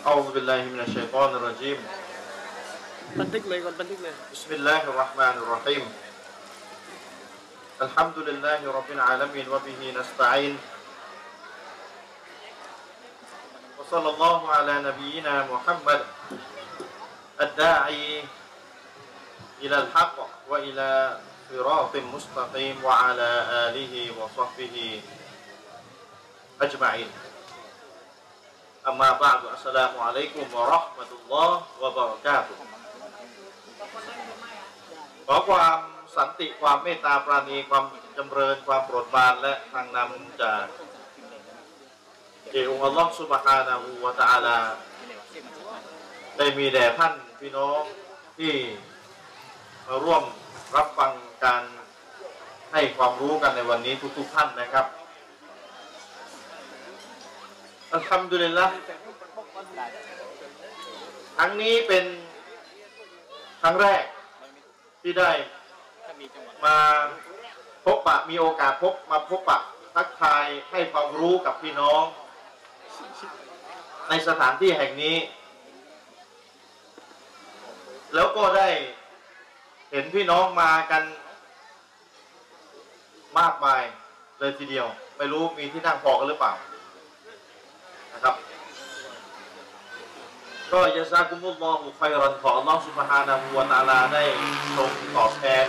أعوذ بالله من الشيطان الرجيم. بسم الله الرحمن الرحيم. الحمد لله رب العالمين وبه نستعين. وصلى الله على نبينا محمد الداعي إلى الحق وإلى صراط مستقيم وعلى آله وصحبه أجمعين. أما بعد السلام عليكم ورحمة الله وبركاته ขอความสันติความเมตตาปราณีความจำเริญความโปรดปรานและทางนำจากเอองค์อัลลอฮฺสุบฮานาหูวะตะอาลา ได้มีแด่ท่านพี่น้องที่มาร่วมรับฟังการให้ความรู้กันในวันนี้ทุกๆท่านนะครับ อัลฮัมดุลิลละครั้งนี้เป็นครั้งแรกที่ได้มาพบปะมีโอกาสพบมาพบปะทักทายให้ความรู้กับพี่น้อง ในสถานที่แห่งนี้ แล้วก็ได้เห็นพี่น้องมากันมากมายเลยทีเดียว ไม่รู้มีที่นั่งพอกันหรือเปล่า นะครับก็ยาซากุมุลลอฮุไครันขออัลลอฮฺสุบฮานะฮูวะตาลาได้ทรงตอบแทน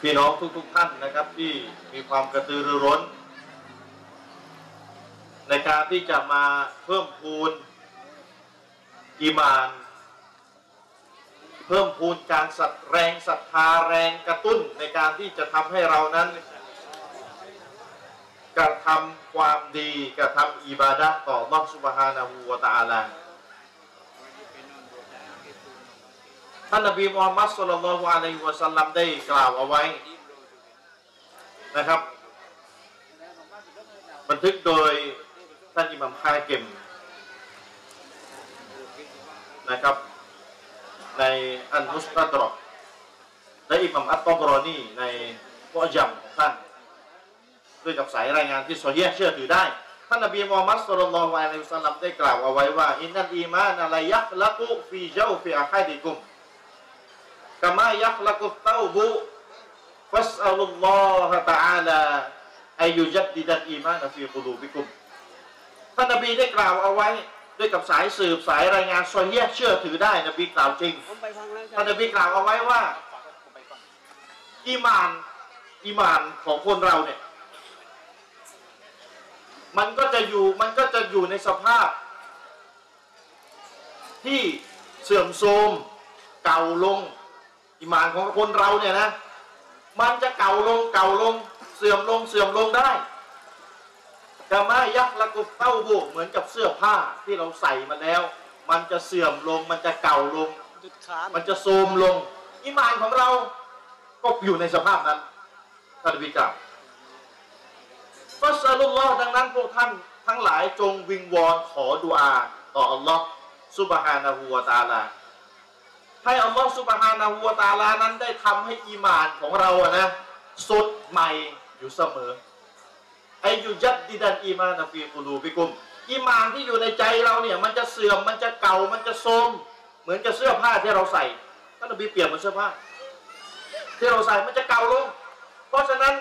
พี่น้องทุกๆท่านนะครับ ที่มีความกระตือรือร้น ในการที่จะมาเพิ่มพูนอีมาน เพิ่มพูนการสัตแรงศรัทธาแรงกระตุ้นในการที่จะทำให้เรานั้น กระทำความดีกระทำอิบาดะห์ต่อมัสุบฮานะฮูวตาลาท่านนบีมูฮัมมัดสุลลัลลอฮุอะลัยวะสัลลัมได้กล่าวเอาไว้นะครับ บันทึกโดยท่านอิหม่ามฮากิมนะครับ ในอัลมุสตัดรอกและอิหม่ามอัตตอบรอนีในมัวะญัมของท่าน ด้วยกับสายรายงานที่ซอเฮียะห์เชื่อถือได้ท่านนบีมูฮัมมัดصلى الله عليه وسلمได้กล่าวเอาไว้ว่าإن الإيمان ليخلق في جوف أحدكمกามายักละกุเต้าบุฟัสอัลลอฮฺตะอาลาอายุจัดดิดันอีมานฟีกุลูบิกุมท่านนบีได้กล่าวเอาไว้ด้วยกับสายสืบสายรายงานโซเฮียเชื่อถือได้นบีกล่าวจริงผมไปฟังแล้วท่านนบีกล่าวเอาไว้ว่าอีมานอีมานของคนเราเนี่ย มันก็จะอยู่มันก็จะอยู่ในสภาพ ที่เสื่อมโทรมเก่าลงอีมานของคนเราเนี่ยนะ มันจะเก่าลงเก่าลงเสื่อมลงเสื่อมลงได้กามายักษ์ละกุเต้าบุเหมือนกับเสื้อผ้าที่เราใส่มาแล้ว มันจะเสื่อมลง มันจะเก่าลงจุดขามันจะโทรมลง อิมานของเราก็อยู่ในสภาพนั้นท่านนบีกล่าว ฟัสลุลลอฮ์ดังนั้นพวกท่านทั้งหลายจงวิงวอนขอดุอาต่ออัลลอฮ์ซุบฮานะฮูวะตาลาให้อัลลอฮ์ซุบฮานะฮูวะตาลานั้นได้ทำให้อีมานของเราอะนะสดใหม่อยู่เสมอไอยุยัดดิดันอีมานฟีกุลูบิกุมอีมานที่อยู่ในใจเราเนี่ย มันจะเสื่อมมันจะเก่ามันจะโทรมเหมือนกับเสื้อผ้าที่เราใส่ท่านนบีเปรียบเหมือนเสื้อผ้าที่เราใส่มันจะเก่าลงเพราะฉะนั้น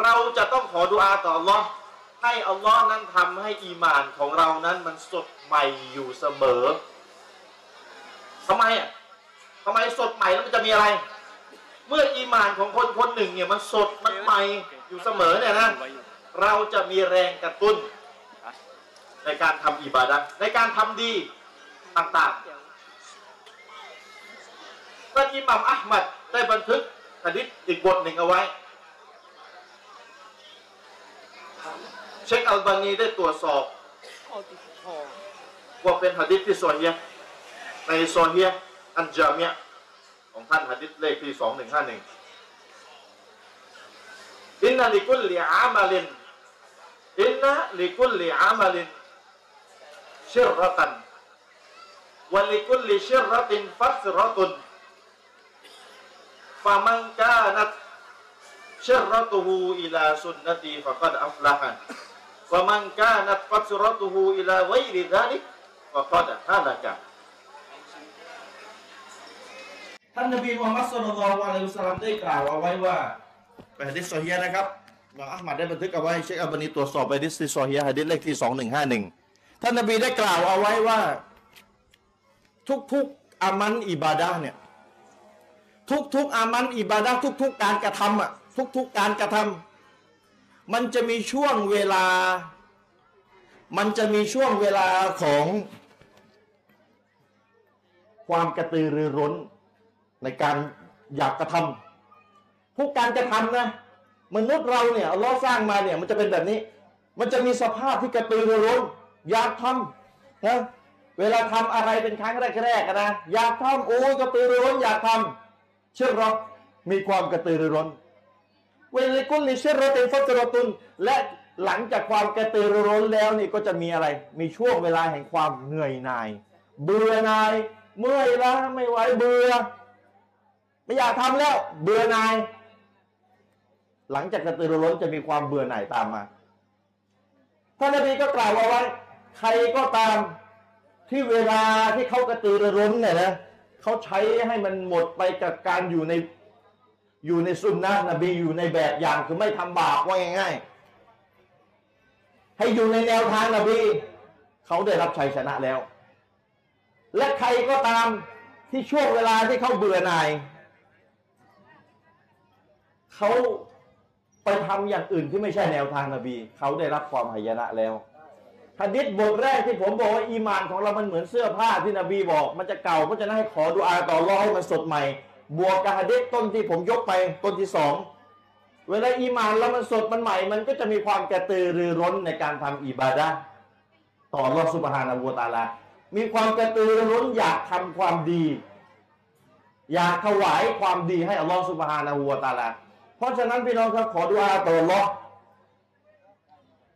เราจะต้องขอดุอาต่ออัลลอฮ์ให้อัลลอฮ์นั้นทำให้อีมานของเรานั้นมันสดใหม่อยู่เสมอทำไมอะทำไมสดใหม่แล้วมันจะมีอะไร เมื่ออีมานของคนคนหนึ่งเนี่ยมันสดมันใหม่อยู่เสมอเนี่ยนะเราจะมีแรงกระตุ้น ในการทำอิบาดะในการทำดีต่างๆท่านอิหมัมอัลมัดได้บันทึกหะดิษอีกบทหนึ่งเอาไว้ เชคอัลบานีได้ตรวจสอบข้อติดคอว่าเป็นหะดิษที่โซเฮียในโซเฮียอันจามียะของท่านหะดิษเลขที่สองหนึ่งห้าหนึ่งอินนาลิกุลลิอามาลินอินนาลิกุลลิอามาลินชิรตันวะลิกุลลิชิรตินฟัสรตุนฟะมันกานัต ชิรตุฮูอิลาสุนนตีฟะกัดอัฟละฮะ ومن كانت قصرته إلى غير ذلك فقد هلك ท่านนบีมูฮัมมัดสุลลัลลอฮุอะลัยฮิวะซัลลัมได้กล่าวเอาไว้ว่าเป็นฮะดิษซอฮีฮ์นะครับบางอัลมัดได้บันทึกเอาไว้เชคอัลบานีตรวจสอบไปดิษที่ซอฮีฮ์ฮะดิษเลขที่2151 ท่านนบีได้กล่าวเอาไว้ว่า ทุกๆอามันอิบาดะห์เนี่ย ทุกๆอามันอิบาดะห์ทุก ๆ การกระทำอ่ะ ทุกๆการกระทำมันจะมีช่วงเวลา มันจะมีช่วงเวลาของความกระตือรือร้นในการอยากกระทำทุกการกระทำนะมนุษย์เราเนี่ยเลอฮ์สร้างมาเนี่ยมันจะเป็นแบบนี้ มันจะมีสภาพที่กระตือรือร้นอยากทำนะเวลาทำอะไรเป็นครั้งแรกๆนะอยากทำโอ้ยกระตือรือร้นอยากทำเชื่อเรามีความกระตือรือร้น เวลากุลิเชรติฟัตรตุนและหลังจากความกระตือรือร้นแล้วนี่ก็จะมีอะไร มีช่วงเวลาแห่งความเหนื่อยหน่าย เบื่อหน่าย เมื่อยล้าไม่ไหวเบื่อไม่อยากทำแล้ว เบื่อหน่าย หลังจากกระตือรือร้นจะมีความเบื่อหน่ายตามมาท่านนบีก็กล่าวเอาไว้ใครก็ตามที่เวลาที่เขากระตือรือร้นเนี่ยนะเขาใช้ให้มันหมดไปกับการอยู่ใน อยู่ในสุนนะนบีอยู่ในแบบอย่างคือไม่ทำบาปว่าง่ายๆให้อยู่ในแนวทางนบีเขาได้รับชัยชนะแล้ว และใครก็ตามที่ช่วงเวลาที่เขาเบื่อหน่ายเขาไปทำอย่างอื่นที่ไม่ใช่แนวทางนบีเขาได้รับความหายนะแล้วฮะดิษบทแรกที่ผมบอกว่าอีมานของเรามันเหมือนเสื้อผ้าที่นบีบอก มันจะเก่าเพราะฉะนั้นให้ขอดุอาต่อรอให้มันสดใหม่ บวกกับฮะดิษต้นที่ผมยกไปต้นที่สองเวลาอีมานแล้วมันสดมันใหม่ มันก็จะมีความกระตือรือร้นในการทำอิบาดะต่อรอสุบฮานาบูตาลา มีความกระตือรือร้นอยากทำความดี อยากถวายความดีให้อัลลอฮฺสุบฮานาหูวตาลา เพราะฉะนั้นพี่น้องครับขอดุอาต่ออัลลอ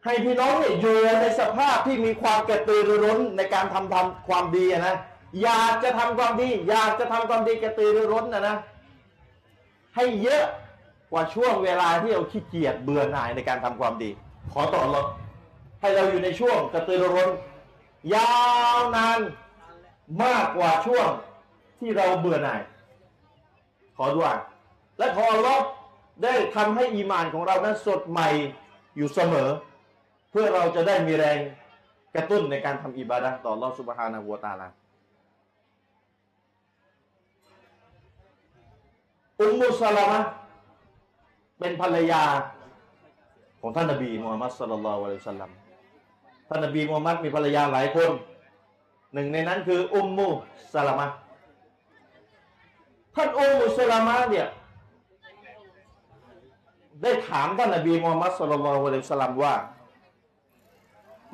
ให้พี่น้องเนี่ยอยู่ในสภาพที่มีความกระตือรือร้นในการทำทำความดีนะ อยากจะทำความดี อยากจะทำความดีกระตือรือร้นนะนะ ให้เยอะกว่าช่วงเวลาที่เราขี้เกียจเบื่อหน่ายในการทำความดี ขอต่ออัลลอฮ์ให้เราอยู่ในช่วงกระตือรือร้น ยาวนานมากกว่าช่วงที่เราเบื่อหน่าย ขอดุอาและขออัลลอฮ์ได้ทำให้อีมานของเรานั้นสดใหม่อยู่เสมอ เพื่อเราจะได้มีแรงกระตุ้นในการทำอิบาดะต่ออัลลอฮ์สุบฮานะฮูวตาลา อุมมุสลามะเป็นภรรยาของท่านนบีมูฮัมมัดصلى الله عليه وسلم ท่านนบีมูฮัมมัดมีภรรยาหลายคน หนึ่งในนั้นคืออุมมุสลามะท่านอุมมุสลามะเนี่ยได้ถามท่านนบีมูฮัมมัดصلى الله عليه وسلم ว่า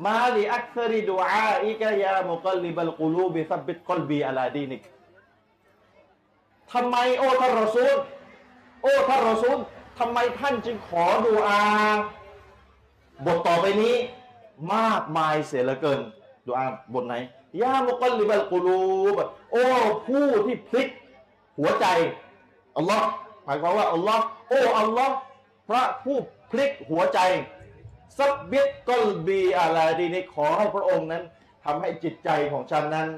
ما لأكثر دعائك يا مقلب القلوب ثبت قلبي على دينك ทำไมโอ้ท่านรอซูล โอ้ท่านรอซูลทำไมท่านจึงขอดูอา บทต่อไปนี้มากมายเสียเหลือเกินดูอาบทไหนยามุกลลิบัลกุลูบโอ้ผู้ที่พลิกหัวใจอัลลอฮ์หมายความว่าอัลลอฮ์โอ้อัลลอฮ์พระผู้พลิกหัวใจซับบิดกลบีอาลาดีในขอให้พระองค์นั้นทำให้จิตใจของฉันนั้น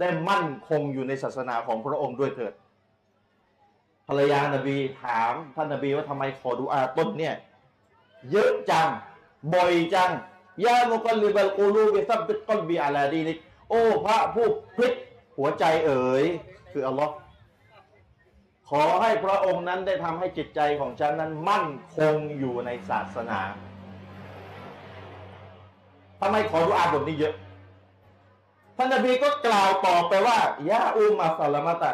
ได้มั่นคงอยู่ในศาสนาของพระองค์ด้วยเถิด ภรรยานบีถามท่านนบีว่าทำไมขอดูอาต้นเนี่ย เยอะจังบ่อยจังยามุกลิบัลกูลูบิซับบิดกลบีอาลาดีนิกโอ้พระผู้พลิกหัวใจเอ๋ยคืออัลลอฮ์ขอให้พระองค์นั้นได้ทำให้จิตใจของฉันนั้นมั่นคงอยู่ในศาสนาทำไมขอดูอาบทนี้เยอะท่านนบีก็กล่าวต่อไปว่าيا أم سلمة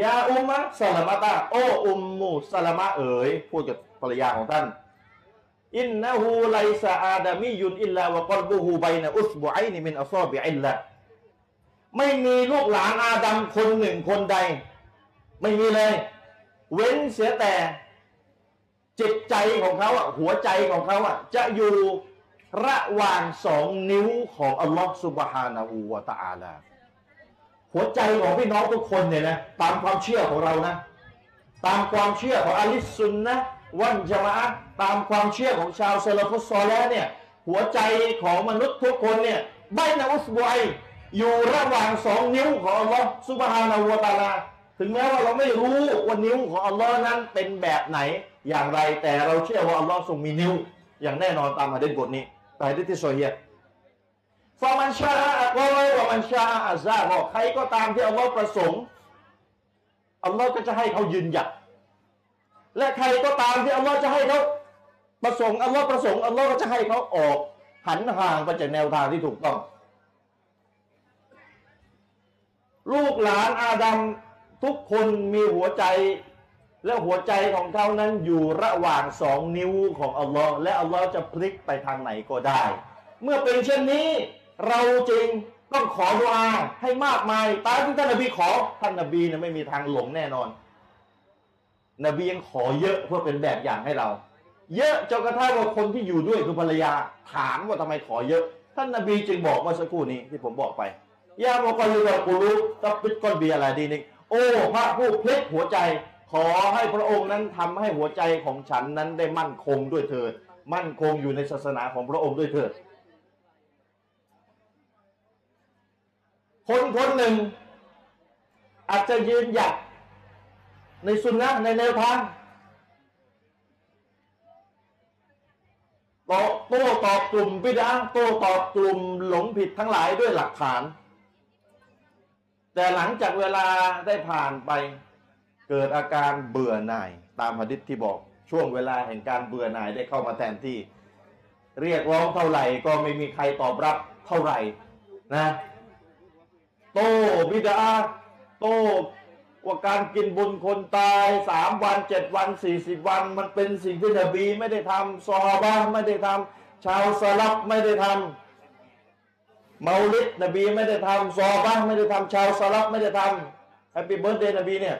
ยาอุมมะสลามะตะโออุมมูสลามะเอ๋ยพูดกับภรรยาของท่าน إنه ليس آدمي إلا وقلبه بين أصبعين من أصابع الله ไม่มีลูกหลานอาดัมคนหนึ่งคนใด ไม่มีเลย เว้นเสียแต่จิตใจของเขาอะหัวใจของเขาอะจะอยู่ระหว่างสองนิ้วของอัลลอฮฺสุบฮานาอูวะตะอาลา หัวใจของพี่น้องทุกคนเนี่ยนะตามความเชื่อของเรานะตามความเชื่อของอาลิสซุนนะวันจามะตามความเชื่อของชาวเซลฟุตซอลแล้วเนี่ยหัวใจของมนุษย์ทุกคนเนี่ยใบนาอุสบอยอยู่ระหว่างสองนิ้วของอัลลอฮ์ซุบฮานาหูวตาลา ถึงแม้ว่าเราไม่รู้ว่านิ้วของอัลลอฮ์นั้นเป็นแบบไหนอย่างไรแต่เราเชื่อว่าอัลลอฮ์ทรงมีนิ้ว อย่างแน่นอนตามหะดีษบทนี้แต่หะดีษที่โซเฮีย ฟามันชาอะก็ไว้ว่ามันชาอะซาบอกใครก็ตามที่อัลลอฮ์ประสงค์อัลลอฮ์ก็จะให้เขายืนหยัดและใครก็ตามที่อัลลอฮ์จะให้เขาประสงค์อัลลอฮ์ประสงค์อัลลอฮ์ก็จะให้เขาออกหันห่างไปจากแนวทางที่ถูกต้อง ลูกหลานอาดัมทุกคนมีหัวใจ และหัวใจของเขานั้นอยู่ระหว่างสองนิ้วของอัลลอฮ์และอัลลอฮ์จะพลิกไปทางไหนก็ได้ เมื่อเป็นเช่นนี้ เราจริงต้องขอดุอาให้มากมาย ตามที่ท่านนบีขอท่านนบีเนี่ยไม่มีทางหลงแน่นอน นบียังขอเยอะเพื่อเป็นแบบอย่างให้เรา เยอะจนกระทั่งว่าคนที่อยู่ด้วยคือภรรยาถามว่าทำไมขอเยอะ ท่านนบีจึงบอกเมื่อสักครู่นี้ที่ผมบอกไปยาโมกอลิบกูรุตับปิดก้อนเบียอะไรดีนึงโอ้พระผู้พลิกหัวใจ ขอให้พระองค์นั้นทำให้หัวใจของฉันนั้นได้มั่นคงด้วยเถิดมั่นคงอยู่ในศาสนาของพระองค์ด้วยเถิด คนคนหนึ่ง อาจจะยืนหยัดในสุนนะในแนวทางต่อโต้ตอบกลุ่มพิดาโต้ตอบกลุ่มหลงผิดทั้งหลายด้วยหลักฐาน แต่หลังจากเวลาได้ผ่านไปเกิดอาการเบื่อหน่าย ตามหะดิษที่บอกช่วงเวลาแห่งการเบื่อหน่ายได้เข้ามาแทนที่ เรียกร้องเท่าไหร่ก็ไม่มีใครตอบรับเท่าไหร่นะ โตบิดาโต้ว่าการกินบุญคนตายสามวันเจ็ดวันสี่สิบวัน มันเป็นสิ่งที่นบีไม่ได้ทำซอฮาบะไม่ได้ทชาวสลัฟไม่ได้ทำเมาลิดนบีไม่ได้ทำซอฮาบะไม่ได้ทำชาวสลัฟไม่ได้ทำ happy birthday นบีเนี่ย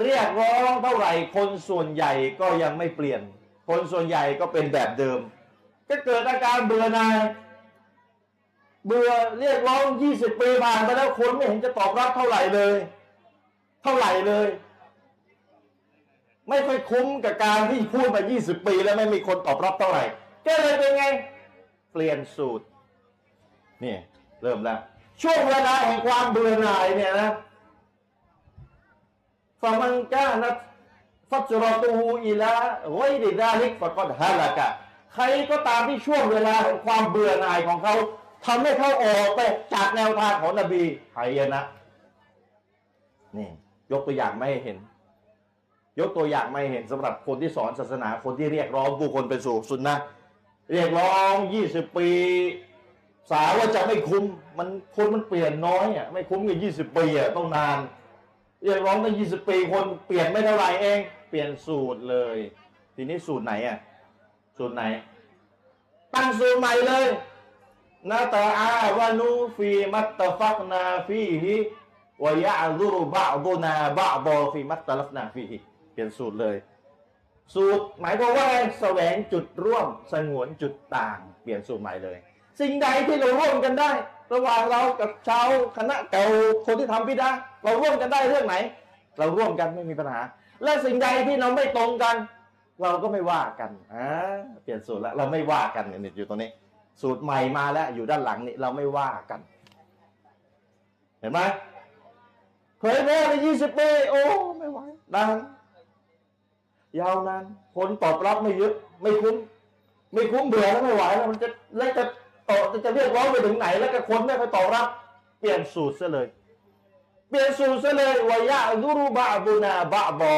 เรียกร้องเท่าไหร่คนส่วนใหญ่ก็ยังไม่เปลี่ยน คนส่วนใหญ่ก็เป็นแบบเดิม ก็เกิดอาการเบื่อหน่าย เบื่อเรียกร้อง20ปีผ่านไปแล้วคนไม่เห็นจะตอบรับเท่าไหร่เลย เท่าไหร่เลย ไม่ค่อยคุ้มกับการที่พูดมา20ปีแล้วไม่มีคนตอบรับเท่าไหร่ก็เลยเป็นไง เปลี่ยนสูตรนี่เริ่มแล้ว ช่วงเวลาแห่งความเบื่อหน่ายเนี่ยนะฟามันกานัฟัจรอตูฮูอิลาโอยดิดาลิกฟะกอดฮาลากะใครก็ตามที่ช่วงเวลาแห่งความเบื่อหน่ายของเขา ทำให้เขาออกไปจากแนวทางของนบีหายนะนี่ยกตัวอย่างไม่ให้เห็น ยกตัวอย่างไม่เห็นสำหรับคนที่สอนศาสนาคนที่เรียกร้องผู้คนไปสู่สุนนะเรียกร้องยี่สิบปี สาวว่าจะไม่คุ้มมันคนมันเปลี่ยนน้อยอะไม่คุ้มกับยี่สิบปีอะต้องนาน เรียกร้องตั้งยี่สิบปีคนเปลี่ยนไม่เท่าไหร่เอง เปลี่ยนสูตรเลย ทีนี้สูตรไหนอะสูตรไหน ตั้งสูตรใหม่เลย นาตาอาتعاون فيما اتفقنا فيه ويعذر بعضنا بعضا فيما اختلفنا فيه เปลี่ยนสูตรเลย สูตรหมายความว่าไงแสวงจุดร่วมสงวนจุดต่าง เปลี่ยนสูตรใหม่เลย สิ่งใดที่เราร่วมกันได้ ระหว่างเรากับชาวคณะเก่าคนที่ทำบิดอะฮ์เราร่วมกันได้เรื่องไหน เราร่วมกันไม่มีปัญหา และสิ่งใดที่เราไม่ตรงกัน เราก็ไม่ว่ากันอ่าเปลี่ยนสูตรแล้วเราไม่ว่ากันเนี่ยอยู่ตรงนี้ สูตรใหม่มาแล้วอยู่ด้านหลังนี่เราไม่ว่ากัน เห็นไหมเผยแพร่ในยี่สิบปีโอ้ไม่ไหวนานยาวนานคนตอบรับไม่เยอะไม่คุ้มไม่คุ้มเบื่อแล้วไม่ไหวแล้วมันจะแล้วจะต่อจะเรียกร้องไปถึงไหน แล้วก็คนไม่ไปตอบรับ เปลี่ยนสูตรซะเลย เปลี่ยนสูตรซะเลยวายะซุรุบะบุนาบะบอ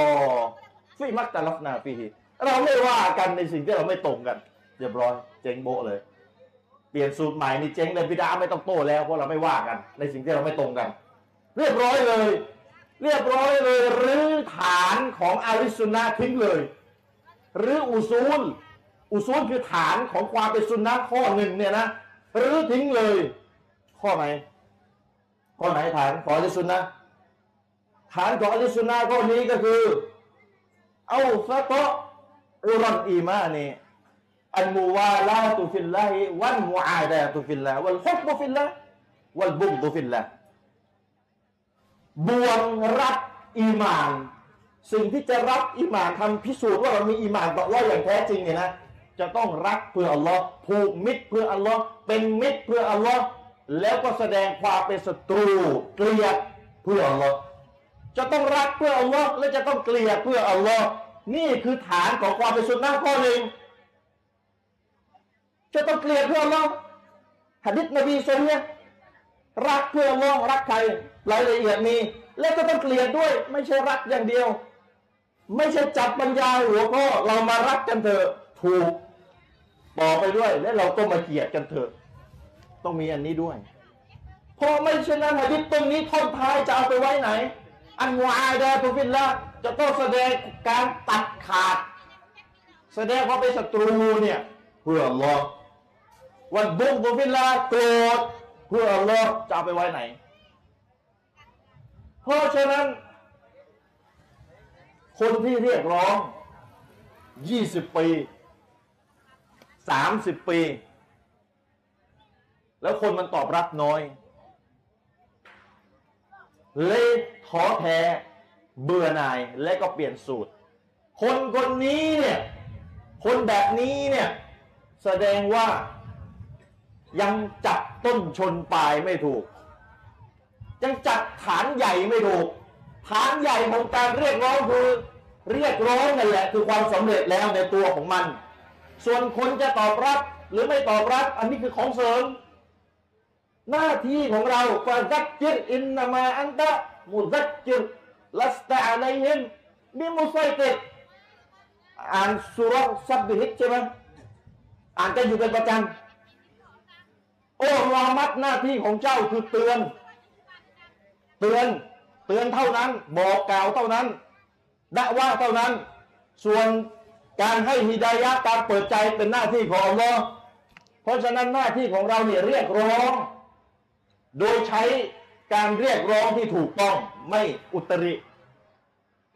ฟิมักตะลัฟนาฟีเราไม่ว่ากันในสิ่งที่เราไม่ตรงกันเรียบร้อยเจงโบเลย เปลี่ยนสูตรใหม่นี่เจ๊งเลยพิดาไม่ต้องโต้แล้วเพราะเราไม่ว่ากัน ในสิ่งที่เราไม่ตรงกัน เรียบร้อยเลย เรียบร้อยเลยหรือฐานของอาลิสุนนะห์ทิ้งเลยหรืออุซูล อุซูลคือฐานของความเป็นสุนนะข้อหนึ่งเนี่ยนะหรือทิ้งเลย ข้อไหน ข้อไหนฐานของอาลิสุนนะฐานของอาลิสุนนะข้อนี้ก็คือ เอาฟะโตะอุรันอีมานี่ อันมูวาลาตุฟิลลาฮิวันมูอาดาตุฟิลลาฮ์วัลฮุบบุฟิลลาฮ์วัลบุกดุฟิลลาฮ์บวงรับอีหมาน สิ่งที่จะรัดอีหมานทำพิสูจน์ว่าเรามีอีหมานต่ออัลลอฮ์อย่างแท้จริงเนี่ยนะจะต้องรักเพื่ออัลลอฮ์ผูกมิตรเพื่ออัลลอฮ์เป็นมิตรเพื่ออัลลอฮ์แล้วก็แสดงความเป็นศัตรูเกลียดเพื่ออัลลอฮ์จะต้องรักเพื่ออัลลอฮ์และจะต้องเกลียดเพื่ออัลลอฮ์นี่คือฐานของความเป็นสุนนะข้อหนึ่ง จะต้องเกลียดเพื่ออัลลอฮ์หะดิษนบีสุลเนียรักเพื่ออัลอฮ์รักใครรายละเอียดมี และก็ต้องเกลียดด้วย ไม่ใช่รักอย่างเดียว ไม่ใช่จับบรรยายหัวข้อเรามารักกันเถอะถูกบอกไปด้วย และเราก็มาเกลียดกันเถอะ ต้องมีอันนี้ด้วย เพราะไม่เช่นนั้นหะดิษตรงนี้ท่อนท้ายจะเอาไปไว้ไหน อันวายดาตุฟิลละจะต้องแสดงการตัดขาด แสดงว่าเป็นศัตรูเนี่ยเพื่ออัลอ วันบุกตุฟิลละโกรธเพื่ออัลลอฮ์จะเอาไปไว้ไหน เพราะฉะนั้น คนที่เรียกร้อง 20 ปี 30 ปี แล้วคนมันตอบรับน้อย เลยท้อแท้เบื่อหน่ายและก็เปลี่ยนสูตร คนคนนี้เนี่ย คนแบบนี้เนี่ย แสดงว่า ยังจับต้นชนปลายไม่ถูก ยังจัดฐานใหญ่ไม่ถูก ฐานใหญ่ของการเรียกร้องคือเรียกร้องนั่นแหละ คือความสำเร็จแล้วในตัวของมัน ส่วนคนจะตอบรับหรือไม่ตอบรับ อันนี้คือของเสริม หน้าที่ของเราฟาซักจิรอินนามาอันตะมุซักจิรลัสตะอะลัยฮิมบิมุซัยติอ่านสุรซับบิฮิตใช่ไหมอ่านกันอยู่เป็นประจำ โอ้ลามัดหน้าที่ของเจ้าคือเตือน เตือน เตือนเท่านั้น บอกกล่าวเท่านั้นดะว่าเท่านั้น ส่วนการให้ฮิดายะการเปิดใจเป็นหน้าที่ของอัลลอฮ์เพราะฉะนั้นหน้าที่ของเราเนี่ยเรียกร้อง โดยใช้การเรียกร้องที่ถูกต้องไม่อุตริ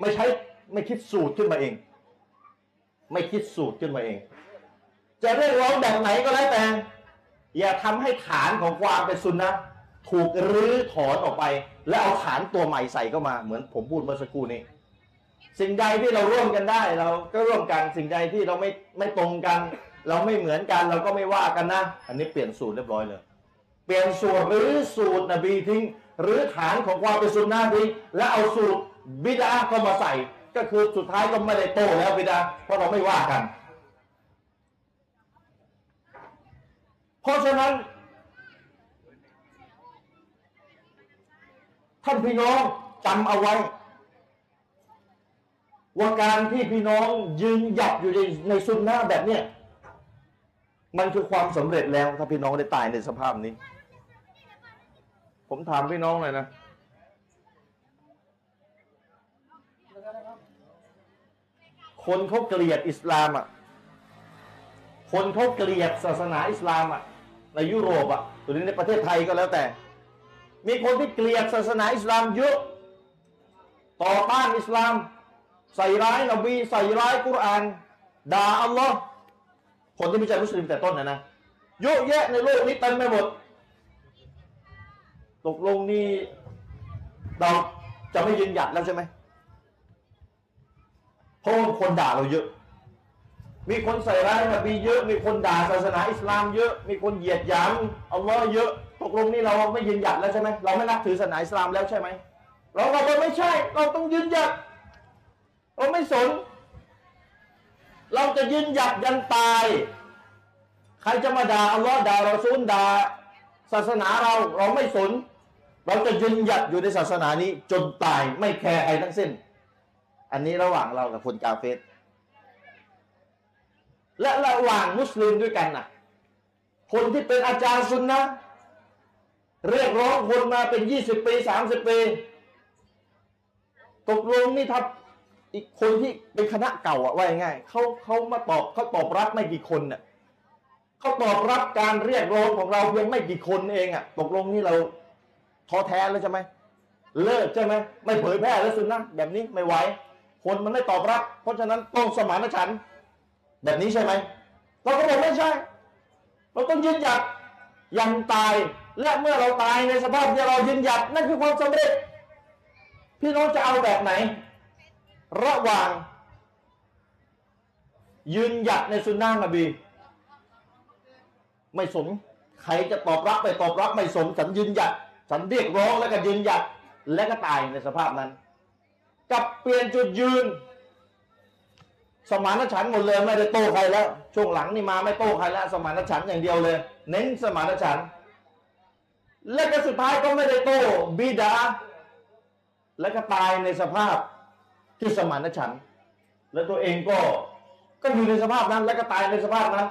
ไม่ใช้ไม่คิดสูตรขึ้นมาเอง ไม่คิดสูตรขึ้นมาเอง จะเรียกร้องแบบไหนก็แล้วแต่ อย่าทำให้ฐานของความเป็นสุนนะถูกรื้อถอนออกไป แล้วเอาฐานตัวใหม่ใส่เข้ามาเหมือนผมพูดเมื่อสักครู่นี้ สิ่งใดที่เราร่วมกันได้ เราก็ร่วมกันสิ่งใดที่เราไม่ไม่ตรงกัน เราไม่เหมือนกันเราก็ไม่ว่ากันนะ อันนี้เปลี่ยนสูตรเรียบร้อยเลย เปลี่ยนสูตรหรือสูตรนบีทิ้งหรือฐานของความเป็นสุนนะทิ้งแล้วเอาสูตรบิดาเข้ามาใส่ ก็คือสุดท้ายก็ไม่ได้โตแล้วบิดาเพราะเราไม่ว่ากัน เพราะฉะนั้น ท่านพี่น้องจำเอาไว้ ว่าการที่พี่น้องยืนหยัดอยู่ในในซุนนะแบบเนี้ยมันคือความสำเร็จแล้วถ้าพี่น้องได้ตายในสภาพนี้ ผมถามพี่น้องหน่อยนะคนเขาเกลียดอิสลามอะ คนเขาเกลียดศาสนาอิสลามอะ ในยุโรปอะหรือในประเทศไทยก็แล้วแต่ มีคนที่เกลียดศาสนาอิสลามเยอะ ต่อต้านอิสลาม ใส่ร้ายนบีใส่ร้ายกุรอานด่าอัลลอฮ์คนที่ไม่ใช่มุสลิมแต่ต้นนะนะเยอะแยะในโลกนี้เต็มไปหมด ตกลงนี่เราจะไม่ยืนหยัดแล้วใช่ไหมเพราะคนด่าเราเยอะ มีคนใส่ร้ายนบีเยอะ มีคนด่าศาสนาอิสลามเยอะ มีคนเหยียดหยามอัลลอฮ์เยอะ ตกลงนี่เราไม่ยืนหยัดแล้วใช่ไหมเราไม่นับถือศาสนาอิสลามแล้วใช่ไหม เราเราไม่ใช่ เราต้องยืนหยัด เราไม่สน เราจะยืนหยัดยันตาย ใครจะมาด่าอัลลอฮ์ด่าเราซูลด่าศาสนาเราเราไม่สน เราจะยืนหยัดอยู่ในศาสนานี้ จนตายไม่แคร์ใครทั้งสิ้น อันนี้ระหว่างเรากับคนกาเฟส และระหว่างมุสลิมด้วยกันน่ะคนที่เป็นอาจารย์ซุนนะเรียกร้องคนมาเป็นยี่สิบปีสามสิบปี ตกลงนี่ถ้าอีกคนที่เป็นคณะเก่าอะว่าง่ายเขาเขามาตอบเขาตอบรับไม่กี่คนน่ะเขาตอบรับการเรียกร้องของเราเพียงไม่กี่คนเองอะตกลงนี่เราท้อแท้แล้วใช่ไหมเลิกใช่ไหมไม่เผยแพร่แล้วสุนนะแบบนี้ไม่ไหวคนมันไม่ตอบรับ เพราะฉะนั้นต้องสมานฉันท์ แบบนี้ใช่ไหมเราก็บอกไม่ใช่ เราต้องยืนหยัดยันตายและเมื่อเราตายในสภาพที่เรายืนหยัดนั่นคือความสำเร็จ พี่น้องจะเอาแบบไหน ระหว่างยืนหยัดในสุนนะนบี ไม่สนใครจะตอบรับไปตอบรับไม่สนฉันยืนหยัดฉันเรียกร้องแล้วก็ยืนหยัดและก็ตายในสภาพนั้น กับเปลี่ยนจุดยืน สมานฉันท์หมดเลยไม่ได้โต้ใครแล้ว ช่วงหลังนี่มาไม่โต้ใครแล้ว สมานฉันท์อย่างเดียวเลย เน้นสมานฉันท์และก็สุดท้ายก็ไม่ได้โต้บิดา และก็ตายในสภาพที่สมานฉันท์และตัวเองก็ก็อยู่ในสภาพนั้น และก็ตายในสภาพนั้น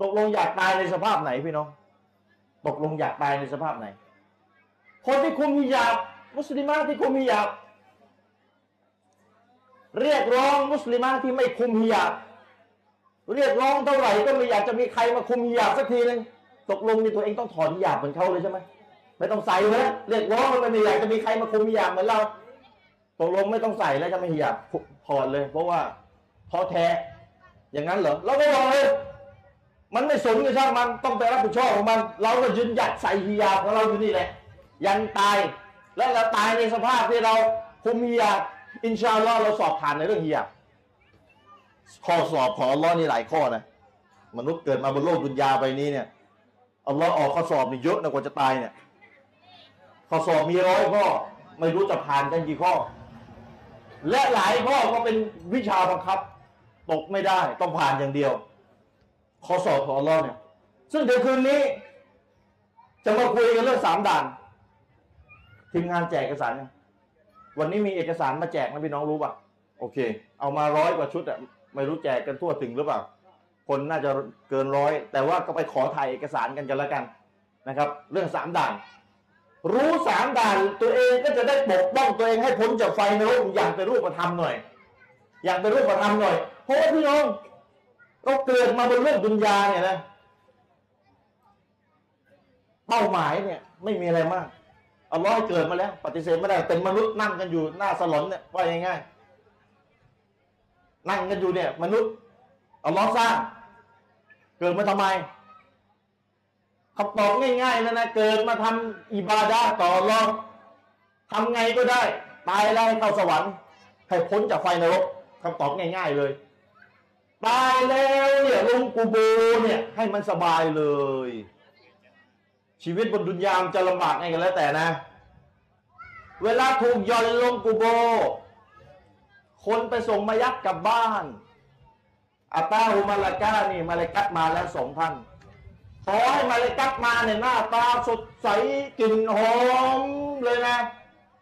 ตกลงอยากตายในสภาพไหนพี่น้องตกลงอยากตายในสภาพไหน คนที่คุมฮิญาบมุสลิมที่คุมฮิญาบ เรียกร้องมุสลิมะที่ไม่คุมฮิญาบเรียกร้องเท่าไหร่ก็ไม่อยากจะมีใครมาคุมฮิญาบสักทีนึงตกลงในตัวเองต้องถอนฮิญาบเหมือนเขาเลยใช่ไหมไม่ต้องใส่เลยเรียกร้องแล้วไม่อยากจะมีใครมาคุมฮิญาบเหมือนเราตกลงไม่ต้องใส่แล้วจะไม่ฮิญาบถอดเลย เพราะว่าท้อแท้อย่างนั้นเหรอเราก็บอกเลยมันไม่สนกับช่างมันต้องไปรับผิดชอบของมัน เราก็ยืนหยัดใส่ฮิญาบของเราอยู่นี่แหละยันตายและเราตายในสภาพที่เราคุมฮิญาบ อินชาอัลลอฮ์เราสอบผ่านในเรื่องฮิญาบข้อสอบของอัลลอฮ์นี่หลายข้อนะ มนุษย์เกิดมาบนโลกดุนยาใบนี้เนี่ยอัลลอฮ์ออกข้อสอบนี่เยอะนะกว่าจะตายเนี่ย ข้อสอบมีร้อยข้อไม่รู้จะผ่านกันกี่ข้อ และหลายข้อก็เป็นวิชาบังคับ ตกไม่ได้ต้องผ่านอย่างเดียว ข้อสอบของอัลลอฮ์เนี่ย ซึ่งเดี๋ยวคืนนี้ จะมาคุยกันเรื่องสามด่านทีมงานแจกเอกสารยัง วันนี้มีเอกสารมาแจกนะพี่น้องรู้ป่ะ โอเค เอามาร้อยกว่าชุดอะไม่รู้แจกกันทั่วถึงหรือเปล่า คนน่าจะเกินร้อย แต่ว่าก็ไปขอถ่ายเอกสารกันกันแล้วกันนะครับ เรื่องสามด่าน รู้สามด่านตัวเองก็จะได้ปกป้องตัวเองให้พ้นจากไฟนรกอย่างเป็นรูปธรรมหน่อย อย่างเป็นรูปธรรมหน่อย เพราะว่าพี่น้องเราเกิดมาบนโลกดุนยาเนี่ยนะเป้าหมายเนี่ย ไม่มีอะไรมาก อาร้อยเกิดมาแล้ว ปฏิเสธไม่ได้เป็นมนุษย์นั่งกันอยู่หน้าสลอนเนี่ยว่าง่ายๆนั่งกันอยู่เนี่ย มนุษย์เอาล้อสร้าง เกิดมาทำไมคำตอบง่ายๆแล้วนะเกิดมาทำอิบาดาต่อรองทำไงก็ได้ ตายแล้วให้เข้าสวรรค์ให้พ้นจากไฟนรกคำตอบง่าย ๆเลย ตายแล้วเนี่ยลงกูโบเนี่ย ให้มันสบายเลย ชีวิตบนดุนยามจะลำบากไงกันแล้วแต่นะ เวลาถูกย่อนลงกูโบ คนไปส่งมายัดกลับบ้านอาตาหุมาลากานี่มาเลกัดมาแล้วสองท่านขอให้มาเลกัดมาเนี่ยหน้าตาสดใสกลิ่นหอมเลยนะ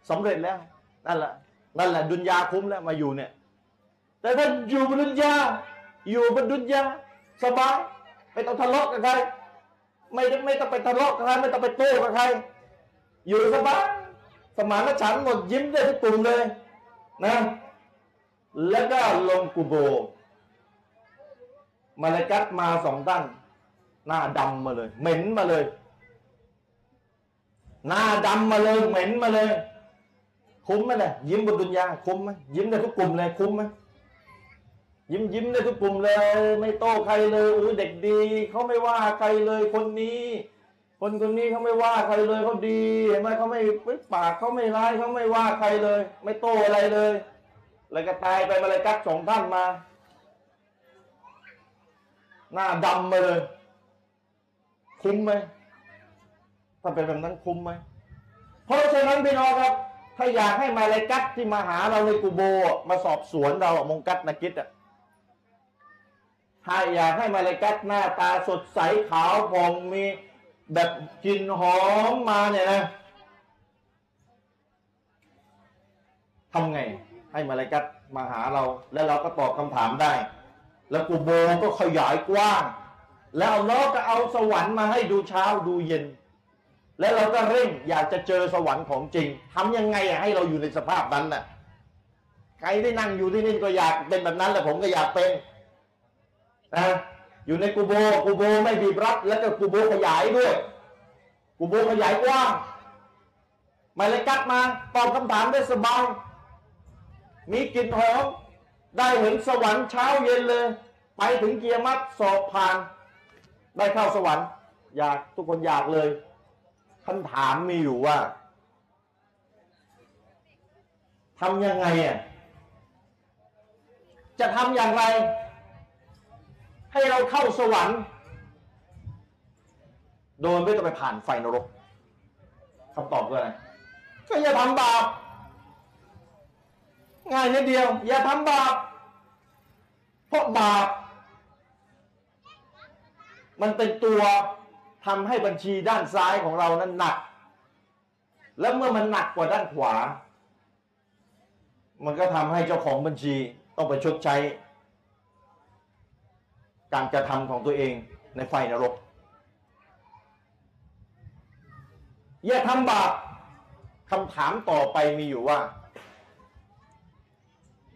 สำเร็จแล้วนั่นแหละนั่นแหละดุนยาคุ้มแล้วมาอยู่เนี่ย แต่ถ้าอยู่บนดุนยาอยู่บนดุนยาสบายไม่ต้องทะเลาะกับใคร ไม่ไม่ต้องไปทะเลาะกับใครไม่ต้องไปโต้กับใคร อยู่สบายสมานฉันหมดยิ้มได้ทุกกลุ่มเลยนะ แล้วก็ลงกูโบ มาเลกัดมาสองท่านหน้าดำมาเลย เหม็นมาเลย หน้าดำมาเลยเหม็นมาเลย คุ้มไหมเนี่ยยิ้มบนดุนยาคุ้มไหมยิ้มได้ทุกกลุ่มเลยคุ้มไหม ยิ้มยิ้มได้ทุกกลุ่มเลย ไม่โต้ใครเลยอุ้ยเด็กดีเขาไม่ว่าใครเลยคนนี้ คนคนนี้เขาไม่ว่าใครเลยเขาดีเห็นไหมเขาไม่ปากเขาไม่ร้ายเขาไม่ว่าใครเลย ไม่โต้อะไรเลยแล้วก็ตายไปมาเลยกัดสองท่านมา หน้าดำมาเลย คุ้มไหมถ้าเป็นแบบนั้นคุ้มไหมเพราะฉะนั้นพี่น้องครับถ้าอยากให้มาเลกัตที่มาหาเราในกูโบ มาสอบสวนเราอะมงกัตนากิดอะ ถ้าอยากให้มาเลกัตหน้าตาสดใสขาวผ่องมีแบบกลิ่นหอมมาเนี่ยนะทำไง ให้มาเลกัตมาหาเรา แล้วเราก็ตอบคำถามได้ แล้วกูโบก็ขยายกว้าง แล้วอัลเลอฮ์ก็เอาสวรรค์มาให้ดูเช้าดูเย็น แล้วเราก็เร่งอยากจะเจอสวรรค์ของจริงทำยังไงให้เราอยู่ในสภาพนั้นน่ะใครที่นั่งอยู่ที่นี่ก็อยากเป็นแบบนั้นแหละผมก็อยากเป็น นะอยู่ในกูโบกูโบไม่บีบรัดแล้วก็กูโบขยายด้วย กูโบขยายกว้างมาเลยกัดมาตอบคำถามได้สบายมีกลิ่นหอมได้เห็นสวรรค์เช้าเย็นเลย ไปถึงเกียรมัดสอบผ่าน ได้เข้าสวรรค์ อยากทุกคนอยากเลยคำถามมีอยู่ว่าทำยังไงอะจะทำอย่างไร ให้เราเข้าสวรรค์ โดยไม่ต้องไปผ่านไฟนรกคำตอบคืออะไรก็อย่าทำบาปง่ายนิดเดียว อย่าทำบาปเพราะบาป มันเป็นตัวทำให้บัญชีด้านซ้ายของเรานั้นหนัก แล้วเมื่อมันหนักกว่าด้านขวา มันก็ทำให้เจ้าของบัญชีต้องไปชดใช้ การกระทำของตัวเองในไฟนรก อย่าทำบาปคำถามต่อไปมีอยู่ว่า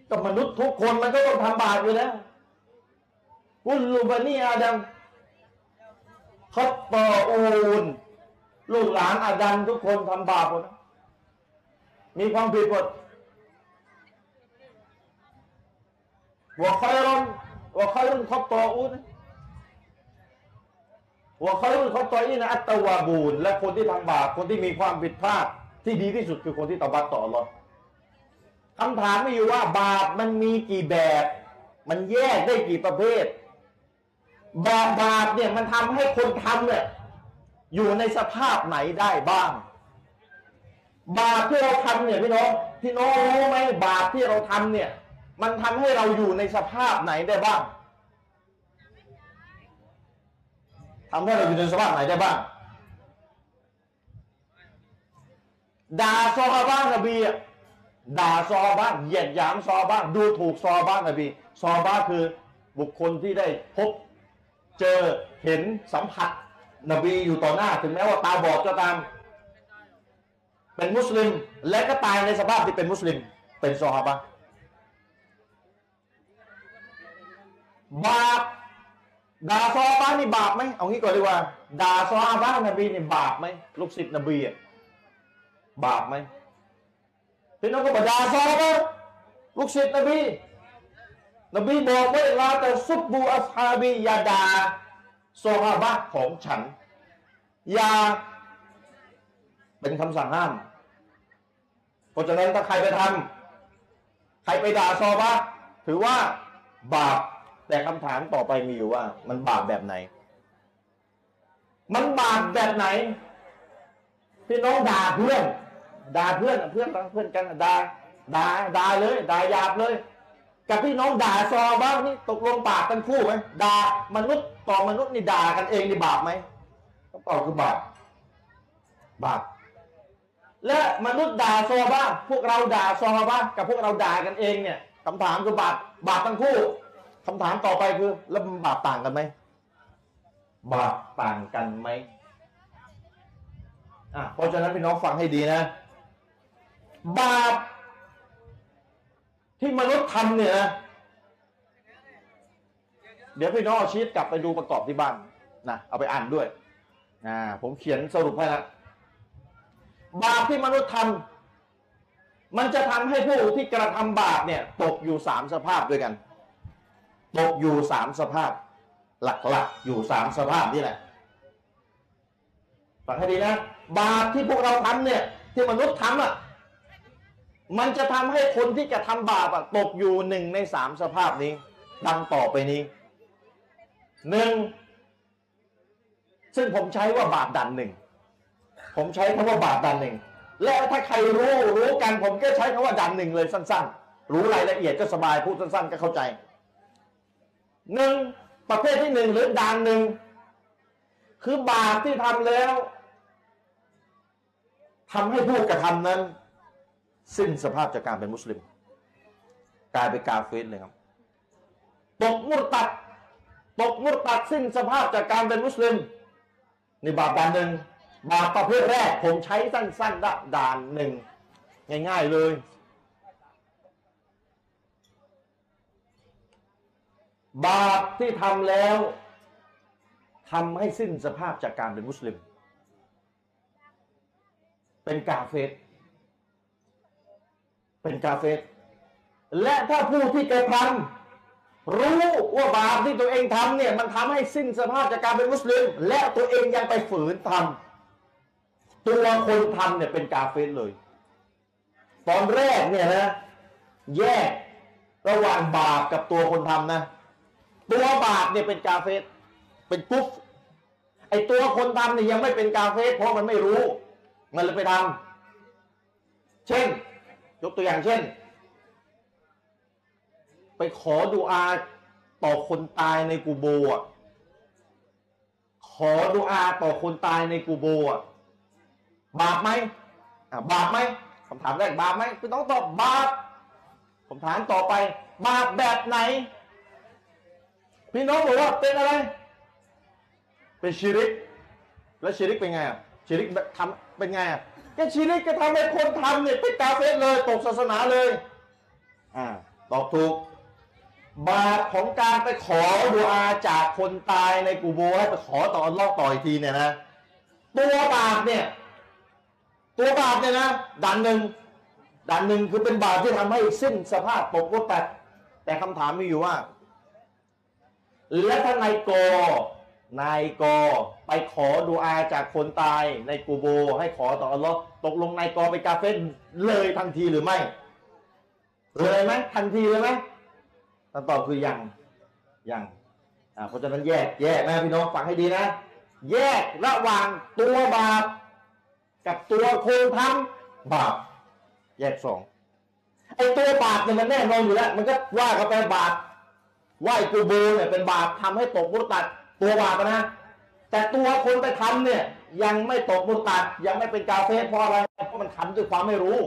กับมนุษย์ทุกคนมันก็ต้องทำบาปอยู่แล้วกุลลูบานีอาดัมขอตออูนลูกหลานอาดัมทุกคนทำบาปหมดมีความผิดหมดหัวคอยรอน หัวคอยรุนขอตออูนหัวคอยรุนขอตออีนะอัตวาบูนและคนที่ทำบาปคนที่มีความผิดพลาดที่ดีที่สุดคือคนที่ตอบัตต่ออัลลอฮ์คำถามไมีอยู่ว่าบาปมันมีกี่แบบ มันแยกได้กี่ประเภท บาปบาปเนี่ยมันทำให้คนทำเนี่ยอยู่ในสภาพไหนได้บ้าง บาปที่เราทำเนี่ยพี่น้องพี่น้องรู้ไหมบาปที่เราทำเนี่ย มันทำให้เราอยู่ในสภาพไหนได้บ้างทำให้เราอยู่ในสภาพไหนได้บ้างด่าซอบ้านนบีอะด่าซอบ้างเหยียดหยามซอบ้างดูถูกซอบ้างนบีซอบ้าคือบุคคลที่ได้พบเจอเห็นสัมผัส นบีอยู่ต่อหน้า ถึงแม้ว่าตาบอดก็ตาม เป็นมุสลิม และก็ตายในสภาพที่เป็นมุสลิม เป็นซอฮาบะ บาปด่าซอฮาบะห์นี่บาปไหมเอางี้ก่อนดีกว่าด่าซอฮาบะห์นบีนี่บาปไหมลูกศิษย์นบีอะบาปไหมพี่น้องก็บดาซอฮาลูกศิษย์นบี นบีบอกว่าลาแต่ซุบบูอัสฮาบียาด่าซอฮาบะของฉันอย่าเป็นคำสั่งห้ามเพราะฉะนั้นถ้าใครไปทำใครไปด่าซอฮาถือว่าบาป แต่คำถามต่อไปมีอยู่ว่า มันบาปแบบไหน มันบาปแบบไหน พี่น้องด่าเพื่อน ด่าเพื่อนเพื่อนเพื่อนกันด่าด่าด่าเลยด่าหยาบเลย กับพี่น้องด่าซอบ้างนี่ตกลงบาปกันคู่ไหมด่ามนุษย์ต่อมนุษย์นี่ด่ากันเองนี่บาปไหมคำตอบคือบาปบาปและมนุษย์ด่าซอบ้างพวกเราด่าซอบ้างกับพวกเราด่ากันเองเนี่ยคำถามคือบาปบาปทั้งคู่ คำถามต่อไปคือแล้วมันบาปต่างกันไหมบาปต่างกันไหมอะเพราะฉะนั้นพี่น้องฟังให้ดีนะ บาป ที่มนุษย์ทำเนี่ยนะเดี๋ยวพี่น้องเอาชีตกลับไปดูประกอบที่บ้านนะเอาไปอ่านด้วยอ่าผมเขียนสรุปให้ละบาปที่มนุษย์ทำมันจะทำให้ผู้ที่กระทำบาปเนี่ย ตกอยู่สามสภาพด้วยกัน ตกอยู่สามสภาพ หลักๆ อยู่สามสภาพนี่แหละฟังให้ดีนะ บาปที่พวกเราทำเนี่ย ที่มนุษย์ทำอะมันจะทำให้คนที่จะทำบาปอะตกอยู่หนึ่งในสามสภาพนี้ ดังต่อไปนี้หนึ่งซึ่งผมใช้ว่าบาปดันหนึ่งผมใช้คำว่าบาปดันหนึ่งและถ้าใครรู้รู้กันผมก็ใช้คำว่าดันหนึ่งเลยสั้น ๆ รู้รายละเอียดก็สบายพูดสั้น ๆ ก็เข้าใจ หนึ่งประเภทที่หนึ่งหรือดันหนึ่งคือบาปที่ทำแล้วทำให้ผู้กระทำนั้น สิ้นสภาพจากการเป็นมุสลิม กลายเป็นกาเฟสเลยครับตกมุรตัดตกมุรตัดสิ้นสภาพจากการเป็นมุสลิมนี่บาปด่านหนึ่งบาปประเภทแรกผมใช้สั้นๆด่านหนึ่งง่าย ๆเลย บาปที่ทำแล้วทำให้สิ้นสภาพจากการเป็นมุสลิม เป็นกาเฟสเป็นกาเฟสและถ้าผู้ที่กระทำรู้ว่าบาปที่ตัวเองทำเนี่ยมันทำให้สิ้นสภาพจากการเป็นมุสลิม และตัวเองยังไปฝืนทำตัวคนทำเนี่ยเป็นกาเฟสเลย ตอนแรกเนี่ยนะแยกระหว่างบาปกับตัวคนทำนะ ตัวบาปเนี่ยเป็นกาเฟสเป็นกุฟไอตัวคนทำเนี่ยยังไม่เป็นกาเฟสเพราะมันไม่รู้ มันเลยไปทำเช่น ยกตัวอย่างเช่น ไปขอดูอาต่อคนตายในกูโบอะขอดูอาต่อคนตายในกูโบอะบาปไหมอะบาปไหมคำถามแรกบาปไหมพี่ต้องตอบบาปผมถามต่อไป บาปแบบไหน พี่น้องบอกว่าเป็นอะไร เป็นชิริก แล้วชิริกเป็นไงอะชิริกทำเป็นไงอะก็ชิริกก็ทำให้คนทำเนี่ยเป็นกาเฟสเลยตกศาสนาเลย อ่าตอบถูก บาปของการไปขอดุอาจากคนตายในกูโบให้ไปขอต่อลอฮ์ต่ออีกทีเนี่ยนะ ตัวบาปเนี่ย ตัวบาปเนี่ยนะด่านหนึ่งด่านหนึ่งคือเป็นบาปที่ทำให้สิ้นสภาพตกรถแต่แต่คำถามมีอยู่ว่า และถ้านายกนายกไปขอดูอาจากคนตายในกูโบ ให้ขอต่ออัลลอฮ์ตกลงนายกไปกาเฟนเลยทันทีหรือไม่ เลยไหมทันทีเลยไหมคำตอบคือยังยังอ่าเพราะฉะนั้นแยกแยกนะพี่น้องฟังให้ดีนะ แยกระหว่างตัวบาป กับตัวคนทำบาป แยกสองไอ้ตัวบาปเนี่ยมันแน่นอนอยู่แล้ว มันก็ว่ากันไปบาป ไหว้กูโบเนี่ยเป็นบาปทำให้ตกมุตัดตัวบาปนะ แต่ตัวคนไปทำเนี่ยยังไม่ตกมุตัดยังไม่เป็นกาเฟสเพราะอะไรเพราะมันทำด้วยความไม่รู้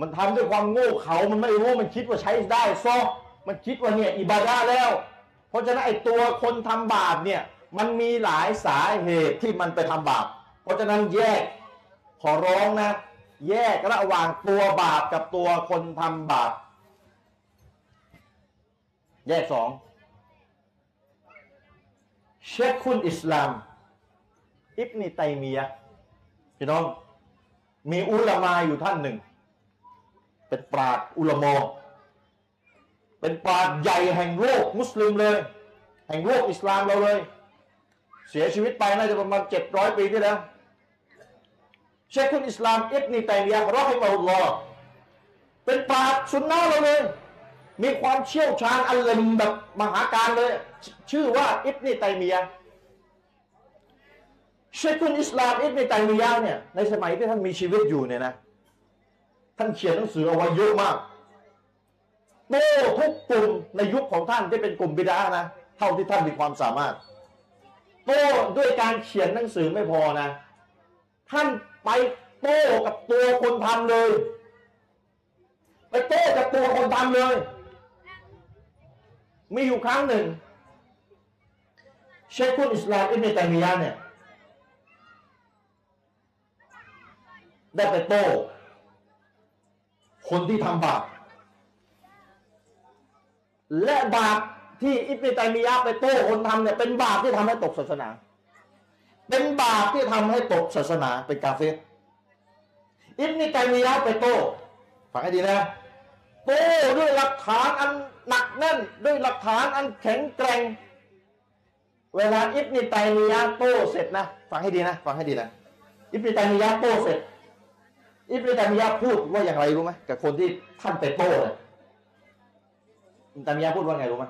มันทำด้วยความโง่เขามันไม่รู้มันคิดว่าใช้ได้ซอมันคิดว่าเนี่ยอิบาดาแล้ว เพราะฉะนั้นไอ้ตัวคนทำบาปเนี่ยมันมีหลายสาเหตุที่มันไปทำบาป เพราะฉะนั้นแยกขอร้องนะ แยกระหว่างตัวบาปกับตัวคนทำบาป แยกสองเชคคุณอิสลาม อิบนิตัยมียะห์พี่น้อง มีอุลามาอยู่ท่านหนึ่ง เป็นปราดอุลามอเป็นปราดใหญ่แห่งโลกมุสลิมเลย แห่งโลกอิสลามเราเลย เสียชีวิตไปน่าจะประมาณเจ็ดร้อยปีที่แล้วเชคคุนอิสลามอิบนีตัยมียะห์รอฮิมะฮุลลอฮ์เป็นปราชญ์สุนนะเราเลย มีความเชี่ยวชาญอัลลิมแบบมหาการเลย ชื่อว่าอิบนีตัยมียะเชคุนอิสลามอิบนีตัยมียะเนี่ยในสมัยที่ท่านมีชีวิตอยู่เนี่ยนะ ท่านเขียนหนังสือเอาไว้เยอะมากโต้ทุกกลุ่มในยุคของท่านที่เป็นกลุ่มบิดานะ เท่าที่ท่านมีความสามารถโต้ด้วยการเขียนหนังสือไม่พอนะ ท่านไปโต้กับตัวคนทำเลย ไปโต้กับตัวคนทำเลย มีอยู่ครั้งหนึ่ง เชคคุนอิสลามอิบเนตัยมียะเนี่ยได้ไปโต้คนที่ทำบาปและบาปที่อิบเนตัยมียะไปโต้คนทำเนี่ยเป็นบาปที่ทำให้ตกศาสนา เป็นบาปที่ทำให้ตกศาสนาเป็นกาเฟอิบเนตัยมียะไปโต้ฟังให้ดีนะโต้ด้วยหลักฐานอัน หนักแน่นด้วยหลักฐานอันแข็งแกร่ง เวลาอิบนิตัยมียะโต้เสร็จนะ ฟังให้ดีนะ ฟังให้ดีนะ อิบนิตัยมียะโต้เสร็จ อิบนิตัยมียะพูดว่าอย่างไรรู้ไหมกับคนที่ท่านไปโต้เนี่ยอิบนิตัยมียะพูดว่าไงรู้ไหม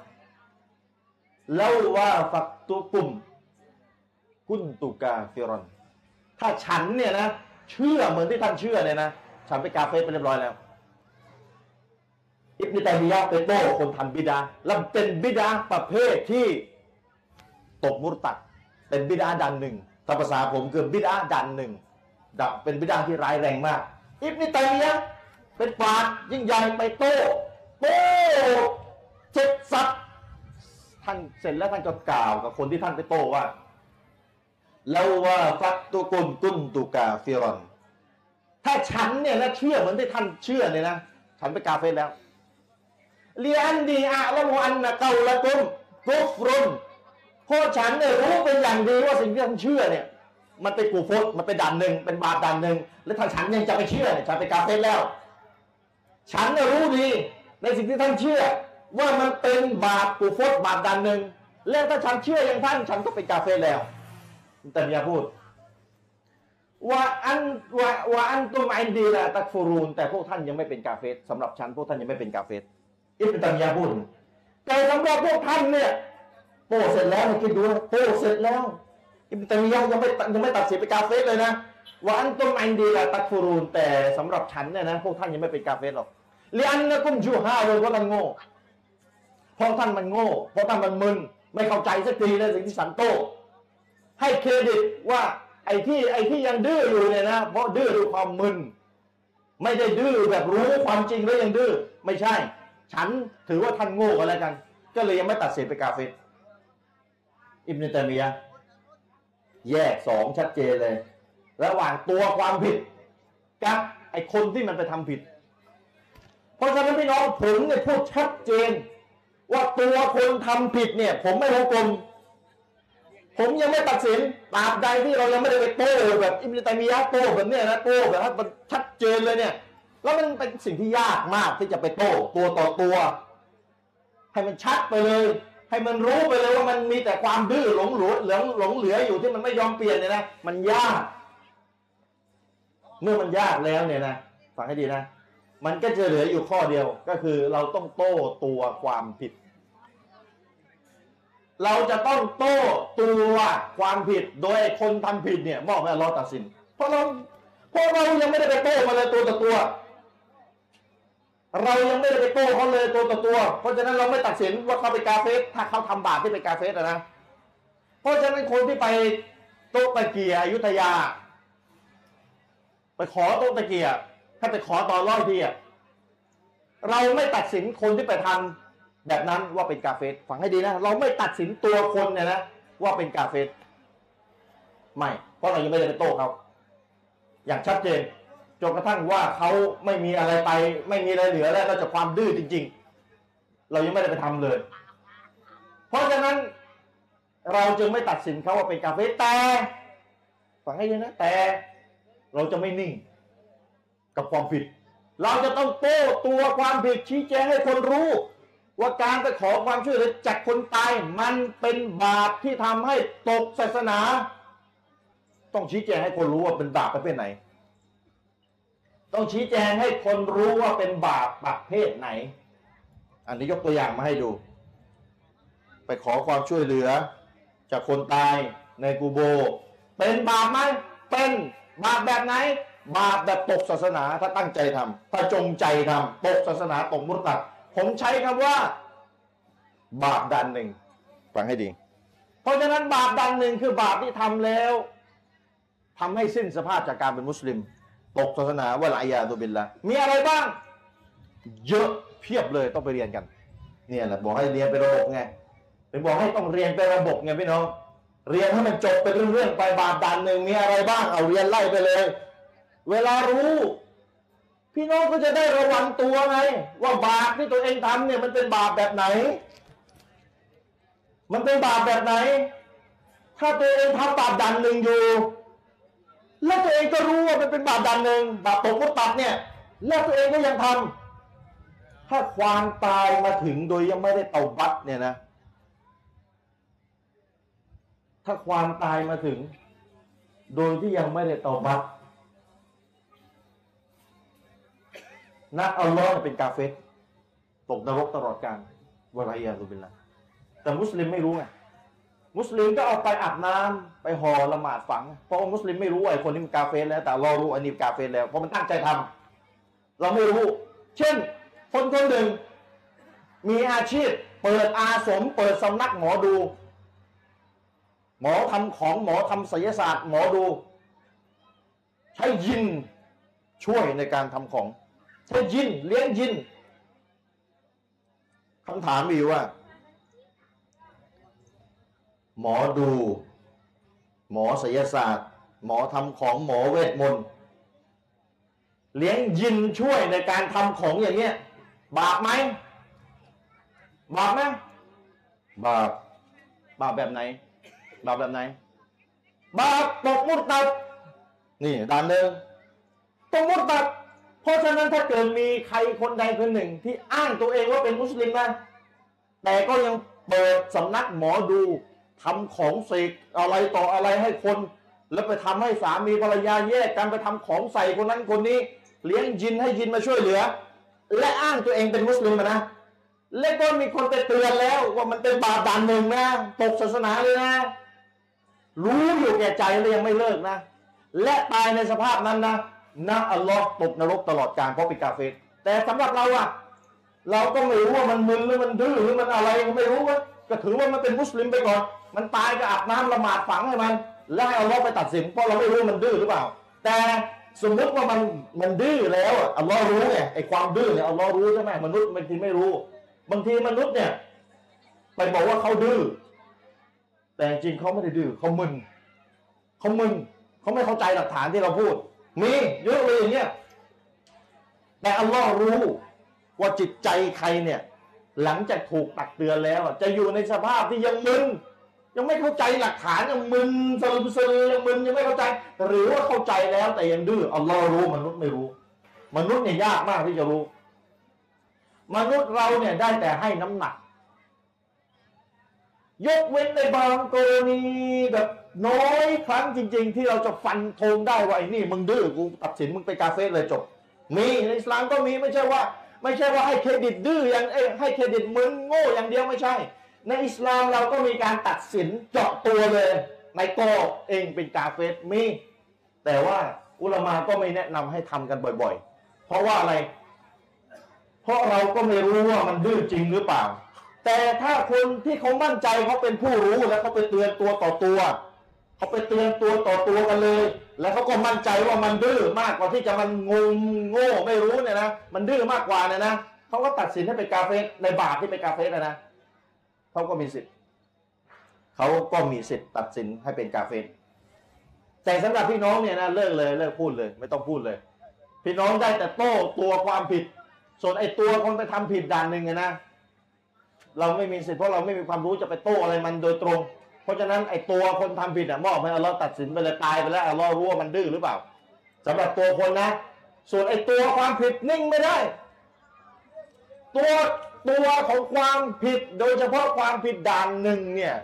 เล่าว่าฟักตุกุมกุนตุกาฟิรอน ถ้าฉันเนี่ยนะ เชื่อเหมือนที่ท่านเชื่อเนี่ยนะ ฉันไปกาเฟสไปเรียบร้อยแล้ว อิบนิตัยมียะห์ไปโต้คนทำบิดา แล้วเป็นบิดาประเภทที่ตกมุรตัด เป็นบิดาดันหนึ่งถ้าภาษาผมคือบิดาดันหนึ่งดับเป็นบิดาที่ร้ายแรงมาก อิบนิตัยมียะห์เป็นปาชญ์ยิ่งใหญ่ไปโต้โต้เจ็ดสัตว์ท่านเสร็จแล้วท่านก็กล่าวกับคนที่ท่านไปโต้ว่าแล้วว่าฟักตุกุนตุนตุกาฟิรอน ถ้าฉันเนี่ยนะเชื่อเหมือนที่ท่านเชื่อเนี่ยนะ ฉันไปกาเฟสแล้ว ลียนดีอะละมอันนะเกาละกุมกุฟรุนเพราะฉันเนี่ยรู้เป็นอย่างดีว่าสิ่งที่ท่านเชื่อเนี่ย มันเป็นกูฟตมันเป็นด่านหนึ่งเป็นบาปด่านหนึ่งแล้วถ้าฉันยังจะไปเชื่อเนี่ยฉันไปกาเฟสแล้ว ฉันเนี่ยรู้ดีในสิ่งที่ท่านเชื่อ ว่ามันเป็นบาปกูฟตบาปด่านหนึ่งแล้วถ้าฉันเชื่ออย่างท่านฉันก็เป็นกาเฟสแล้วแต่เมียพูดว่าอันว่าว่าอันตุมอินดีละตักฟูรูนแต่พวกท่านยังไม่เป็นกาเฟสสำหรับฉันพวกท่านยังไม่เป็นกาเฟส อิบตัมยาพูดแต่สำหรับพวกท่านเนี่ยโป้เสร็จแล้วคิดดูนะโป้เสร็จแล้ว อิบนตัยมียะห์ยังไม่ยังไม่ตัดสินเป็นกาเฟสเลยนะว่าอันตุมอันดีละตักฟูรูนแต่สำหรับฉันเนี่ยนะพวกท่านยังไม่เป็นกาเฟสหรอกเลียนนะกุมจูฮาเลยเพราะท่านโง่เพราะท่านมันโง่เพราะท่านมันมึนไม่เข้าใจสักทีในสิ่งที่ฉันโตให้เครดิตว่าไอ้ที่ไอ้ที่ยังดื้ออยู่เนี่ยนะ เพราะดื้อด้วยความมึน ไม่ได้ดื้อแบบรู้ความจริงแล้วยังดื้อไม่ใช่ ฉันถือว่าท่านโง่กันแล้วกัน ก็เลยยังไม่ตัดสินไปกาเฟรอิบนุตัยมียะแยกสองชัดเจนเลย ระหว่างตัวความผิดกับไอคนที่มันไปทำผิด เพราะฉะนั้นพี่น้องผมเนี่ยพูดชัดเจน ว่าตัวคนทำผิดเนี่ย ผมไม่วงกลมผมยังไม่ตัดสินตราบใดที่เรายังไม่ได้ไปโต้แบบอิบนุตัยมียะโต้แบบเนี้ยนะโต้แบบให้มันชัดเจนเลยเนี่ย แล้วมันเป็นสิ่งที่ยากมากที่จะไปโต้ตัวต่อตัว ให้มันชัดไปเลย ให้มันรู้ไปเลยว่ามันมีแต่ความดื้อหลงหลวหลงหลงเหลืออยู่ที่มันไม่ยอมเปลี่ยนเนี่ยนะมันยาก เมื่อมันยากแล้วเนี่ยนะฟังให้ดีนะ มันก็จะเหลืออยู่ข้อเดียวก็คือเราต้องโต้ตัวความผิด เราจะต้องโต้ตัวความผิดโดยคนทำผิดเนี่ยมอบให้เราตัดสิน เพราะเราเพราะเรายังไม่ได้ไปโต้มาเลยตัวต่อตัว เรายังไม่ได้ไปโต้เขาเลยตัวต่อตัว เพราะฉะนั้นเราไม่ตัดสินว่าเขาเป็นกาเฟสถ้าเขาทำบาปที่เป็นกาเฟสนะ เพราะฉะนั้นคนที่ไปโต๊ะตะเกียอยุธยา ไปขอโต๊ะตะเกียถ้าไปขอต่อร้อยทีอะเราไม่ตัดสินคนที่ไปทำแบบนั้นว่าเป็นกาเฟสฟังให้ดีนะ เราไม่ตัดสินตัวคนเนี่ยนะว่าเป็นกาเฟสไม่ เพราะเรายังไม่ได้ไปโต้เขาอย่างชัดเจน จนกระทั่งว่าเขาไม่มีอะไรไป ไม่มีอะไรเหลือแล้วนอกจากความดื้อจริง ๆ เรายังไม่ได้ไปทำเลย เพราะฉะนั้นเราจึงไม่ตัดสินเขาว่าเป็นกาเฟสแต่ฟังให้ดีนะแต่เราจะไม่นิ่งกับความผิด เราจะต้องโต้ตัวความผิดชี้แจงให้คนรู้ ว่าการไปขอความช่วยเหลือจากคนตายมันเป็นบาปที่ทำให้ตกศาสนา ต้องชี้แจงให้คนรู้ว่าเป็นบาปประเภทไหน ต้องชี้แจงให้คนรู้ว่าเป็นบาปประเภทไหน อันนี้ยกตัวอย่างมาให้ดู ไปขอความช่วยเหลือ จากคนตายในกูโบ เป็นบาปไหมเป็นบาปแบบไหน บาปแบบตกศาสนาถ้าตั้งใจทำถ้าจงใจทำตกศาสนาตกมุตตัดผมใช้คำว่า บาปดันหนึ่งฟังให้ดี เพราะฉะนั้นบาปดันหนึ่งคือบาปที่ทำแล้วทำให้สิ้นสภาพจากการเป็นมุสลิม ตกศาสนาวะลายาตุบิลละมีอะไรบ้าง เยอะเพียบเลยต้องไปเรียนกัน เนี่ยแหละบอกให้เรียนเป็นระบบไงเป็นบอกให้ต้องเรียนเป็นระบบไงพี่น้อง เรียนให้มันจบเป็นเรื่องๆไปบาปดันหนึ่งมีอะไรบ้างเอาเรียนไล่ไปเลย เวลารู้พี่น้องก็จะได้ระวังตัวไง ว่าบาปที่ตัวเองทำเนี่ยมันเป็นบาปแบบไหน มันเป็นบาปแบบไหน ถ้าตัวเองทำบาปดันหนึ่งอยู่ แล้วตัวเองก็รู้ว่ามันเป็นบาปดันหนึ่งบาปตกมุตัดเนี่ย แล้วตัวเองก็ยังทำถ้าความตายมาถึงโดยยังไม่ได้เตาบัตเนี่ยนะ ถ้าความตายมาถึง โดยที่ยังไม่ได้เตาบัตนักอัลลอฮ์เป็นกาเฟสตกนรกตลอดกาลวะลัยาตุบิลละแต่มุสลิมไม่รู้ไง มุสลิมก็เอาไปอาบน้ำไปห่อละหมาดฝัง เพราะมุสลิมไม่รู้ไอ้คนนี้มันกาเฟสแล้วแต่เรารู้อันนี้กาเฟสแล้วเพราะมันตั้งใจทำเราไม่รู้ เช่น คนคนหนึ่ง มีอาชีพ เปิดอาสม เปิดสำนักหมอดู หมอทำของหมอทำศิลศาสตร์ หมอดู ใช้ยินช่วยในการทำของใช้ยินเลี้ยงยินคำถามมีว่า หมอดู หมอศิลศาสตร์ หมอทำของหมอเวทมนต์เลี้ยงยินช่วยในการทำของอย่างเงี้ยบาปไหมบาปไหมบาปบาปแบบไหน บาปแบบไหน บาปตกมุตตัดนี่ด่านหนึ่งตกมุตตัดเพราะฉะนั้นถ้าเกิดมีใครคนใดคนหนึ่ง ที่อ้างตัวเองว่าเป็นมุสลิมนะแต่ก็ยังเปิดสำนักหมอดู ทำของเสกอะไรต่ออะไรให้คน แล้วไปทำให้สามีภรรยาแยกกันไปทำของใส่คนนั้นคนนี้ เลี้ยงยินให้ยินมาช่วยเหลือ และอ้างตัวเองเป็นมุสลิมนะและก็มีคนไปเตือนแล้วว่ามันเป็นบาปด่านหนึ่งนะตกศาสนาเลยนะ รู้อยู่แก่ใจแล้วยังไม่เลิกนะ และตายในสภาพนั้นนะนะอัลลอฮ์ตกนรกตลอดกาลเพราะเป็นกาเฟรแต่สำหรับเราอะเราก็ไม่รู้ว่ามันมึนหรือมันดื้อหรือมันอะไรก็ไม่รู้ว่าก็ถือว่ามันเป็นมุสลิมไปก่อน มันตายก็อาบน้ำละหมาดฝังให้มัน แล้วให้เอัลลอไปตัดสินเพราะเราไม่รู้มันดื้อหรือเปล่า แต่สมมติว่ามันมันดื้อแล้วอะอัลลอฮ์รู้ไงไอ้ความดื้อเนี่ยอัลลอฮ์รู้ใช่ไหมมนุษย์บางทีไม่รู้ บางทีมนุษย์เนี่ย ไปบอกว่าเขาดื้อแต่จริงเขาไม่ได้ดื้อเขามึนเขามึนเขาไม่เข้าใจหลักฐานที่เราพูด มีเยอะเลยอย่างเงี้ยแต่อัลลอฮ์รู้ว่าจิตใจใครเนี่ย หลังจากถูกตักเตือนแล้วจะอยู่ในสภาพที่ยังมึน ยังไม่เข้าใจหลักฐานยังมึนสลืมสลือยังมึนยังไม่เข้าใจ หรือว่าเข้าใจแล้วแต่ยังดื้ออัลลอฮ์รู้มนุษย์ไม่รู้ มนุษย์เนี่ยยากมากที่จะรู้ มนุษย์เราเนี่ยได้แต่ให้น้ำหนัก ยกเว้นในบางกรณีแบบน้อยครั้งจริง ๆ ที่เราจะฟันธงได้ว่าไอ้นี่มึงดื้อกูตัดสินมึงไปกาเฟ่เลยจบ มีในอิสลามก็มีไม่ใช่ว่า ไม่ใช่ว่าให้เครดิตดื้ออย่างเอ้ให้เครดิตมึงโง่อย่างเดียวไม่ใช่ ในอิสลามเราก็มีการตัดสินเจาะตัวเลยในโกเองเป็นกาเฟสมี แต่ว่าอุลามาก็ไม่แนะนำให้ทำกันบ่อยๆ เพราะว่าอะไร เพราะเราก็ไม่รู้ว่ามันดื้อจริงหรือเปล่า แต่ถ้าคนที่เขามั่นใจเขาเป็นผู้รู้แล้วเขาไปเตือนตัวต่อตัวเขาไปเตือนตัวต่อตัวกันเลย แล้วเขาก็มั่นใจว่ามันดื้อมากกว่าที่จะมันงงโง่ไม่รู้เนี่ยนะมันดื้อมากกว่าเนี่ยนะเขาก็ตัดสินให้เป็นกาเฟสในบาปที่เป็นกาเฟสนะนะ เขาก็มีสิทธิ์เขาก็มีสิทธิ์ตัดสินให้เป็นกาเฟสแต่สำหรับพี่น้องเนี่ยนะเลิกเลยเลิกพูดเลย ไม่ต้องพูดเลย พี่น้องได้แต่โต้ตัวความผิด ส่วนไอ้ตัวคนไปทำผิดด่านหนึ่งนะเราไม่มีสิทธิ์เพราะเราไม่มีความรู้จะไปโต้อะไรมันโดยตรง เพราะฉะนั้นไอ้ตัวคนทำผิดอะมอบให้อัลลอฮ์ตัดสินไปเลยตายไปแล้วอัลลอฮ์รู้ว่ามันดื้อหรือเปล่าสำหรับตัวคนนะ ส่วนไอ้ตัวความผิดนิ่งไม่ได้ ตัว ตัวของความผิดโดยเฉพาะความผิดด่านหนึ่งเนี่ย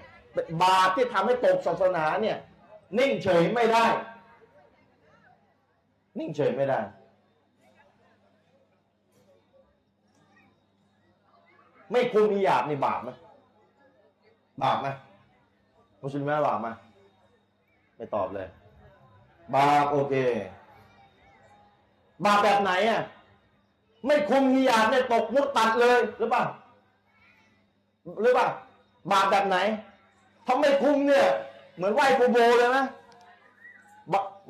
บาปที่ทำให้ตกศาสนาเนี่ยนิ่งเฉยไม่ได้ นิ่งเฉยไม่ได้ ไม่คุมฮิญาบนี่บาปไหมบาปไหมมุสลิมว่าบาปไหมไม่ตอบเลย บาปโอเค บาปแบบไหนอะ ไม่คุมฮิญาบเนี่ยตกมุดตัดเลยหรือเปล่าหรือเปล่าบาปแบบไหนถ้าไม่คุมเนี่ย เหมือนไหว้กูโบเลยนะ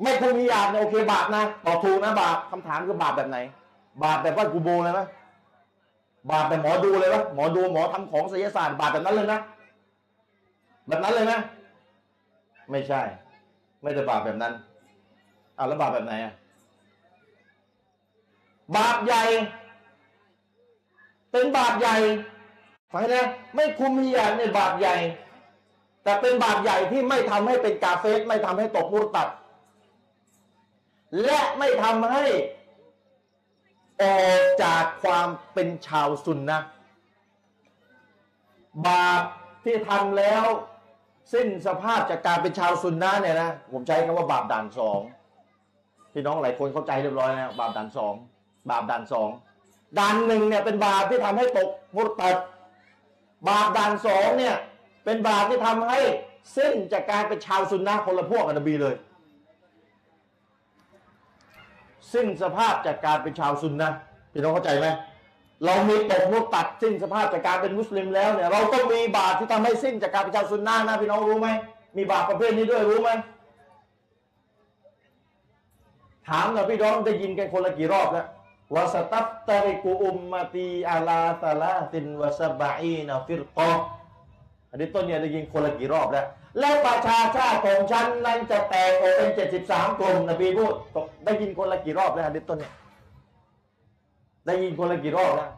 ไม่คุมฮิญาบเนี่ยโอเคบาปนะตอบถูกนะบาปคำถามคือบาปแบบไหน บาปแบบไหว้กูโบเลยไหมบาปแบบหมอดูเลยปะหมอดูหมอทำของศิลศาสตร์บาปแบบนั้นเลยนะแบบนั้นเลยนะไม่ใช่ ไม่ได้บาปแบบนั้นอ่าแล้วบาปแบบไหนอะ บาปใหญ่ เป็นบาปใหญ่ฟังนะ ไม่คุมฮิญาบเนี่ยบาปใหญ่ แต่เป็นบาปใหญ่ที่ไม่ทำให้เป็นกาเฟสไม่ทำให้ตกมุรตัด และไม่ทำให้ออกจากความเป็นชาวซุนนะบาปที่ทำแล้วสิ้นสภาพจากการเป็นชาวซุนนะเนี่ยนะ ผมใช้คำว่าบาปด่านสองพี่น้องหลายคนเข้าใจเรียบร้อยแล้วบาปด่านสอง บาปด่านสองด่านหนึ่งเนี่ยเป็นบาปที่ทำให้ตกมุตตัด บาปด่านสองเนี่ยเป็นบาปที่ทำให้สิ้นจากการเป็นชาวซุนนะคนละพวกกับนบีเลย สิ้นสภาพจากการเป็นชาวซุนนะพี่น้องเข้าใจไหมเรามีตกมุตัดสิ้นสภาพจากการเป็นมุสลิมแล้วเนี่ยเราต้องมีบาปที่ทำให้สิ้นจากการเป็นชาวซุนนะนะพี่น้องรู้ไหมมีบาปประเภทนี้ด้วยรู้ไหมถามหน่อยพี่น้องได้ยินกันคนละกี่รอบแล้ว วาสตัฟตาริกุอุมมาตีอาลาซาลาตินวะสบะอีนาฟิรกออันนี้ต้นเนี่ยได้ยินคนละกี่รอบแล้ว แล้วประชาชาติของฉันนั้นจะแตกออกเป็นเจ็ดสิบสามกลุ่มนบีพูดได้ยินคนละกี่รอบแล้วอันนี้ต้นเนี่ยได้ยินคนละกี่รอบแล้ว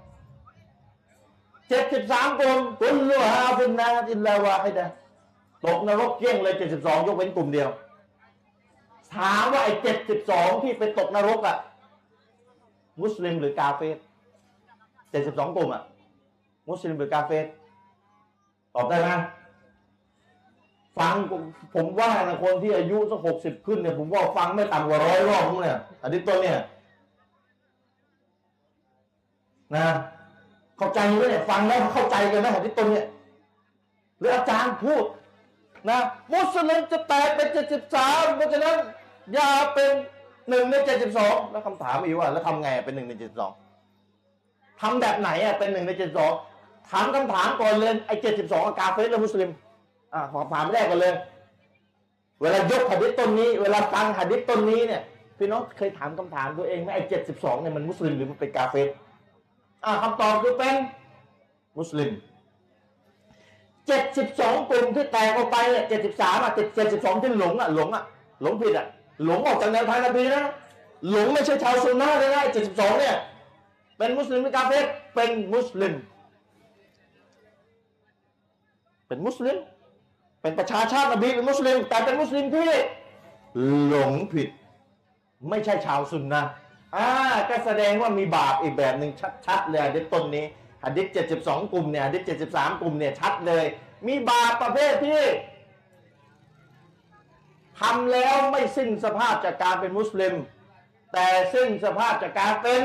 เจ็ดสิบสามคนกุลลูฮาฟินนาอินลาวาฮิดะตกนรกเกี้ยงเลยเจ็ดสิบสองยกเว้นกลุ่มเดียว ถามว่าไอ้เจ็ดสิบสองที่ไปตกนรกอะ มุสลิมหรือกาเฟสเจ็ดสิบสองกลุ่มอะ มุสลิมหรือกาเฟสตอบได้ไหมฟังผมว่านะคนที่อายุสักหกสิบขึ้นเนี่ยผมว่าฟังไม่ต่ำกว่าร้อยรอบมั้งเนี่ยอันนี้ต้นเนี่ยนะเข้าใจไหมเนี่ยฟังแล้วเข้าใจกันไหมหะดิษต้นเนี่ยหรืออาจารย์พูดนะมุสลิมจะแตกเป็นเจ็ดสิบสามเพราะฉะนั้นอย่าเป็น หนึ่งในเจ็ดสิบสองแล้วคำถามอีกว่าแล้วทำไงเป็นหนึ่งในเจ็ดสิบสองทำแบบไหนอะเป็นหนึ่งในเจ็ดสองถามคำถามก่อนเลยไอ้เจ็ดสิบสองกาเฟสหรือมุสลิมอ่าขอถามแรกกันเลย เวลายกหะดิษต้นนี้ เวลาฟังหะดิษต้นนี้เนี่ยพี่น้องเคยถามคำถามตัวเองไหมไอ้เจ็ดสิบสองเนี่ยมันมุสลิมหรือมันเป็นกาเฟสอ่าคำตอบคือเป็นมุสลิมเจ็ดสิบสองกลุ่มที่แตกออกไปเนี่ยเจ็ดสิบสามอะเจ็ดเจ็ดสิบสองที่หลงอะหลงอะหลงผิดอะ หลงออกจากแนวทางนบีนะ หลงไม่ใช่ชาวซุนนะห์เลยนะเจ็ดสิบสองเนี่ย เป็นมุสลิมหรือกาเฟสเป็นมุสลิม เป็นมุสลิม เป็นประชาชาตินบีเป็นมุสลิม แต่เป็นมุสลิมที่หลงผิด ไม่ใช่ชาวซุนนะอ่าก็แสดงว่ามีบาปอีกแบบหนึ่งชัดๆเลยหะดิษต้นนี้หะดิษ72 กลุ่มเนี่ยหะดิษ73 กลุ่มเนี่ยชัดเลย มีบาปประเภทที่ ทำแล้วไม่สิ้นสภาพจากการเป็นมุสลิม แต่สิ้นสภาพจากการเป็น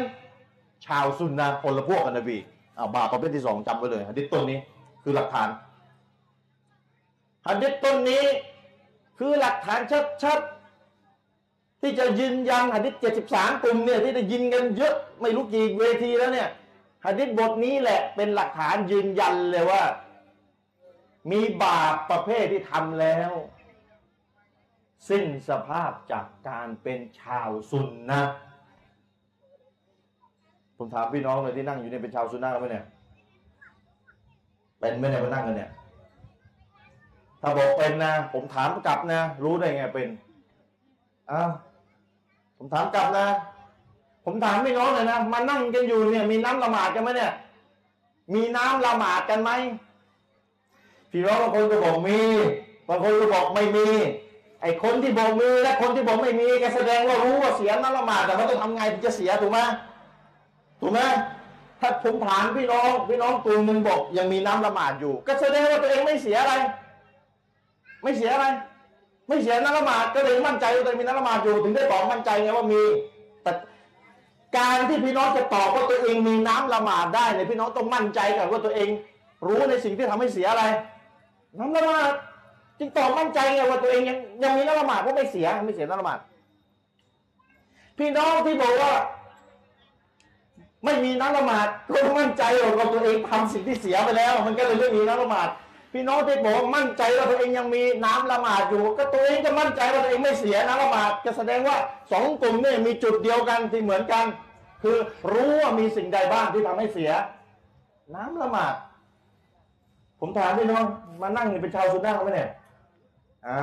ชาวซุนนะคนละพวกกันนบีอ่าบาปประเภทที่สองจำไว้เลยหะดิษต้นนี้คือหลักฐานหัดดิษต้นนี้คือหลักฐานชัดๆที่จะยืนยันหัดดิษ73 กลุ่มเนี่ยที่ได้ยินกันเยอะไม่รู้กี่เวทีแล้วเนี่ยหัดดิษบทนี้แหละเป็นหลักฐานยืนยันเลยว่า มีบาปประเภทที่ทำแล้ว สิ้นสภาพจากการเป็นชาวซุนนะผมถามพี่น้องเลยที่นั่งอยู่เนี่ยเป็นชาวซุนนะห์ไหมเนี่ย เป็นไหมเนี่ยมานั่งกันเนี่ย ถ้าบอกเป็นนะ ผมถามกลับนะ รู้ได้ไงเป็นอ้าวผมถามกลับนะ ผมถามพี่น้องเลยนะมานั่งกันอยู่เนี่ย มีน้ำละหมาดกันไหมเนี่ย มีน้ำละหมาดกันไหมพี่น้องบางคนก็บอกมีบางคนก็บอกไม่มี ไอ้คนที่บอกมีและคนที่บอกไม่มีก็แสดงว่ารู้ว่าเสียน้ำละหมาดแต่ว่าต้องทำไงถึงจะเสียถูกไหมถูกไหมถ้าผมถามพี่น้อง พี่น้องกลุ่มหนึ่งบอกยังมีน้ำละหมาดอยู่ ก็แสดงว่าตัวเองไม่เสียอะไร ไม่เสียอะไร ไม่เสียน้ำละหมาดก็เลยมั่นใจว่าตัวเองมีน้ำละหมาดอยู่ ถึงได้บอกมั่นใจไงว่ามี แต่การที่พี่น้องจะตอบว่าตัวเองมีน้ำละหมาดได้เนี่ยพี่น้องต้องมั่นใจก่อนว่าตัวเอง รู้ในสิ่งที่ทำให้เสียอะไร น้ำละหมาด จึงตอบมั่นใจไงว่าตัวเองยังยังมีน้ำละหมาดเพราะไม่เสียไม่เสียน้ำละหมาดพี่น้องที่บอกว่า ไม่มีน้ำละหมาดก็มั่นใจว่าตัวเองทำสิ่งที่เสียไปแล้ว มันก็เลยไม่มีน้ำละหมาดพี่น้องที่บอกมั่นใจว่าตัวเองยังมีน้ำละหมาดอยู่ ก็ตัวเองจะมั่นใจว่าตัวเองไม่เสียน้ำละหมาดจะแสดงว่าสองกลุ่มนี่มีจุดเดียวกันที่เหมือนกัน คือรู้ว่ามีสิ่งใดบ้างที่ทำให้เสีย น้ำละหมาดผมถามพี่น้องมานั่งนี่เป็นชาวซุนนะห์ไหมเนี่ย อ่า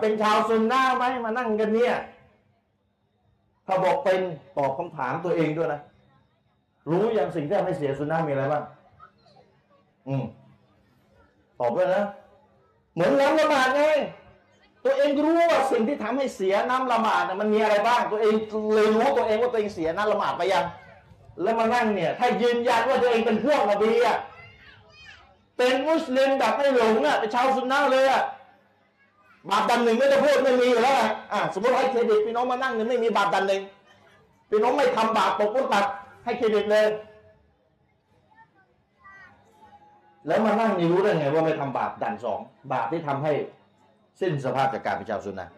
เป็นชาวซุนนะไหมมานั่งกันเนี่ย ถ้าบอกเป็นตอบคำถามตัวเองด้วยนะ รู้อย่างสิ่งที่ทำให้เสียซุนนะมีอะไรบ้างอืมตอบด้วยนะ เหมือนน้ำละหมาดไงตัวเองรู้ว่าสิ่งที่ทำให้เสียน้ำละหมาดมันมีอะไรบ้าง ตัวเองเลยรู้ตัวเองว่าตัวเองเสียน้ำละหมาดไปยัง แล้วมานั่งเนี่ย ถ้ายืนยันว่าตัวเองเป็นพวกนบีอะเป็นมุสลิมแบบไม่หลงอะเป็นชาวซุนนะเลยอะ บาปดันหนึ่งไม่ได้พูดไม่มีอยู่แล้วอะอะสมมติให้เครดิตพี่น้องมานั่งเนี่ยไม่มีบาปดันหนึ่งพี่น้องไม่ทำบาปปกปุตัดให้เครดิตเลย แล้วมานั่งนี่รู้ได้ไงว่าไม่ทำบาปด่านสองบาปที่ทำให้สิ้นสภาพจากการเป็นชาวซุนนะ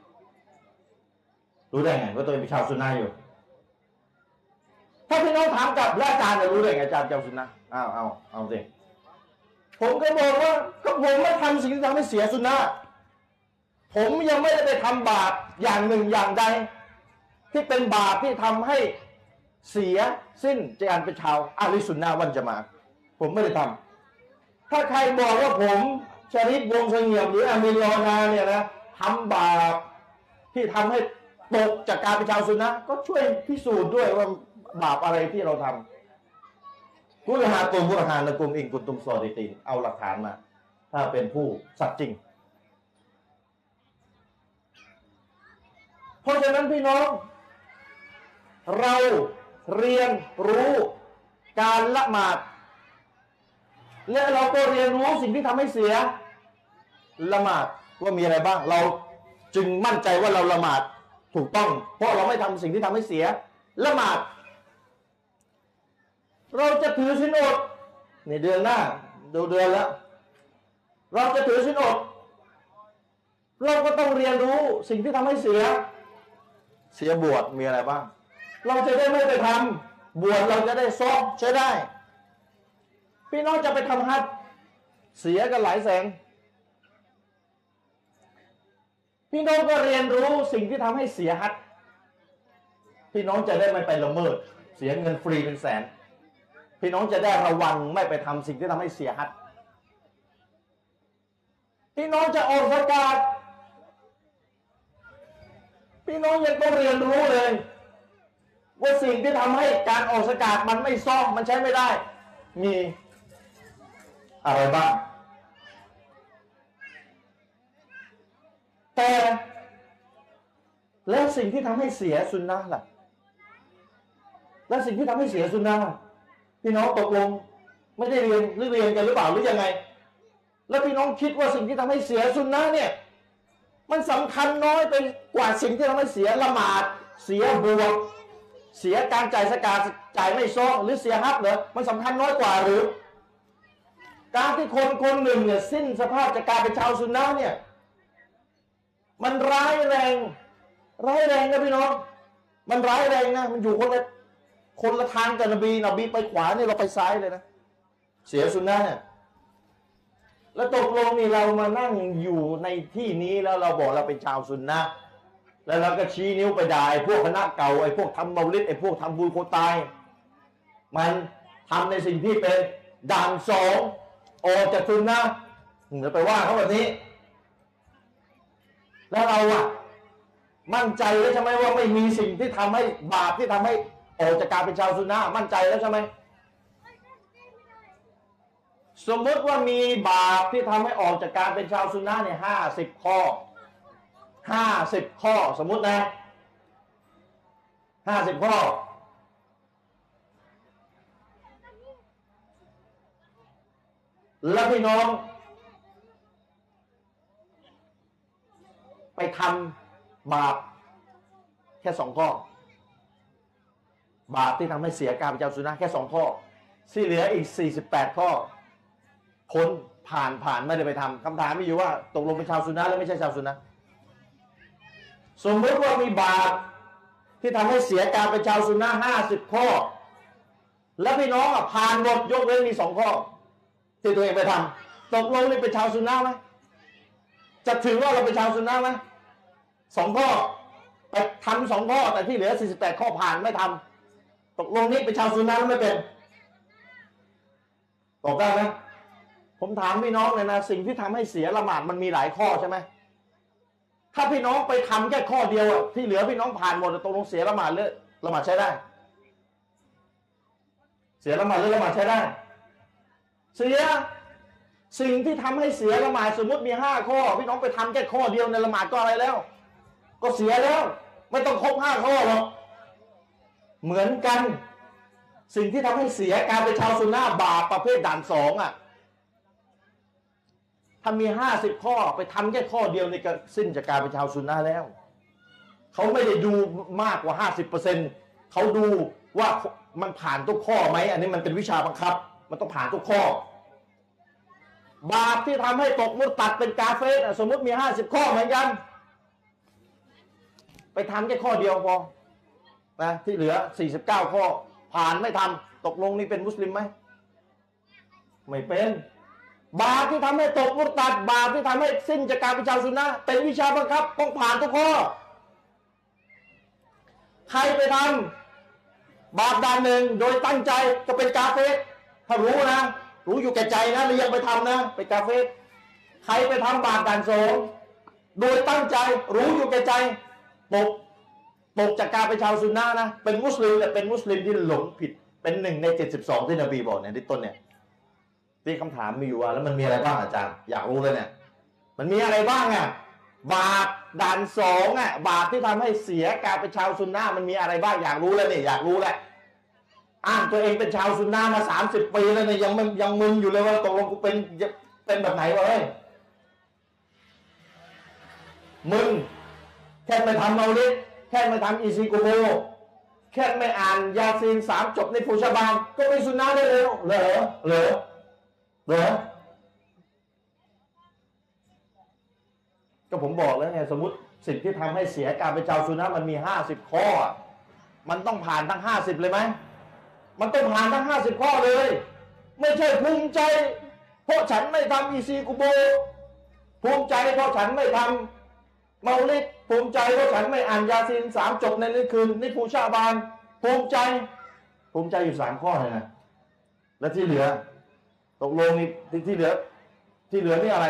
รู้ได้ไงว่าตัวเองเป็นชาวซุนนะอยู่ ถ้าพี่น้องถามกับอาจารย์จะรู้ได้ไงอาจารย์ชาวซุนนะอ้าวเอาเอาสิผมก็บอกว่าก็ผมไม่ทำสิ่งที่ทำให้เสียซุนนะ ผมยังไม่ได้ไปทำบาปอย่างหนึ่งอย่างใดที่เป็นบาปที่ทำให้เสียสิ้นจากการเป็นชาวอาลิสุนนะวันจะมา ผมไม่ได้ทำถ้าใครบอกว่าผมชริปวงเสงี่ยมหรืออามินลอนาเนี่ยนะทำบาปที่ทำให้ตกจากการเป็นชาวซุนนะก็ช่วยพิสูจน์ด้วยว่าบาปอะไรที่เราทำกุลหาตุมกุลหานะกุมอิงกุลตุมซอดิตินเอาหลักฐานมา ถ้าเป็นผู้สัตย์จริง เพ ราะฉะนั้นพี่น้อง เราเรียนรู้การละหมาด และเราก็เรียนรู้สิ่งที่ทำให้เสียละหมาดว่ามีอะไรบ้าง เราจึงมั่นใจว่าเราละหมาดถูกต้อง เพราะเราไม่ทำสิ่งที่ทำให้เสียละหมาด เราจะถือสินอดในเดือนหน้าดูเดือนแล้วเราจะถือสินอดเราก็ต้องเรียนรู้สิ่งที่ทำให้เสีย เสียบวชมีอะไรบ้าง เราจะได้ไม่ไปทำบวชเราจะได้ซ้อมใช้ได้ พี่น้องจะไปทำฮัทเสียกันหลายแสนพี่น้องก็เรียนรู้สิ่งที่ทำให้เสียฮัทพี่น้องจะได้ไม่ไปละเมิด เสียเงินฟรีเป็นแสน พี่น้องจะได้ระวังไม่ไปทำสิ่งที่ทำให้เสียฮัทพี่น้องจะออกสกาด พี่น้องยังต้องเรียนรู้เลย ว่าสิ่งที่ทำให้การออกสกาดมันไม่ซ่อมมันใช้ไม่ได้ มีอะไรบ้างแต่แล้วสิ่งที่ทำให้เสียสุนนะล่ะ แล้วสิ่งที่ทำให้เสียสุนนะพี่น้องตกลงไม่ได้เรียนหรือเรียนกันหรือเปล่าหรือยังไง แล้วพี่น้องคิดว่าสิ่งที่ทำให้เสียสุนนะเนี่ย มันสำคัญน้อยไปกว่าสิ่งที่ทำให้เสียละหมาด เสียบวก เสียการจ่ายสกาดจ่ายไม่ซ้อหรือเสียฮับเหรอมันสำคัญน้อยกว่าหรือ การที่คนคนหนึ่งเนี่ยสิ้นสภาพจากการเป็นชาวซุนนะเนี่ย มันร้ายแรง ร้ายแรงนะพี่น้อง มันร้ายแรงนะมันอยู่คนละคนละทางกับนบีนบีไปขวาเนี่ยเราไปซ้ายเลยนะ เสียสุนนะเนี่ย แล้วตกลงนี่เรามานั่งอยู่ในที่นี้แล้วเราบอกเราเป็นชาวซุนนะแล้วเราก็ชี้นิ้วไปด่าไอ้พวกคณะเก่าไอ้พวกทำเมาลิดไอ้พวกทำบุญโคตาย มันทำในสิ่งที่เป็นด่านสองออกจากซุนนะห์เราไปว่าเขาแบบนี้ แล้วเราอะมั่นใจแล้วใช่ไหมว่าไม่มีสิ่งที่ทำให้บาปที่ทำให้ออกจากการเป็นชาวซุนนะมั่นใจแล้วใช่ไหม สมมติว่ามีบาปที่ทำให้ออกจากการเป็นชาวซุนนะเนี่ยห้าสิบข้อห้าสิบข้อสมมตินะห้าสิบข้อ แล้วพี่น้อง ไปทำบาปแค่สองข้อ บาปที่ทำให้เสียการเป็นเจ้าสุนัขแค่สองข้อที่เหลืออีกสี่สิบแปดข้อ พ้นผ่านผ่านไม่ได้ไปทำคำถามมีอยู่ว่าตกลงเป็นชาวสุนัขหรือไม่ใช่ชาวสุนัขสมมติว่ามีบาปที่ทำให้เสียการเป็นชาวสุนัขห้าสิบข้อ แล้วพี่น้องอะผ่านหมดยกเว้นมีสองข้อที่ตัวเองไปทำตกลงนี่เป็นชาวสุนัขไหมจะถือว่าเราเป็นชาวสุนัขไหมสองข้อไปทำสองข้อแต่ที่เหลือ48ข้อผ่านไม่ทำตกลงนี่เป็นชาวสุนัขหรือไม่เป็นบอกได้ไหม ผมถามพี่น้องเลยนะสิ่งที่ทำให้เสียละหมาดมันมีหลายข้อใช่ไหมถ้าพี่น้องไปทำแค่ข้อเดียวอะที่เหลือพี่น้องผ่านหมดอะตกลงเสียละหมาดหรือละหมาดใช้ได้ เสียละหมาดหรือละหมาดใช้ได้ เสียสิ่งที่ทำให้เสียละหมาดสมมติมีห้าข้อ พี่น้องไปทำแค่ข้อเดียวในละหมาดก็อะไรแล้ว ก็เสียแล้ว ไม่ต้องครบห้าข้อหรอกเหมือนกัน สิ่งที่ทำให้เสียการเป็นชาวซุนนะบาปประเภทด่านสองอะ ถ้ามีห้าสิบข้อไปทำแค่ข้อเดียวในก็สิ้นจากการเป็นชาวซุนนะแล้ว เขาไม่ได้ดูมากกว่าห้าสิบเปอร์เซ็นเขาดูว่ามันผ่านทุกข้อไหมอันนี้มันเป็นวิชาบังคับ มันต้องผ่านทุกข้อ บาปที่ทำให้ตกมุตัดเป็นกาเฟสสมมติมีห้าสิบข้อเหมือนกัน ไปทำแค่ข้อเดียวพอนะที่เหลือสี่สิบเก้าข้อ ผ่านไม่ทำตกลงนี่เป็นมุสลิมไหมไม่เป็น บาปที่ทำให้ตกมุตัด บาปที่ทำให้สิ้นจากการเป็นชาวซุนนะเป็นวิชาบังคับต้องผ่านทุกข้อ ใครไปทำบาปด่านหนึ่งโดยตั้งใจจะเป็นกาเฟสถ้ารู้นะ รู้อยู่แก่ใจนะหรือยังไปทำนะไปกาเฟสใครไปทำบาปด่านสองโดยตั้งใจรู้อยู่แก่ใจตกตกจากการเป็นชาวซุนนะนะ เป็นมุสลิมแต่เป็นมุสลิมที่หลงผิดเป็นหนึ่งในเจ็ดสิบสองที่นบีบอกเนี่ยที่ต้นเนี่ย ที่คำถามมีอยู่ว่าแล้วมันมีอะไรบ้างอาจารย์อยากรู้เลยเนี่ย มันมีอะไรบ้างอะบาปด่านสองอะบาปที่ทำให้เสียการเป็นชาวซุนนะห์มันมีอะไรบ้างอยากรู้แล้วเนี่ยอยากรู้แหละอ้างตัวเองเป็นชาวซุนนะห์มาสามสิบปีแล้วเนี่ยยังไม่ยังมึนอยู่เลยว่าตกลงกูเป็นเป็นแบบไหนวะเฮ้ยมึงแค่ไม่ทำเมาลิดแค่ไม่ทำอีซีกูโมแค่ไม่อ่านยาซีนสามจบในฟูชบานก็เป็นซุนนะห์ได้แล้วเหรอเหรอ เหรอก็ผมบอกแล้วไงสมมติสิ่งที่ทำให้เสียการเป็นชาวซุนนะมันมีห้าสิบข้อ มันต้องผ่านทั้งห้าสิบเลยไหมมันต้องผ่านทั้งห้าสิบข้อเลย ไม่ใช่ภูมิใจ เพราะฉันไม่ทำอีซีกูโบภูมิใจเพราะฉันไม่ทำเมาลิดภูมิใจเพราะฉันไม่อ่านยาซีนสามจบในนี้คืนนี่ภูชาบานภูมิใจ ภูมิใจอยู่สามข้อเลยนะแล้วที่เหลือ ตกลงนี่ที่เหลือ ที่เหลือนี่อะไร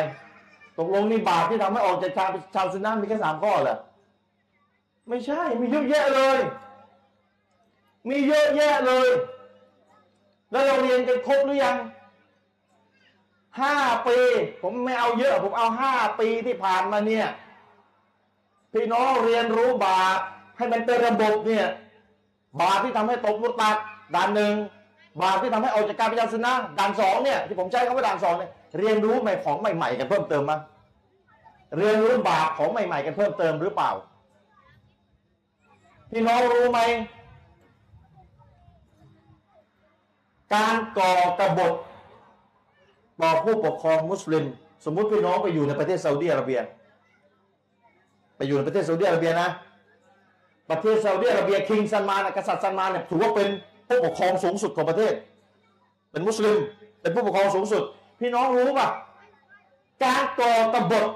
ตกลงนี่บาปที่ทำให้ออกจากชาวชาวซุนนะมีแค่สามข้อเหรอไม่ใช่มีเยอะแยะเลย มีเยอะแยะเลย แล้วเราเรียนกันครบหรือยังห้าปี ผมไม่เอาเยอะ ผมเอาห้าปีที่ผ่านมาเนี่ย พี่น้องเรียนรู้บาปให้มันเป็นระบบเนี่ย บาปที่ทำให้ตกมุตัดด่านหนึ่ง บาปที่ทำให้ออกจากการเป็นชาวซุนะด่านสองเนี่ยที่ผมใช้คำว่าด่านสองเนี่ยเรียนรู้ใหม่ของใหม่ ๆ กันเพิ่มเติมมั้ยเรียนรู้บาปของใหม่ ๆ กันเพิ่มเติมหรือเปล่าพี่น้องรู้ไหมการก่อกบฏต่อผู้ปกครองมุสลิม สมมุติพี่น้องไปอยู่ในประเทศซาอุดิอาระเบีย ไปอยู่ในประเทศซาอุดิอาระเบียนะ ประเทศซาอุดิอาระเบีย king ซัลมานกษัตริย์ซัลมานเนี่ยถือว่าเป็น ผู้ปกครองสูงสุดของประเทศ เป็นมุสลิม เป็นผู้ปกครองสูงสุด พี่น้องรู้ป่ะการก่อกบฏ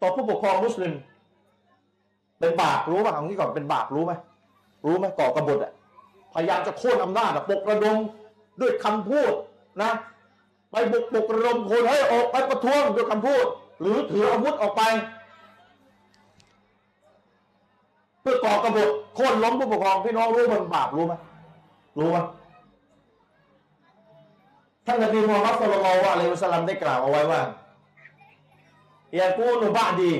ต่อผู้ปกครองมุสลิม เป็นบาปรู้ป่ะเอางี้ก่อนเป็นบาปรู้ไหมรู้ไหมก่อกบฏอะพยายามจะโค่นอำนาจปกระดมด้วยคำพูดนะไปบุกปลุกระดมคนให้ออกไปประท้วงด้วยคำพูด หรือถืออาวุธออกไป เพื่อก่อกบฏโค่นล้มผู้ปกครองพี่น้องรู้มันบาปรู้ไหม รู้ไหมท่านนบีมูฮัมมัดสุลลัลลอฮุอะลัยฮิวะสัลลัมได้กล่าวเอาไว้ว่าอย่ากูนุบะดี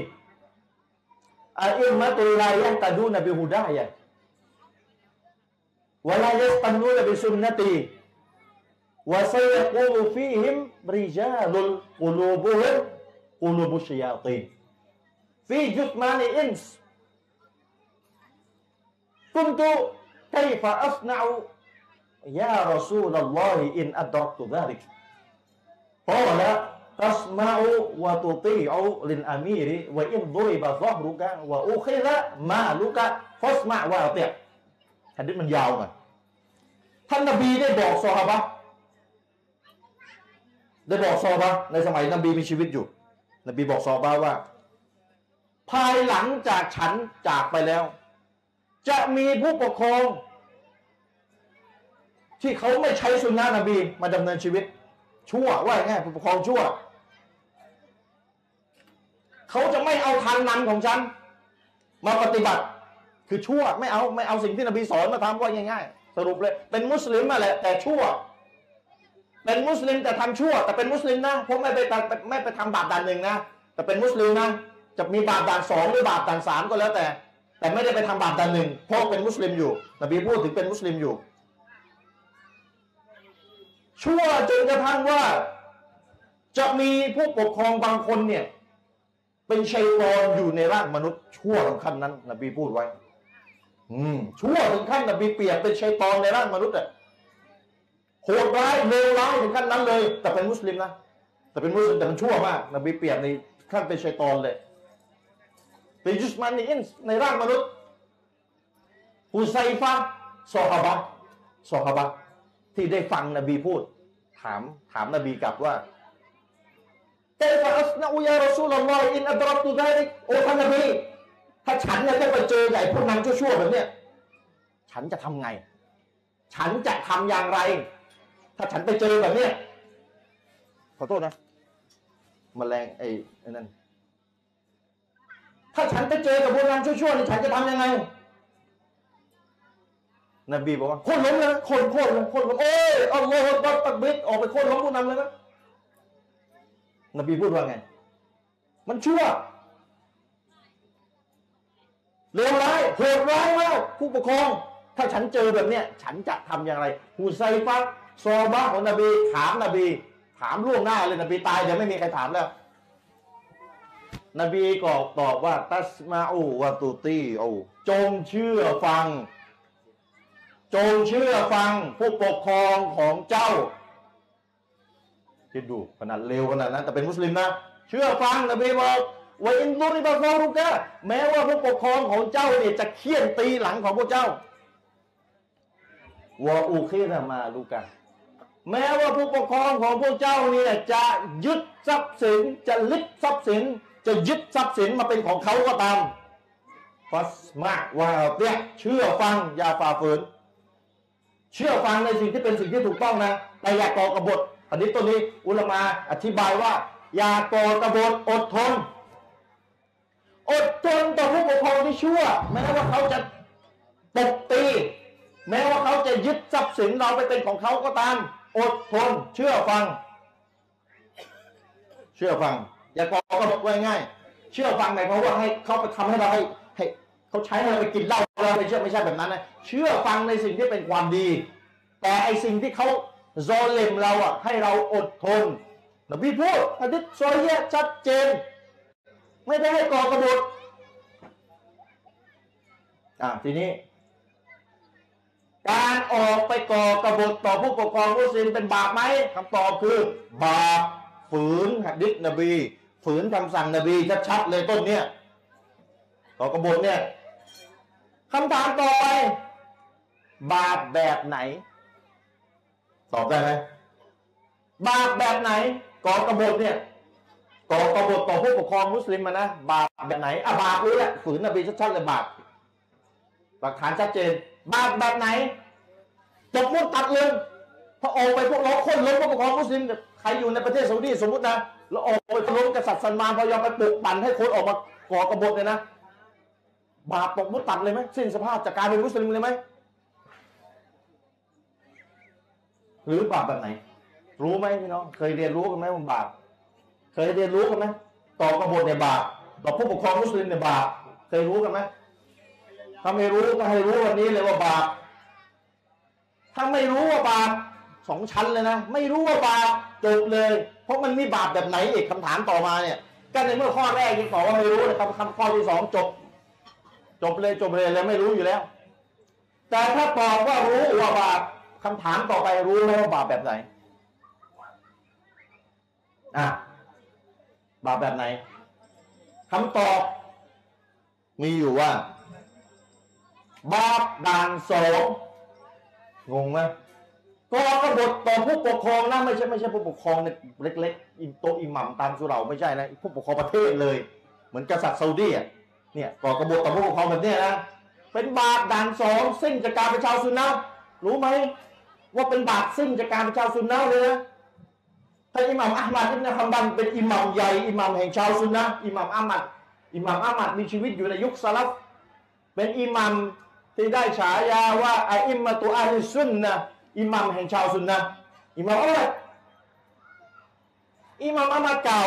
อาอิมมะตุลลายะตะดูนบิฮุดายะวะลายัสตันนูนบิสุนนตีวะซัยกูลฟีฮิมริจาลุลกุลูบุฮิมกุลูบุชยาตีนฟีจุตมานีอินส์ كنت كيف أصنع يا رسول الله إن أدركت ذلك قالตัสมาอุวะตุตีอุลินอามีริวะอินดุริบะซอฮรุกะวะอเคละมาลุกะฟัสมาวะเตียฮันดิษมันยาวหน่อยท่านนบีได้บอกซอฮาบะได้บอกซอฮาบะในสมัยนบีมีชีวิตอยู่ นบีบอกซอฮาบะว่า ภายหลังจากฉันจากไปแล้ว จะมีผู้ปกครอง ที่เขาไม่ใช้สุนนะนบีมาดำเนินชีวิต ชั่วว่าง่ายผู้ปกครองชั่ว เขาจะไม่เอาทางนำของฉัน มาปฏิบัติ คือชั่วไม่เอาไม่เอาสิ่งที่นบีสอนมาทำว่าง่ายๆ สรุปเลย เป็นมุสลิมมาแหละแต่ชั่ว เป็นมุสลิมแต่ทำชั่ว แต่เป็นมุสลิมนะเพราะไม่ไปไม่ไปทำบาปด่านหนึ่งนะแต่เป็นมุสลิมนะจะมีบาปด่านสองหรือบาปด่านสามก็แล้วแต่ แต่ไม่ได้ไปทำบาปด่านหนึ่งเพราะเป็นมุสลิมอยู่นบีพูดถึงเป็นมุสลิมอยู่ ชั่วจนกระทั่งว่า จะมีผู้ปกครองบางคนเนี่ย เป็นชัยตอนอยู่ในร่างมนุษย์ชั่วถึงขั้นนั้นนบีพูดไว้ อืม ชั่วถึงขั้นนบีเปลี่ยนเป็นชัยตอนในร่างมนุษย์อะโหดร้ายเลวร้ายถึงขั้นนั้นเลย แต่เป็นมุสลิมนะแต่เป็นมุสลิมแต่มันชั่วมากนบีเปลี่ยนในขั้นเป็นชัยตอนเลยเป็นยุสมันนีอินในร่างมนุษย์ฮุไซฟะซอฮาบะซอฮาบะ ที่ได้ฟังนบีพูด ถามถามนบีกลับว่าเตฟะอัสนาอุยารอซูลลอฮอินอัดรับตุได้โอ้ท่านนบีถ้าฉันเนี่ยต้ไปเจอใหญ่พวกนั้นชั่วๆแบบเนี้ยฉันจะทำไง ฉันจะทำอย่างไร ถ้าฉันไปเจอแบบเนี้ยขอโทษนะมแมลงไอ้นั่นถ้าฉันไปเจอกับพวกนั้นชั่วๆนี่ฉันจะทำยังไง นบีบอกว่าคนล้มเลยนะคนโค่นล้มคนล้มโอ้ยอัลลอฮฺบัตตักบิดออกไปโค่นล้มผู้นำเลยนะนบีพูดว่าไง มันชั่วเลวร้ายโหดร้ายมากผู้ปกครอง ถ้าฉันเจอแบบเนี้ยฉันจะทำอย่างไรฮูไซฟะซอบะของนบี ถามนบี ถามล่วงหน้าเลยนบีตายเดี๋ยวไม่มีใครถามแล้ว นบีก็ตอบว่า ตัสมาอูวะตุตีอูจงเชื่อฟัง จงเชื่อฟังผู้ปกครองของเจ้าคิดดูขนาดเลวขนาดนั้นแต่เป็นมุสลิมนะ เชื่อฟังนบีบอกว่าอินดุริบาฟารุกะแม้ว่าผู้ปกครองของเจ้าเนี่ยจะเคี่ยนตีหลังของพวกเจ้าวาอูคีรามาลูกะแม้ว่าผู้ปกครองของพวกเจ้าเนี่ยจะยึดทรัพย์สินจะลิดทรัพย์สิน จะยึดทรัพย์สินมาเป็นของเขาก็ตามฟัสมาว่าเนี่ยเชื่อฟังอย่าฝ่าฝืน เชื่อฟังในสิ่งที่เป็นสิ่งที่ถูกต้องนะแต่อย่าก่อกบฏอันนี้ตัวนี้อุลมาอธิบายว่า อย่าก่อกบฏอดทน อดทนต่อผู้ปกครองที่ชั่ว แม้ว่าเขาจะตบตี แม้ว่าเขาจะยึดทรัพย์สินเราไปเป็นของเขาก็ตาม อดทน เชื่อฟัง เชื่อฟัง อย่าก่อกบฏไว้ง่าย เชื่อฟังหมายความว่าให้เขาไปทำให้เราให้ เขาใช้เราไปกินเหล้าเราไม่เชื่อไม่ใช่แบบนั้นนะเชื่อฟังในสิ่งที่เป็นความดี แต่ไอสิ่งที่เขาโซเลมเราอะให้เราอดทนนบีพูดอะดิษซอยเยชัดเจน ไม่ได้ให้ก่อกระบฏอะทีนี้การออกไปก่อกระบฏต่อผู้ปกครองมุสลิมเป็นบาปไหมคำตอบคือบาปฝืนหัดดิษนบี ฝืนคำสั่งนบีชัดๆเลยต้นเนี้ยก่อกระบฏเนี่ย คำถามต่อไป บาปแบบไหน ตอบได้ไหมบาปแบบไหนก่อกบฏเนี่ยก่อกบฏต่อผู้ปกครองมุสลิมมานะบาปแบบไหนอะบาปรู้แหละฝืนนบีชัดๆเลยบาปหลักฐานชัดเจน บาปแบบไหนตกมุรตัดเลยพอออกไปพวกเราคนล้มผู้ปกครองมุสลิมใครอยู่ในประเทศซาอุดีสมมตินะแล้วออกไปล้มกษัตริย์ซัลมานพอยอมไปปลุกปั่นให้คนออกมาก่อกบฏเลยนะ บาปตกมุรตัดเลยไหมสิ้นสภาพจากการเป็นมุสลิมเลยไหมหรือบาปแบบไหน รู้ไหมพี่น้องเคยเรียนรู้กันไหมว่าบาปเคยเรียนรู้กันไหมต่อกบฏในบาปต่อผู้ปกครองมุสลิมในบาปเคยรู้กันไหมถ้าไม่รู้ก็ให้รู้วันนี้เลยว่าบาปถ้าไม่รู้ว่าบาปสองชั้นเลยนะ ไม่รู้ว่าบาปจบเลย เพราะมันมีบาปแบบไหนอีกคำถามต่อมาเนี่ยก็ในเมื่อข้อแรกยังตอบว่าไม่รู้นะครับคำข้อที่สองจบ จบเลยจบเลยแล้วไม่รู้อยู่แล้ว แต่ถ้าตอบว่ารู้ว่าบาปคำถามต่อไปรู้ไหมว่าบาปแบบไหนอะบาปแบบไหนคำตอบ มีอยู่ว่า บาปด่านสองงงไหมก็กบฏต่อผู้ปกครองนะไม่ใช่ไม่ใช่ผู้ปกครองเล็กๆอินโตอิหมัมตามสุเหราไม่ใช่นะผู้ปกครองประเทศเลย เหมือนกษัตริย์ซาอุดีอะ เนี่ยก่อกระบฏต่อผู้ปกครองแบบเนี้ยนะเป็นบาปด่านสองซึ่งจากการเป็นชาวซุนนะรู้ไหมว่าเป็นบาปซึ่งจากการเป็นชาวซุนนะเลยนะท่านอิหม่ามอัลมัดอิบนะฮัมบันเป็นอิหม่ามใหญ่อิหม่ามแห่งชาวซุนนะอิหม่ามอัลมัดอิหม่ามอัลมัดมีชีวิตอยู่ในยุคสลับเป็นอิหม่ามที่ได้ฉายาว่าไออิมมะตุอาลิซุนนะอิหม่ามแห่งชาวซุนนะอิหม่ามอัลมัดอิหม่ามอัลมัดเก่า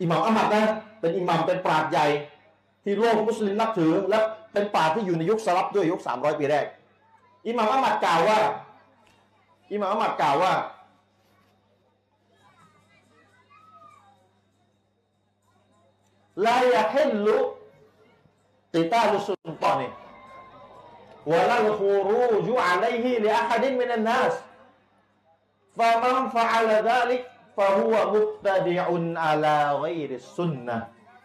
อิหม่ามอัลมัดนะเป็นอิหม่ามเป็นปราชญ์ใหญ่ ที่โลกมุสลิมนับถือ และเป็นป่าที่อยู่ในยุคสลับด้วยยุค 300 ปีแรก อิหม่ามอัมัดกล่าวว่า อิหม่ามอัมัดกล่าวว่า ลายะเฮลลุติตาลุสุลตานีวะลัลคูรูจุอะลัยฮิลิอะฮัดินมินันนัสฟะมันฟะอะลซาลิกฟะฮุวะมุบตะดิอุนอะลาฆอยริสซุนนะ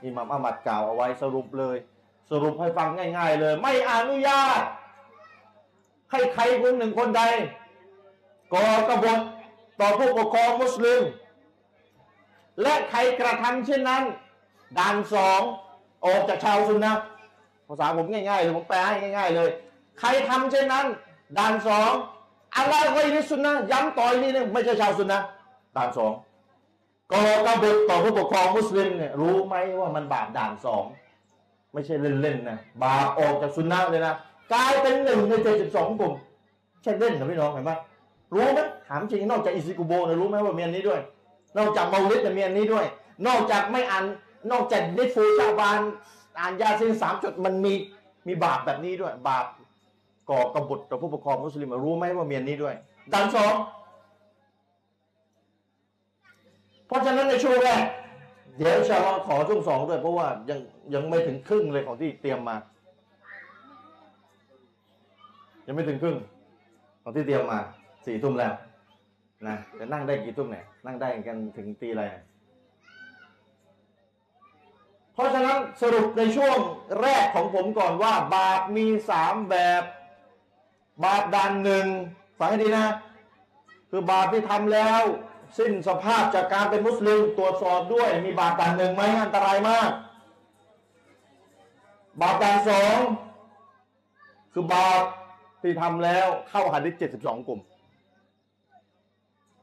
อิหม่ามอัมมัดกล่าวเอาไว้สรุปเลย สรุปให้ฟังง่าย ๆ เลย ไม่อนุญาตให้ใครคนหนึ่งคนใดก่อกบฏต่อผู้ปกครองมุสลิม และใครกระทำเช่นนั้นด่านสองออกจากชาวซุนนะภาษาผมง่ายๆเลยผมแปลให้ง่าย ๆ เลย ใครทำเช่นนั้นด่านสองอะไรก็อิสุนนะย้ำต่อยนี่นึงไม่ใช่ชาวซุนนะด่านสอง ก่อกบฏต่อผู้ปกครองมุสลิมเนี่ยรู้ไหมว่ามันบาปด่านสองไม่ใช่เล่นๆนะบาปออกจากซุนนะเลยนะกลายเป็นหนึ่งในเจ็ดสิบสองกลุ่มใช่เล่นนะพี่น้องเห็นปะรู้ไหมถามจริงนอกจากอิซิกุโบนะรู้ไหมว่าเมีอันนี้ด้วย นอกจากเมาลิดเนี่ยมีอันนี้ด้วย นอกจากไม่อ่านนอกจากนิฟูชาบานอ่านยาซินสามจุดมันมีมีบาปแบบนี้ด้วย บาปก่อกบฏต่อผู้ปกครองมุสลิมรู้ไหมว่าเมีอันนี้ด้วยดันสอง เพราะฉะนั้นในช่วงแรกเดี๋ยวชาเราขอช่วงสองด้วยเพราะว่ายังยังไม่ถึงครึ่งเลยของที่เตรียมมา ยังไม่ถึงครึ่ง ของที่เตรียมมาสี่ทุ่มแล้วนะจะนั่งได้กี่ทุ่มเนี่ยนั่งได้กันถึงตีอะไรเนี่ยเพราะฉะนั้นสรุปในช่วงแรกของผมก่อนว่า บาปมีสามแบบ บาปด่านหนึ่งฟังให้ดีนะ คือบาปที่ทำแล้ว สิ้นสภาพจากการเป็นมุสลิมตรวจสอบด้วยมีบาปด่านหนึ่งไหมอันตรายมาก บาปด่านสองคือบาปที่ทำแล้วเข้าหะดิษ72กลุ่ม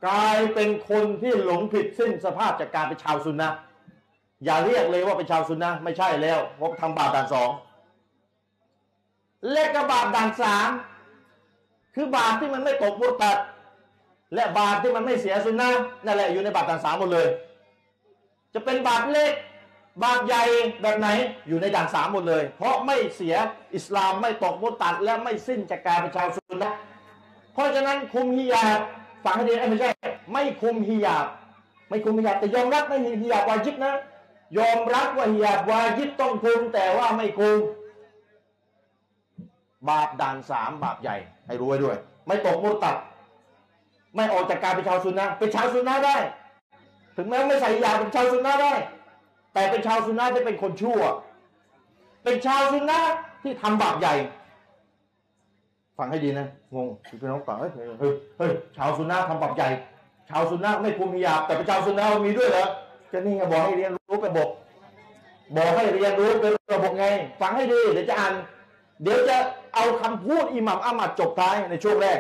กลายเป็นคนที่หลงผิดสิ้นสภาพจากการเป็นชาวซุนนะอย่าเรียกเลยว่าเป็นชาวซุนนะไม่ใช่แล้วเพราะทำบาปด่านสองและกบาปด่านสามคือบาปที่มันไม่ตกมุตัด และบาปที่มันไม่เสียซุนนะนั่นแหละอยู่ในบาปด่านสามหมดเลย จะเป็นบาปเล็กบาปใหญ่แบบไหนอยู่ในด่านสามหมดเลย เพราะไม่เสียอิสลามไม่ตกมุตัดและไม่สิ้นจากการเป็นชาวซุนนะเพราะฉะนั้นคุมฮิญาบฟังให้ดีเอ้ไม่ใช่ไม่คุมฮิญาบไม่คุมฮิญาบแต่ยอมรับไม่มีฮิญาบวาจิบนะ ยอมรับว่าฮิญาบวาจิบต้องคุมแต่ว่าไม่คุมบาปด่านสามบาปใหญ่ให้รู้ไว้ด้วย ไม่ตกมุตัด ไม่ออกจากการเป็นชาวซุนนะเป็นชาวซุนนะได้ ถึงแม้ไม่ใส่ฮิญาเป็นชาวซุนนะได้ แต่เป็นชาวซุนนะที่เป็นคนชั่ว เป็นชาวซุนนะที่ทำบาปใหญ่ฟังให้ดีนะงงพี่น้องฟังเฮ้ยเฮ้ยเฮ้ยเฮ้ยชาวซุนนะทำบาปใหญ่ ชาวซุนนะไม่คุมฮิญาแต่เป็นชาวซุนนะมีด้วยเหรอก็นี่ไงบอกให้เรียนรู้ระบบ บอกให้เรียนรู้เป็นระบบไง ฟังให้ดีเดี๋ยวจะอ่านเดี๋ยวจะเอาคำพูดอิหมัมอามัดจบท้ายในช่วงแรก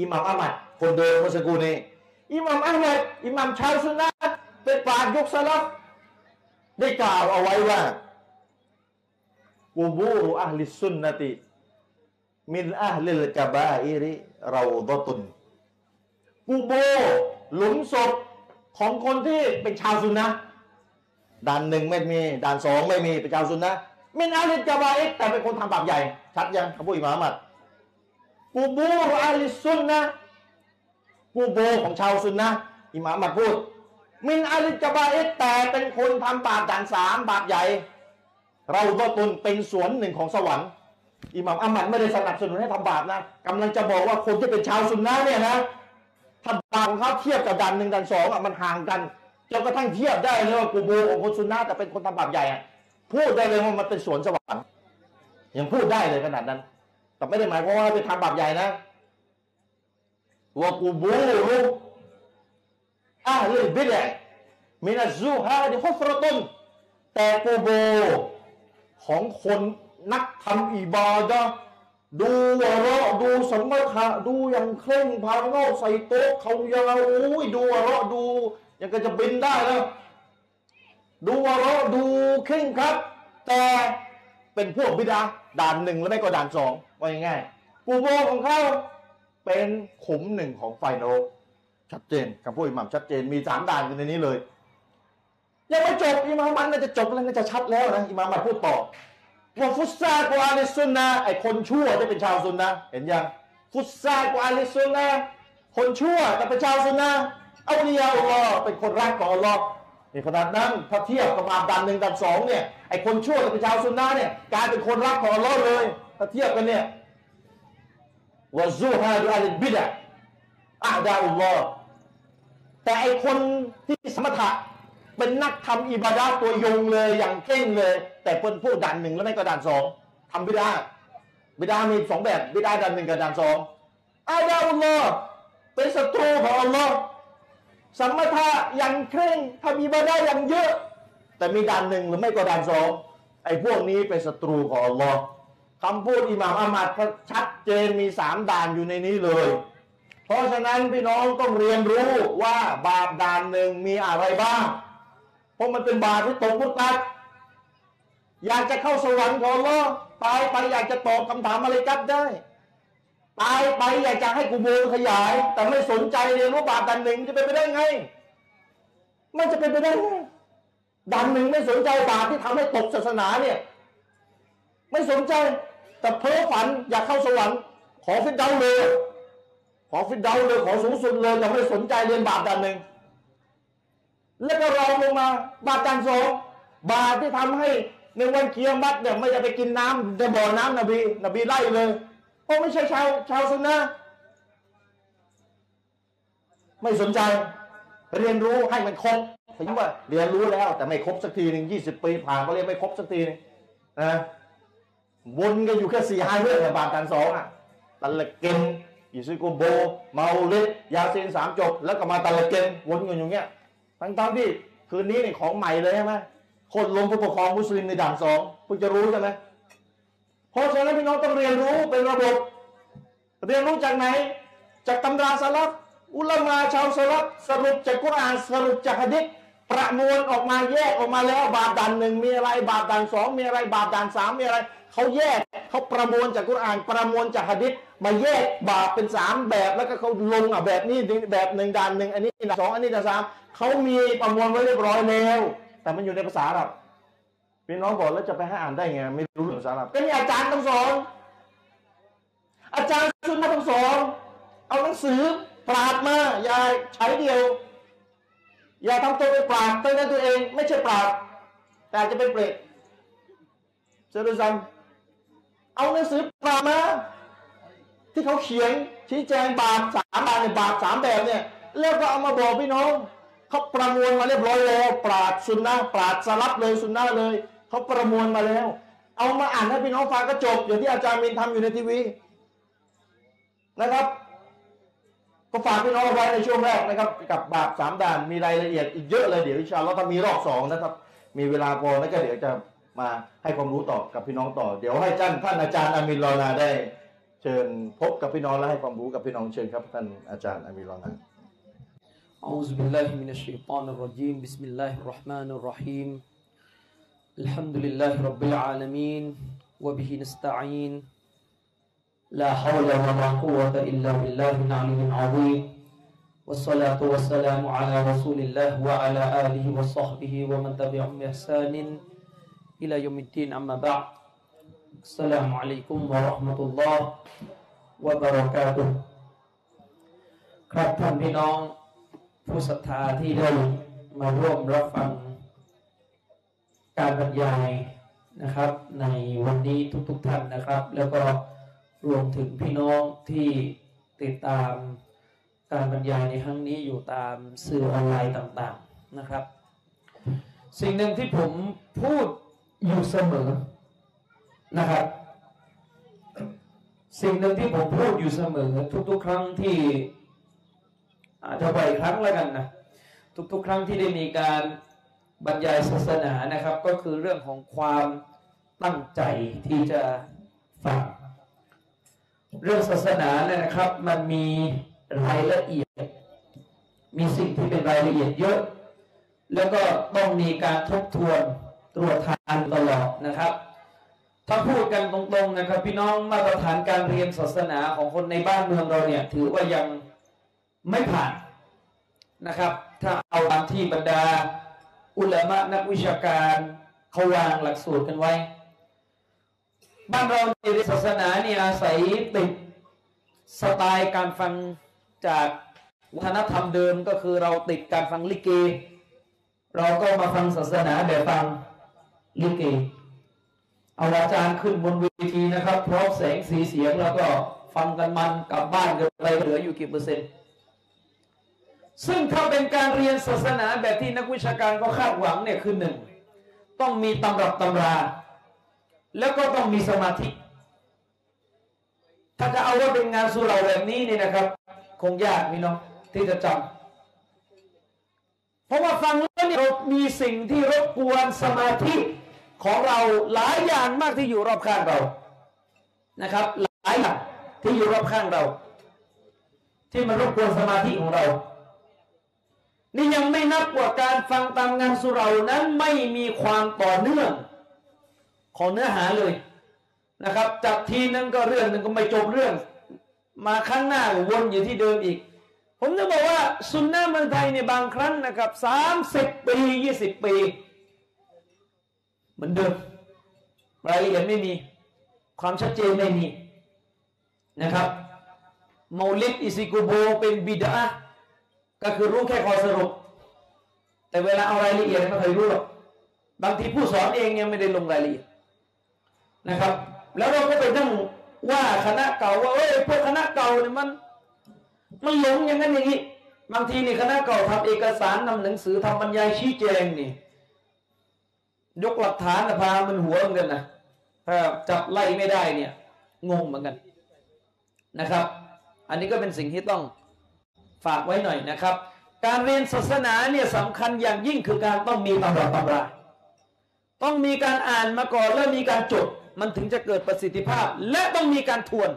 อิหมัมอามัดคนเดิมเมื่อสักครู่นี้อิหมัมอามัดอิหมัมชาวซุนนะเป็นปราชญ์ยุคสลับได้กล่าวเอาไว้ว่าقبور أهل السنة من أهل الكبائر روضة กูโบหลุมศพของคนที่เป็นชาวซุนนะด่านหนึ่งไม่มีด่านสองไม่มีเป็นชาวซุนนะ من أهل الكبائر แต่เป็นคนทำบาปใหญ่ ชัดยังคำพูดอิหม่ามอามัด กูบูรอัลลิสซุนนะกูโบของชาวซุนนะอิหม่ามอะห์มัดพูด من أهل الكبائر แต่เป็นคนทำบาปด่านสามบาปใหญ่ เราก็ตนเป็นสวนหนึ่งของสวรรค์อิหม่ามอามัดไม่ได้สนับสนุนให้ทำบาปนะกำลังจะบอกว่าคนที่เป็นชาวซุนนะเนี่ยนะถ้าบาปของเขาเทียบกับด่านหนึ่งด่านสองอะมันห่างกันจนกระทั่งเทียบได้เลยว่ากูโบของคนซุนนะแต่เป็นคนทำบาปใหญ่อะพูดได้เลยว่ามันเป็นสวนสวรรค์ยังพูดได้เลยขนาดนั้น แต่ไม่ได้หมายความว่าไปทำบาปใหญ่นะว่ากูโบรู้อาลิบิดะมินัซูฮาดิฮุฟรตุนแต่กูโบของคนนักทำอิบาดะดูวะเราะดูสมถะดูอย่างเคร่งพางโนใส่โต๊ะเขายาวอุ้ยดูวะเราะดูยังก็จะบินได้แล้วดูวะเราะดูเคร่งครับ แต่ เป็นพวกบิดาด่านหนึ่งแล้วไม่ก็ด่านสองว่าง่ายๆกูโบของเขาเป็นขุมหนึ่งของไฟนรกชัดเจนคำพูดอิหมัมชัดเจนมีสามด่านอยู่ในนี้เลย ยังไม่จบอิหมัมมันน่าจะจบแล้วน่าจะชัดแล้วนะอิหมัมมันพูดต่อว่าฟุตซากวาลิซุนนะไอคนชั่วจะเป็นชาวซุนนะเห็นยังฟุตซากวาลิซุนนะคนชั่วแต่เป็นชาวซุนนะเอาลียาอัลลอฮ์เป็นคนรักของอัลลอฮ์ นขนาดนั้นถ้าเทียบกับบาปด่านหนึ่งด่านสองเนี่ยไอคนชั่วแต่เป็นชาวซุนนะเนี่ยกลายเป็นคนรักของอัลลอฮ์เลย ถ้าเทียบกันเนี่ยวะซูฮาดูอัลบิดะอาดาอุลลอฮ์แต่ไอคนที่สมถะเป็นนักทำอิบาดาตัวยงเลยอย่างเข่งเลย แต่เป็นผู้ด่านหนึ่งแล้วไม่ก็ด่านสองทำบิดาบิดามีสองแบบบิดาด่านหนึ่งกับด่านสองอาดาอุลลอฮ์เป็นศัตรูของอัลลอฮ์ สมถะอย่างเคร่งทำอิบาดาอย่างเยอะ แต่มีด่านหนึ่งหรือไม่ก็ด่านสองไอ้พวกนี้เป็นศัตรูของอัลลอฮ์คำพูดอิหม่ามอามัดชัดเจนมีสามด่านอยู่ในนี้เลย เพราะฉะนั้นพี่น้องต้องเรียนรู้ว่าบาปด่านหนึ่งมีอะไรบ้าง เพราะมันเป็นบาปที่ตกมุตัดอยากจะเข้าสวรรค์ของอัลลอฮ์ตายไปอยากจะตอบคำถามอะไรกับได้ ตายไปอยากจะให้กูโบขยาย แต่ไม่สนใจเรียนรู้บาปด่านหนึ่งจะเป็นไปได้ไง มันจะเป็นไปได้ไงด่านหนึ่งไม่สนใจบาปที่ทำให้ตกศาสนาเนี่ย ไม่สนใจ แต่เพ้อฝันอยากเข้าสวรรค์ขอฟิดเดาเลย ขอฟิดเดาเลยขอสูงสุดเลยแต่ไม่สนใจเรียนบาปด่านหนึ่งแล้วก็รองลงมาบาปด่านสองบาปที่ทำให้ในวันเกียรมัดเนี่ยไม่จะไปกินน้ำในบ่อน้ำนบีนบีไล่เลย พราะไม่ใช่ชาวชาวซุนนะไม่สนใจ เรียนรู้ให้มันครบถึงว่าเรียนรู้แล้วแต่ไม่ครบสักทีหนึ่งยี่สิบปีผ่านก็เรียนไม่ครบสักทีหนึงนะวนกันอยู่แค่สี่ห้าเรื่องอะบาทกันสองอะตัลละเกนอิซิโกโบ เมาเลดยาเซนสามจบ แล้วก็มาตัลละเกนวนกันอยู่เงี้ยทั้งๆที่คืนนี้นี่ของใหม่เลยใช่ไหมคนลงผู้ปกครองมุสลิมในด่านสองเพิ่งจะรู้ใช่ไหม เพราะฉะนั้นพี่น้องต้องเรียนรู้เป็นระบบ เรียนรู้จากไหน จากตำราสลับอุลามาชาวสลับสรุปจากกุรอานสรุปจากฮะดิษประมวลออกมาแยกออกมาแล้วบาปด่านหนึ่งมีอะไรบาปด่านสองมีอะไรบาปด่านสามมีอะไรเขาแยกเขาประมวลจากกุรอานประมวลจากฮะดิษมาแยกบาปเป็นสามแบบแล้วก็เขาลงอะแบบนี้แบบหนึ่งด่านหนึ่งอันนี้ด่านสองอันนี้ด่านสามเขามีประมวลไว้เรียบร้อยแล้ว แต่มันอยู่ในภาษาอับ พี่น้องบอกแล้วจะไปให้อ่านได้ไง ไม่รู้เรื่องภาษาอาหรับก็นี่อาจารย์ต้องสอน อาจารย์ชุนนะต้องสอน เอาหนังสือปราดมา อย่าใช้เดียว อย่าทำตัวเป็นปราดตั้งแต่ตัวเอง ไม่ใช่ปราดแต่จะเป็นเปรตเจอร์ซัมเอาหนังสือปราดมา ที่เขาเขียนชี้แจงบาปสามบาปเนี่ยบาปสามแบบเนี่ย แล้วก็เอามาบอกพี่น้องเขาประมวลมาเรียบร้อยแล้วปราดซุนนะปราดสลับเลยซุนนะเลย เขาประมวลมาแล้ว เอามาอ่านให้พี่น้องฟังก็จบอย่างที่อาจารย์มินทำอยู่ในทีวี นะครับก็ฝากพี่น้องเอาไว้ในช่วงแรกนะครับ กับบาปสามด่านมีรายละเอียดอีกเยอะเลยเดี๋ยวอินชาอัลลอฮ์ถ้ามีรอบสองนะครับ มีเวลาพอแล้วก็เดี๋ยวจะมาให้ความรู้ต่อกับพี่น้องต่อ เดี๋ยวให้ท่านท่านอาจารย์อามินรอนาได้ เชิญพบกับพี่น้องและให้ความรู้กับพี่น้องเชิญครับท่านอาจารย์อามินรอนา أعوذ بالله من الشيطان الرجيم بسم الله الرحمن الرحيم الحمد لله رب العالمين وبه نستعين. لا حول ولا قوة إلا بالله العلي العظيم. والصلاة والسلام على رسول الله وعلى آله وصحبه ومن تبعهم بإحسان إلى يوم الدين. أما بعد السلام عليكم ورحمة الله وبركاته. ครับท่านพี่น้องผู้ศรัทธาที่ได้มาร่วมรับฟัง การบรรยายนะครับ ในวันนี้ทุกๆทท่านนะครับ แล้วก็รวมถึงพี่น้องที่ติดตามการบรรยายในครั้งนี้อยู่ตามสื่อออนไลน์ต่างๆนะครับ สิ่งหนึ่งที่ผมพูดอยู่เสมอนะครับ สิ่งหนึ่งที่ผมพูดอยู่เสมอ ทุกๆ ครั้งที่อาจจะบ่อยครั้งแล้วกันนะทุกๆ ครั้งที่ได้มีการ บรรยายศาสนานะครับ ก็คือเรื่องของความตั้งใจที่จะฟังเรื่องศาสนาเนี่ยนะครับ มันมีรายละเอียด มีสิ่งที่เป็นรายละเอียดเยอะ แล้วก็ต้องมีการทบทวนตรวจทานตลอดนะครับ ถ้าพูดกันตรงๆนะครับ พี่น้องมาตรฐานการเรียนศาสนาของคนในบ้านเมืองเราเนี่ย ถือว่ายังไม่ผ่านนะครับ ถ้าเอาตามที่บรรดา อุลามะนักวิชาการเขาวางหลักสูตรกันไว้ บ้านเราในศาสนาเนี่ยอาศัยติดสไตล์การฟังจากวัฒนธรรมเดิมก็คือเราติดการฟังลิเก เราก็มาฟังศาสนาแบบฟังลิเกเอาอาจารย์ขึ้นบนเวทีนะครับพร้อมแสงสีเสียงแล้วก็ฟังกันมันกลับบ้านกันไปเหลืออยู่กี่เปอร์เซ็นต์ ซึ่งถ้าเป็นการเรียนศาสนาแบบที่นักวิชาการก็คาดหวังเนี่ยคือหนึ่งต้องมีตำรับตำรา แล้วก็ต้องมีสมาธิ ถ้าจะเอาว่าเป็นงานสุเราแบบนี้นี่นะครับ คงยากพี่น้องที่จะจำเพราะว่าฟังแล้วเนี่ยเรามีสิ่งที่รบกวนสมาธิของเราหลายอย่างมากที่อยู่รอบข้างเรานะครับ หลายอย่างที่อยู่รอบข้างเรา ที่มันรบกวนสมาธิของเรา นี่ยังไม่นับว่าการฟังตามงานสุเรานั้นไม่มีความต่อเนื่อง ของเนื้อหาเลยนะครับจับทีนึงก็เรื่องหนึ่งก็ไม่จบเรื่อง มาครั้งหน้าวนอยู่ที่เดิมอีก ผมจะบอกว่าซุนนะเมืองไทยในบางครั้งนะครับสามสิบปียี่สิบปี เหมือนเดิมรายละเอียดไม่มีความชัดเจนไม่มีนะครับมอลิดอิซิกุโบเป็นบิดา ก็คือรู้แค่ข้อสรุป แต่เวลาเอารายละเอียดไม่เคยรู้หรอกบางทีผู้สอนเองยังไม่ได้ลงรายละเอียดนะครับ แล้วเราก็ไปนั่งว่าคณะเก่าว่าเอ้ยพวกคณะเก่าเนี่ยมัน มันหลงอย่างนั้นอย่างนี้บางทีนี่คณะเก่าทำเอกสารนำหนังสือทำบรรยายชี้แจงนี่ ยกหลักฐานพามันหัวเหมือนกันนะถ้าจับไล่ไม่ได้เนี่ยงงเหมือนกันนะครับ อันนี้ก็เป็นสิ่งที่ต้อง ฝากไว้หน่อยนะครับ การเรียนศาสนาเนี่ยสำคัญอย่างยิ่งคือการต้องมีตำราตำราต้องมีการอ่านมาก่อนแล้วมีการจดมันถึงจะเกิดประสิทธิภาพ และต้องมีการทวน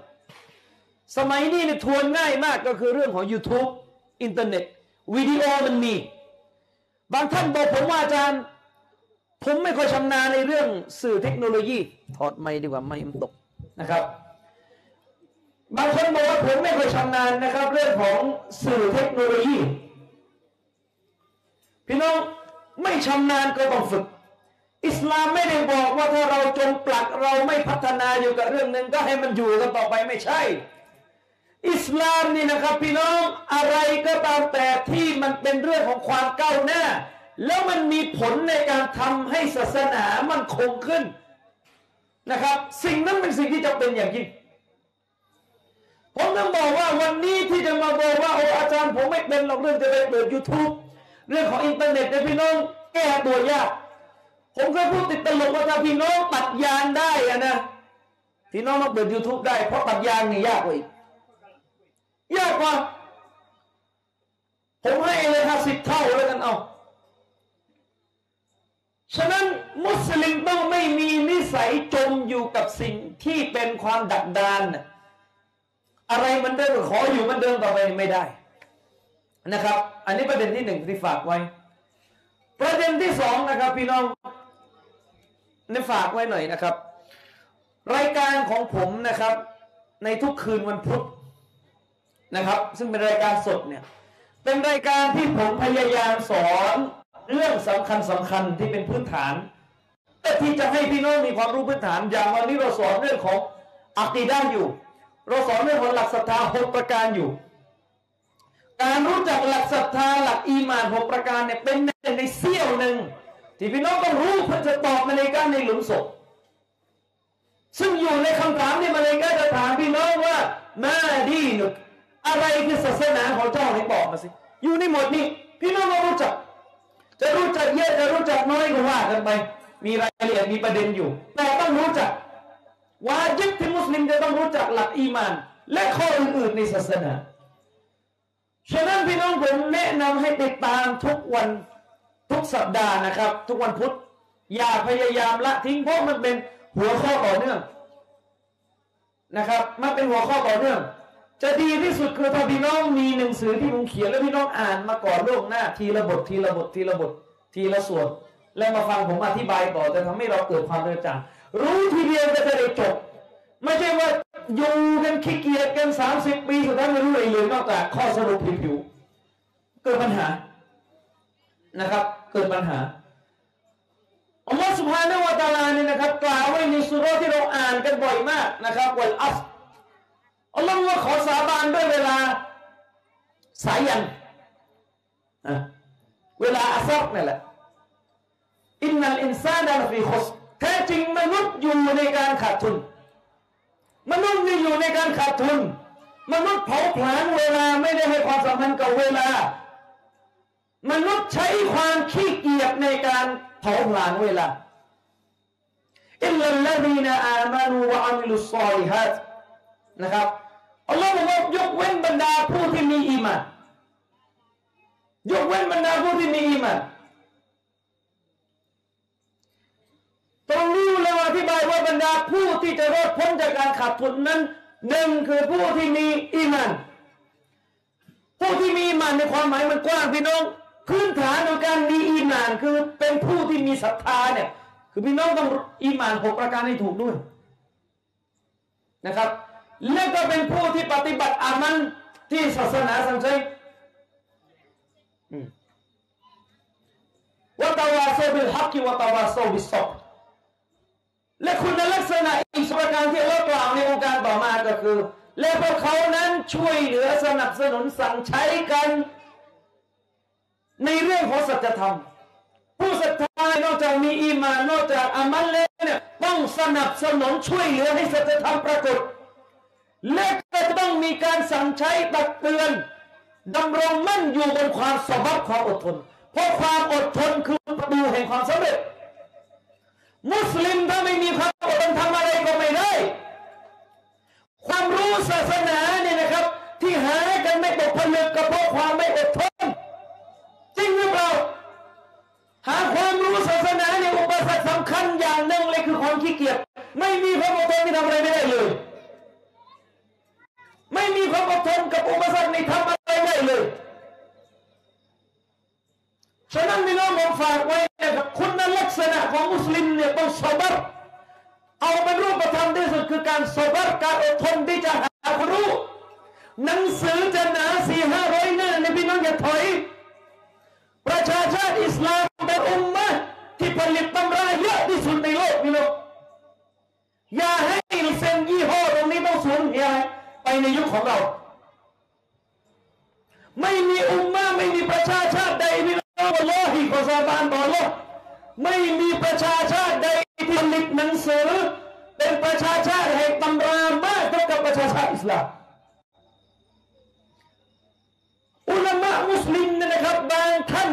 สมัยนี้เนี่ยทวนง่ายมากก็คือเรื่องของ YouTube อินเทอร์เน็ตวิดีโอมันมี บางท่านบอกผมว่าอาจารย์ ผมไม่ค่อยชำนาญในเรื่องสื่อเทคโนโลยี ถอดไม่ดีกว่าไม่มันตกนะครับ บางคนบอกว่าผมไม่เคยชำนาญนะครับ เรื่องของสื่อเทคโนโลยี พี่น้องไม่ชำนาญก็ต้องฝึก อิสลามไม่ได้บอกว่าถ้าเราจงปลักเราไม่พัฒนาอยู่กับเรื่องหนึ่งก็ให้มันอยู่กันต่อไปไม่ใช่ อิสลามนี่นะครับ พี่น้องอะไรก็ตามแต่ที่มันเป็นเรื่องของความก้าวหน้า แล้วมันมีผลในการทำให้ศาสนามันคงขึ้นนะครับ สิ่งนั้นเป็นสิ่งที่จำเป็นอย่างยิ่ง ผมต้องบอกว่าวันนี้ที่จะมาบอกว่าโอ้อาจารย์ผมไม่เป็นหรอกเรื่องจะไปเปิด YouTube เรื่องของอินเทอร์เน็ตเนี่ยพี่น้องแก้ตัวยากผมเคยพูดติดตลกว่าถ้าพี่น้องตัดยางได้อะนะพี่น้องต้องเปิด YouTube ได้เพราะตัดยางนี่ยากกว่าอีกยากกว่าผมให้เลยค่ะสิบเท่าแล้วกันเอาฉะนั้นมุสลิมต้องไม่มีนิสัยจมอยู่กับสิ่งที่เป็นความดักดานนะ อะไรมันเดิมขออยู่มันเดิมต่อไปไม่ได้นะครับ อันนี้ประเด็นที่หนึ่งที่ฝากไว้ ประเด็นที่สองนะครับ พี่น้องนี่ฝากไว้หน่อยนะครับ รายการของผมนะครับ ในทุกคืนวันพุธนะครับ ซึ่งเป็นรายการสดเนี่ยเป็นรายการที่ผมพยายามสอนเรื่องสำคัญสำคัญที่เป็นพื้นฐานแต่ที่จะให้พี่น้องมีความรู้พื้นฐาน อย่างวันนี้เราสอนเรื่องของอักีด้าอยู่ เราสอนเรื่องของหลักศรัทธาหกประการอยู่ การรู้จักหลักศรัทธาหลักอีมานหกประการเนี่ยเป็นหนึ่งในเสี้ยวหนึ่งที่พี่น้องต้องรู้เพื่อจะตอบมาในกาในหลุมศพซึ่งอยู่ในคำถามที่มาเลกาจะถามพี่น้องว่ามาดีนุกอะไรคือศาสนาของเจ้าให้บอกมาสิ อยู่ในหมดนี้ พี่น้องต้องรู้จัก จะรู้จักเยอะจะรู้จักน้อยก็ว่ากันไป มีรายละเอียดมีประเด็นอยู่ แต่ต้องรู้จัก วาจิบที่มุสลิมจะต้องรู้จักหลักอีมาน และข้ออื่นๆในศาสนา ฉะนั้นพี่น้องผมแนะนำให้ติดตามทุกวันทุกสัปดาห์นะครับ ทุกวันพุธอย่าพยายามละทิ้งเพราะมันเป็นหัวข้อต่อเนื่องนะครับ มันเป็นหัวข้อต่อเนื่อง จะดีที่สุดคือถ้าพี่น้องมีหนังสือที่ผมเขียนแล้วพี่น้องอ่านมาก่อนล่วงหน้า ทีละบททีละบททีละบททีละส่วน แล้วมาฟังผมอธิบายต่อจะทำให้เราเกิดความกระจ่าง รู้ทีเดียวก็จะได้จบ ไม่ใช่ว่าอยู่กันขี้เกียจกันสามสิบปีสุดท้ายไม่รู้อะไรเลยนอกจากข้อสรุปผิวๆเกิดปัญหานะครับ เกิดปัญหาอัลลอฮฺสุบฮานะฮูวะตาลาเนี่ยนะครับกล่าวไว้ในสุรที่เราอ่านกันบ่อยมากนะครับวัลอัสอัลลอฮฺว่าขอสาบานด้วยเวลาสายันอะเวลาอัสรนั่นแหละอินนัลอินซานะฟีคุส แท้จริงมนุษย์อยู่ในการขาดทุน มนุษย์นี่อยู่ในการขาดทุน มนุษย์เผาผลาญเวลาไม่ได้ให้ความสำคัญกับเวลา มนุษย์ใช้ความขี้เกียจในการเผาผลาญเวลาإلا الذين آمنوا وعملوا الصالحات นะครับอัลลอฮ์บอกว่ายกเว้นบรรดาผู้ที่มีอีมานยกเว้นบรรดาผู้ที่มีอีมาน แปลว่าบรรดาผู้ที่จะรอดพ้นจากการขาดทุนนั้นหนึ่งคือผู้ที่มีอีมานผู้ที่มีอีมานในความหมายมันกว้างพี่น้องพื้นฐานของการมีอีมานคือเป็นผู้ที่มีศรัทธาเนี่ยคือพี่น้องต้องอีมานหกประการให้ถูกด้วยนะครับ และก็เป็นผู้ที่ปฏิบัติอามัลที่ศาสนาสั่งใช้وتواصوا بالحق وتواصوا بالصبر และคุณลักษณะอีกสประการที่เรากล่าวในองค์การต่อมาก็คือ และพวกเขานั้นช่วยเหลือสนับสนุนสั่งใช้กัน ในเรื่องของสัจธรรม ผู้ศรัทธานอกจากมีอีมานนอกจากอามันแล้วเนี่ยต้องสนับสนุนช่วยเหลือให้สัจธรรมปรากฏ และก็ต้องมีการสั่งใช้ตักเตือนดำรงมั่นอยู่บนความสบับความอดทน เพราะความอดทนคือประตูแห่งความสำเร็จ มุสลิมถ้าไม่มีความอดทนทำอะไรก็ไม่ได้ ความรู้ศาสนาเนี่ยนะครับ ที่หากันไม่ตกผลึกก็เพราะความไม่อดทนจริงหรือเปล่าหาความรู้ศาสนาเนี่ยอุปสรรคสำคัญอย่างหนึ่งเลยคือความขี้เกียจไม่มีความอดทนที่ทำอะไรไม่ได้เลย ไม่มีความอดทนกับอุปสรรคในทำอะไรไม่ได้เลย ฉะนั้นพี่น้องผมฝากไว้นะครับคุณลักษณะของมุสลิมเนี่ยต้องสบัรเอาเป็นรูปธรรมที่สุดคือการสบัรการอดทนที่จะหาความรู้ หนังสือจะหนาสี่ห้าร้อยหน้าในพี่น้องอย่าถอย ประชาชาติอิสลามเป็นอุมมะที่ผลิตตำราเยอะที่สุดในโลกพี่น้องอย่าให้เซนยี่ห้อตรงนี้ต้องสูญเสียไปในยุคของเรา ไม่มีอุมมะไม่มีประชาชาติใดพี่ ลลอฮิขอสาบานต่ออัลลอฮ์ไม่มีประชาชาติใดที่ผลิตหนังสือ เป็นประชาชาติแห่งตำรามากเท่ากับประชาชาติอิสลามอุลามะมุสลิมเนี่ยนะครับบางท่าน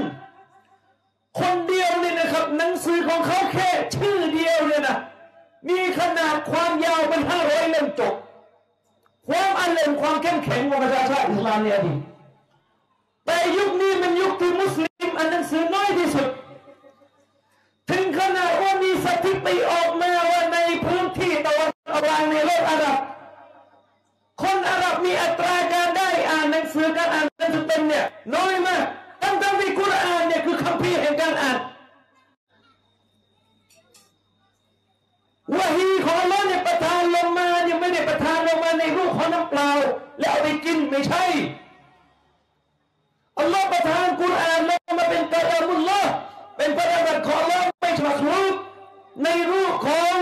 คนเดียวเนี่ยนะครับหนังสือของเขาแค่ชื่อเดียวเนี่ยนะมีขนาดความยาวเป็นห้าร้อยเล่มจบ ความอันเล่มความเข้มแข็งของประชาชาติอิสลามเนี่ยดีแต่ยุคนี้มันยุคที่มุสลิม อ่านหนังสือน้อยที่สุด ถึงขนาดว่ามีสถิติออกมาว่าในพื้นที่ตะวันออกกลางในโลกอาหรับ คนอาหรับมีอัตราการได้อ่านหนังสือการอ่านหนังสือเป็นเนี่ยน้อยมากทั้งทั้งที่กุรอานเนี่ยคือคัมภีแห่งการอ่านวะฮีของอัลลอฮ์เนี่ยประทานลงมาเนี่ยไม่ได้ประทานลงมาในรูปของน้ำเปล่า แล้วเอาไปกินไม่ใช่ อัลลอฮ์ประทานกุรอานลงมาเป็นกะลามุลลอฮ์เป็นพระดำรัสของอัลลอฮ์ไม่ใช่มักรูปในรูปของ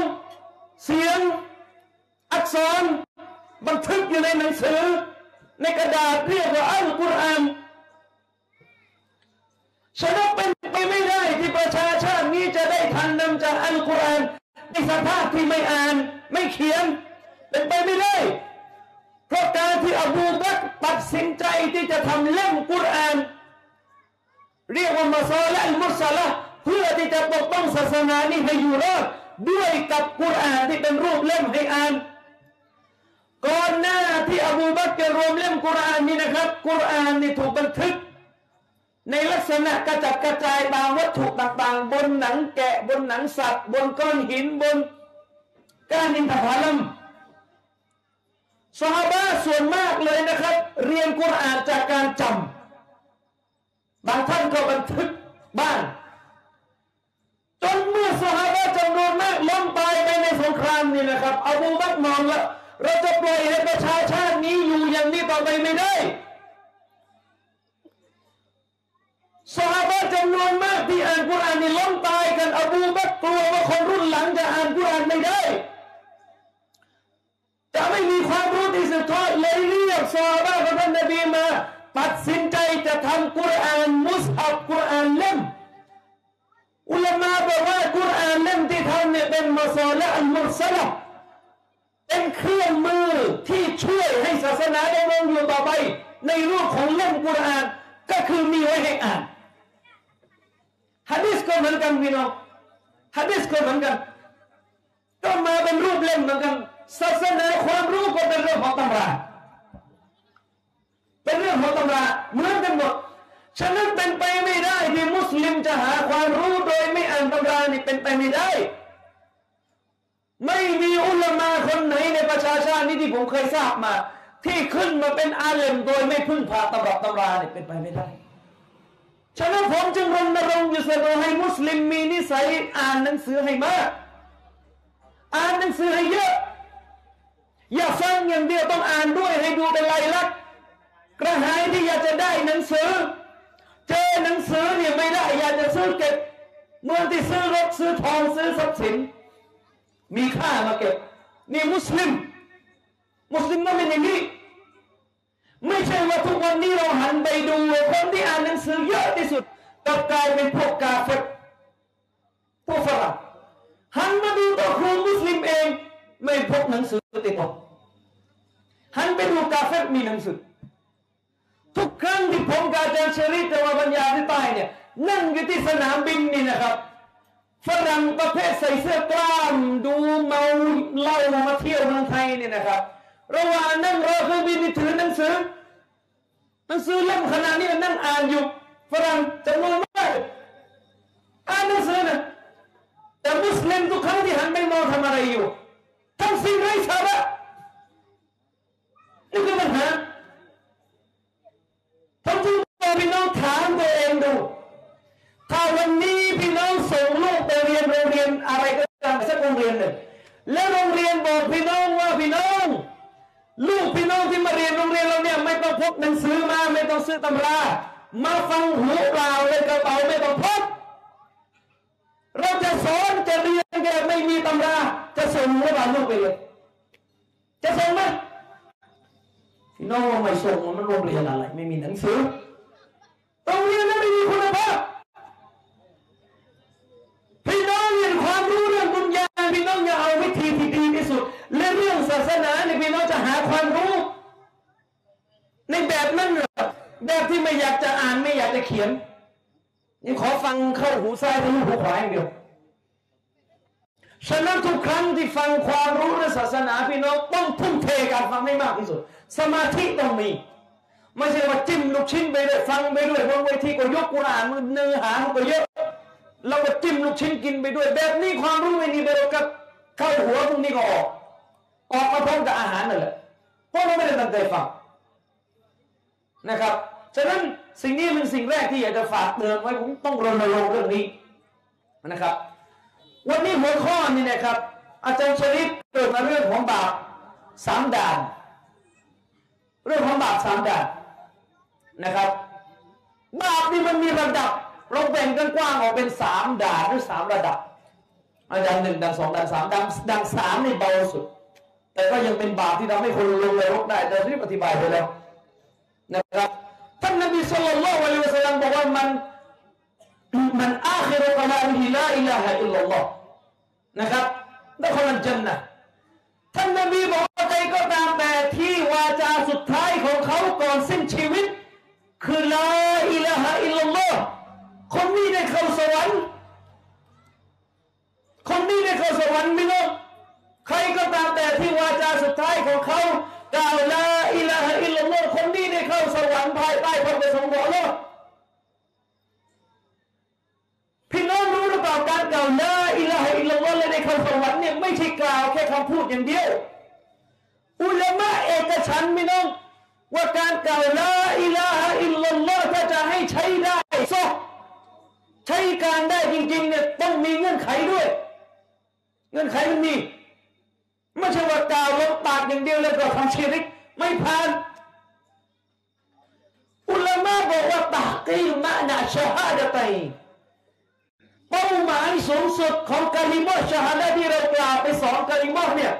เสียงอักษรบันทึกอยู่ในหนังสือ ในกระดาษเรียกว่าอัลกุรอานฉะนั้นเป็นไปไม่ได้ที่ประชาชาตินี้จะได้ทันนำจากอัลกุรอานในสภาพที่ไม่อ่าน ไม่เขียน เป็นไปไม่ได้ เพราะการที่อบูบักรตัดสินใจที่จะทำเล่มกุรอานเรียกว่ามาซอและอัลมุสละเพื่อที่จะปกป้องศาสนานี้ให้อยู่รอดด้วยกับกุรอานที่เป็นรูปเล่มให้อ่าน ก่อนหน้าที่อบูบักรจะรวมเล่มกุรอานนี้นะครับ กุรอานนี่ถูกบันทึก ในลักษณะกระจัดกระจายตามวัตถุต่างๆ บนหนังแกะบนหนังสัตว์ บนก้อนหินบนก้านอินทผลัม สหาบะส่วนมากเลยนะครับ เรียนกุรอานจากการจำบางท่านก็บันทึกบ้างจนเมื่อสหายจำนวนมากล้มตายไปในสงครามนี่นะครับอบูบักมองแล้วเราจะปล่อยให้ประชาชาตินี้อยู่อย่างนี้ต่อไปไม่ได้สหายจำนวนมากที่อ่านกุรอานนี่ล้มตายกันอบูบักกลัวว่าคนรุ่นหลังจะอ่านกุรอานไม่ได้ จะไม่มีความรู้ที่สืบทอดเลยเรียกซอฮาบะของท่านนบีมาตัดสินใจจะทำกุรอานมุสฮับกุรอานเล่มอุลามาบอกว่ากุรอานเล่มที่ทำเนี่ยเป็นมาซอละอัลมุสลับเป็นเครื่องมือที่ช่วยให้ศาสนาดำรงอยู่ต่อไป ในรูปของเล่มกุรอานก็คือมีไว้ให้อ่านฮะดิษก็เหมือนกันพี่น้องฮะดิษก็เหมือนกัน ก็มาเป็นรูปเล่มเหมือนกัน ศาสนาความรู้ก็เป็นเรื่องของตำรา เป็นเรื่องของตำราเหมือนกันหมด ฉะนั้นเป็นไปไม่ได้ที่มุสลิมจะหาความรู้โดยไม่อ่านตำรานี่เป็นไปไม่ได้ ไม่มีอุลามาคนไหนในประชาชาตินี้ที่ผมเคยทราบมา ที่ขึ้นมาเป็นอาเลมโดยไม่พึ่งพาตำรับตำราเนี่ยเป็นไปไม่ได้ฉะนั้นผมจึงรณรงค์อยู่เสมอให้มุสลิมมีนิสัยอ่านหนังสือให้มาก อ่านหนังสือให้เยอะ อย่าฟังอย่างเดียวต้องอ่านด้วยให้ดูเป็นลายลักษณ์กระหายที่อยากจะได้หนังสือ เจอหนังสือเนี่ยไม่ได้อยากจะซื้อเก็บเมื่อที่ซื้อรถซื้อทองซื้อทรัพย์สิน มีค่ามาเก็บนี่มุสลิม มุสลิมต้องเป็นอย่างนี้ไม่ใช่ว่าทุกวันนี้เราหันไปดูคนที่อ่านหนังสือเยอะที่สุดกลับกลายเป็นพวกกาเฟตพวกฝรั่งหันมาดูตัวครูมุสลิมเอง ไม่พกหนังสือติดตัว หันไปดูกาเฟตมีหนังสือทุกครั้งที่ผมกับอาจารย์เชอรี่จะมาบรรยายที่ใต้เนี่ยนั่งอยู่ที่สนามบินนี่นะครับฝรั่งประเภทใส่เสื้อกล้ามดูเมาเหล้ามาเที่ยวเมืองไทยเนี่ยนะครับ ระหว่างนั่งรอเครื่องบินนี่ถือหนังสือหนังสือเล่มขนาดนี้นั่งอ่านอยู่ฝรั่งจำนวนมากอ่านหนังสือนะแต่มุสลิมทุกครั้งที่หันไปมองทำอะไรอยู่ทำสิ่งไร้สาระ นี่คือปัญหาผมจึงบอกพี่น้องถามตัวเองดู ถ้าวันนี้พี่น้องส่งลูกไปเรียนโรงเรียนอะไรก็ตามสักโรงเรียนหนึ่งแล้วโรงเรียนบอกพี่น้องว่าพี่น้อง ลูกพี่น้องที่มาเรียนโรงเรียนเราเนี่ยไม่ต้องพกหนังสือมาไม่ต้องซื้อตำรามาฟังหูเปล่าเลยกระเป๋าไม่ต้องพกเราจะสอนจะเรียนแกไม่มีตำรา จะส่งหรือเปล่าลูกไปเลยจะส่งไหม น้องว่าไม่ส่งมันโรงเรียนอะไร ไม่มีหนังสือโรงเรียนนั้นไม่มีคุณภาพพี่น้องเรียนความรู้เรื่องบุญญาพี่น้องอย่าเอาวิธีที่ดีที่สุดและเรื่องศาสนาเนี่ยพี่น้องจะหาความรู้ ในแบบนั้นเหรอแบบที่ไม่อยากจะอ่านไม่อยากจะเขียนนี่ขอฟังเข้าหูซ้ายทะลุหูขวาอย่างเดียวฉะนั้นทุกครั้งที่ฟังความรู้ในศาสนาพี่น้องต้องทุ่มเทการฟังให้มากที่สุด สมาธิต้องมี ไม่ใช่ว่าจิ้มลูกชิ้นไปด้วยฟังไปด้วยบนเวทีก็ยกกุรอานมือเนื้อหาก็เยอะเราก็จิ้มลูกชิ้นกินไปด้วย แบบนี้ความรู้ไม่มีไปเรากับเข้าหัวพรุ่งนี้ก็ออกออกมาพร้อมกับอาหารนั่นแหละเพราะเราไม่ได้ตั้งใจฟังนะครับฉะนั้นสิ่งนี้เป็นสิ่งแรกที่อยากจะฝากเตือนไว้ผมต้องรณรงค์เรื่องนี้นะครับ วันนี้หัวข้อนี่นะครับ อาจารย์ชริปเกิดมาเรื่องของบาปสามด่าน เรื่องของบาปสามด่านนะครับ บาปนี่มันมีระดับ เราแบ่งกันกว้างออกเป็นสามด่านหรือสามระดับอาจารย์หนึ่งด่านสองด่านสามด่านด่านสามนี่เบาสุด แต่ก็ยังเป็นบาปที่ทำให้คนลงนรกได้แต่ที่อธิบายไปแล้วนะครับท่านนบีสุลต่านละวะลิวะสัลลัมบอกว่ามันมันอาคิรุกลามิลาอิลาฮะอิลลัลลอฮ์นะครับนักขันจันนะท่านนบีบอก ก็ตามแต่ที่วาจาสุดท้ายของเขาก่อนสิ้นชีวิต คือ لا إله إلا الله คนนี้ได้เข้าสวรรค์ คนนี้ได้เข้าสวรรค์ไม่รู้ใครก็ตามแต่ที่วาจาสุดท้ายของเขากล่าว لا إله إلا الله คนนี้ได้เข้าสวรรค์ภายใต้พระประสงค์ของอัลลอฮ์พี่น้องรู้หรือเปล่าการกล่าวลาอิลาฮะอิลลัลลอฮ์และในคำสวรรค์เนี่ยไม่ใช่กล่าวแค่คำพูดอย่างเดียว อุลามะเอกฉันท์พี่น้อง ว่าการกล่าวลาอิลาฮะอิลลัลลอฮ์ถ้าจะให้ใช้ได้ซะใช้การได้จริงๆเนี่ยต้องมีเงื่อนไขด้วย เงื่อนไขมันมีไม่ใช่ว่ากล่าวลงปากอย่างเดียวแล้วก็ทำชีริกไม่ผ่านอุลามะบอกว่าตะกีมะนะชะฮาดะตัยน์เป้าหมายสูงสุดของกาลิมอชาฮาดะที่เรากล่าวไปสองกาลิมอเนี่ย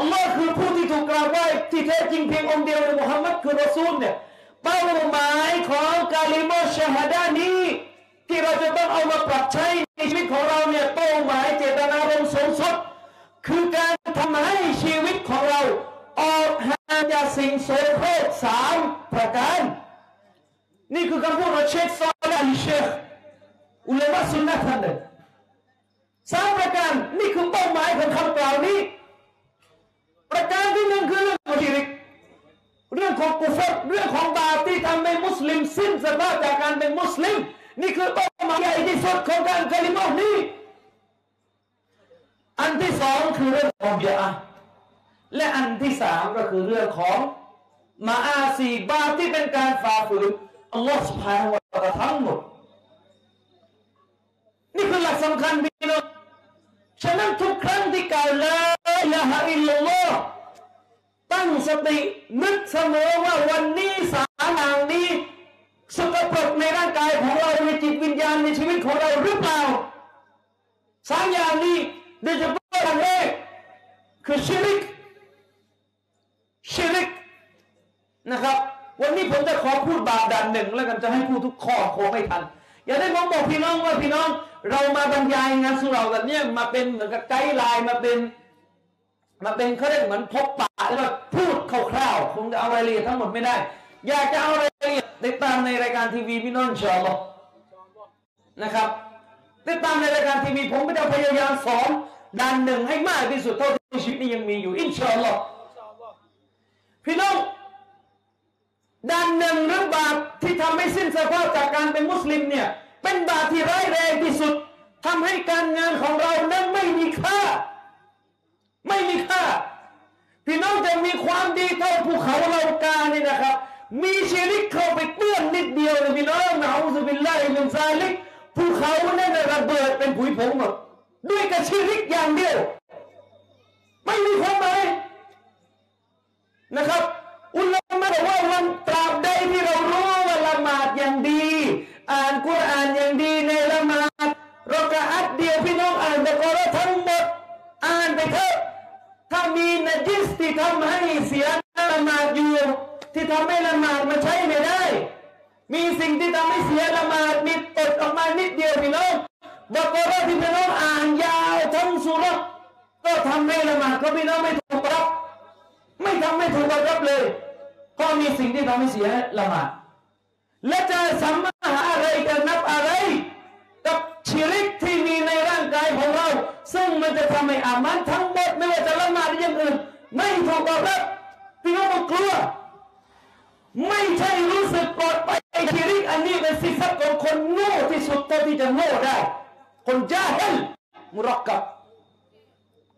อัลลอฮ์คือผู้ที่ถูกกล่าวไหว้ที่แท้จริงเพียงองค์เดียวในมุฮัมมัดคือรอซูลเนี่ยเป้าหมายของกาลิมอชฮาดะนี้ที่เราจะต้องเอามาปรับใช้ในชีวิตของเราเนี่ยเป้าหมายเจตนารมณ์สูงสุดคือการทำให้ชีวิตของเรา ออกห่างจากสิ่งโสโครกสามประการ นี่คือคำพูดของเชคซอลและอัลเชคอุลามะสุนนะท่านหนึ่งสามประการนี่คือเป้าหมายของคำกล่าวนี้ ประการที่หนึ่งคือเรื่องมุชริก เรื่องของกุฟรเรื่องของบาปที่ทำให้มุสลิมสิ้นสภาพจากการเป็นมุสลิม นี่คือต้าหมายใหญ่ที่สุดของการกลิมอนี้ อันที่สองคือเรื่องของเบียะและอันที่สามก็คือเรื่องของมาอาซีบาปที่เป็นการฝ่าฝืนอัลลอฮฺสุภาห์วะทั้งหมดนี่คือหลักสำคัญพี่น้องฉะนั้นทุกครั้งที่กาวลา ลาฮะอิลลัลลอฮ์ตั้งสตินึกเสมอว่าวันนี้สามอย่างนี้สกปรกในร่างกายของเราในจิตวิญญาณในชีวิตของเราหรือเปล่าสามอย่างนี้โดยเฉพาะอย่างแรกคือชิริกชิริกนะครับ วันนี้ผมจะขอพูดบาปด่านหนึ่งแล้วกันจะให้พูดทุกข้อคงไม่ทัน อย่าได้ผมบอกพี่น้องว่าพี่น้อง เรามาบรรยายงานสุเราแบบเนี้ยมาเป็นเหมือนกับไกด์ไลน์มาเป็น มาเป็นเขาเรียกเหมือนพบปะแล้วก็พูดคร่าวๆคงจะเอารายละเอียดทั้งหมดไม่ได้ อยากจะเอาไรายละเอียดติดตามในรายการทีวีพี่น้องอินชาอัลลอฮ์นะครับ ติดตามในรายการทีวีผมก็จะพยายามสอนด้านหนึ่งให้มากที่สุดเท่าที่ชีวิตนี้ยังมีอยู่อินชาอัลลอฮ์พี่น้องด้านหนึ่งเรื่องบาปที่ทำให้สิ้นสภาพจากการเป็นมุสลิมเนี่ยเป็นบาปที่ร้ายแรงที่สุดทำให้การงานของเรานั้นไม่มีค่า ไม่มีค่า พี่น้องจะมีความดีเท่าภูเขาเหล่ากานี่นะครับ มีชีริกเข้าไปเปื้อนนิดเดียวเลยพี่น้องنعوذ بالله من ذلك ภูเขาเนี่ยนะระเบิดเป็นผุยผงหมดด้วยกับชีริกอย่างเดียว ไม่มีความหมายนะครับ อุลามะบอกว่าวันตราบใดที่เรารู้ มีนจิสที่ทำให้เสียละหมาดอยู่ที่ทำให้ละหมาดมันใช้ไม่ได้ มีสิ่งที่ทำให้เสียละหมาดมีตดออกมานิดเดียวพี่น้องบักรอที่พี่น้องอ่านยาวทั้งสุรก็ทำให้ละหมาดก็พี่น้องไม่ถูกรับ ไม่ทำไม่ถูกรับเลย ก็มีสิ่งที่ทำให้เสียละหมาดและจะสัมมาหาอะไรจะนับอะไร กับชีริกที่มีในร่างกายของเรา ซึ่งมันจะทำให้อามันทั้งหมดไม่ว่าจะละหมาดหรือย่างอื่นไม่ถูกตอบรับพี่น้องต้องกลัว ไม่ใช่รู้สึกปลอดภัยไอ้ชีริกอันนี้เป็นสิทธิ์ของคนโง่ที่สุดเท่าที่จะโง่ได้ คนจ้าเฮลมุรักกับ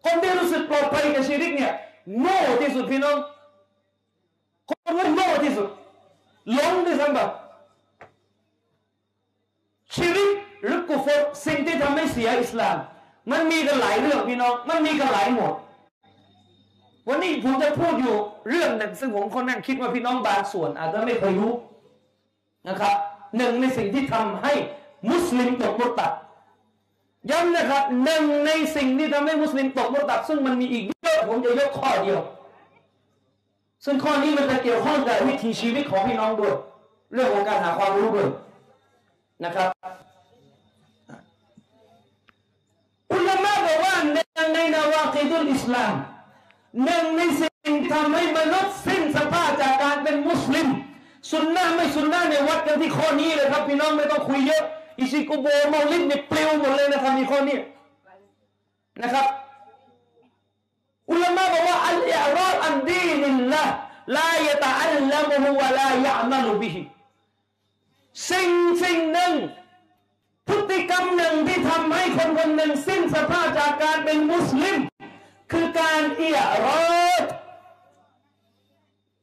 คนที่รู้สึกปลอดภัยกับชีริกเนี่ยโง่ที่สุดพี่น้อง คนที่โง่ที่สุดหลงที่สัมบัชีริกหรือกุฟรสิ่งที่ทำให้เสียอิสลาม มันมีกันหลายเรื่องพี่น้อง มันมีกันหลายหมวดวันนี้ผมจะพูดอยู่เรื่องหนึ่งซึ่งผมคนนั้นคิดว่าพี่น้องบางส่วน อาจจะไม่เคยรู้นะครับหนึ่งในสิ่งที่ทำให้มุสลิมตกมุตตัดย้ำนะครับหนึ่งในสิ่งที่ทำให้มุสลิมตกมุตตัดซึ่งมันมีอีกเยอะผมจะยกข้อเดียว ซึ่งข้อนี้มันจะเกี่ยวข้องกับวิถีชีวิตของพี่น้องด้วย เรื่องของการหาความรู้ด้วยนะครับ หนึ่งในนาวากิดุลอิสลามหนึ่งในสิ่งที่ทำให้มนุษย์สิ้นสภาพจากการเป็นมุสลิมสุนนะไม่สุนนะในยวัดกันที่ข้อนี้เลยครับพี่น้องไม่ต้องคุยเยอะอิซิกุโบเมาลิดเนี่ยปลิวหมดเลยนะครับมีข้อนี้นะครับ อุลามะบอกว่าอัลอิรอดอันดีนิลละลายะตะอัลลัมุฮุวะลายะมัลุบิฮิสิ่งสิ่งหนึ่ง ติกรรมหนึ่งที่ทำให้คนคนหนึ่งสิ้นสภาพจากการเป็นมุสลิม คือการเอียรอด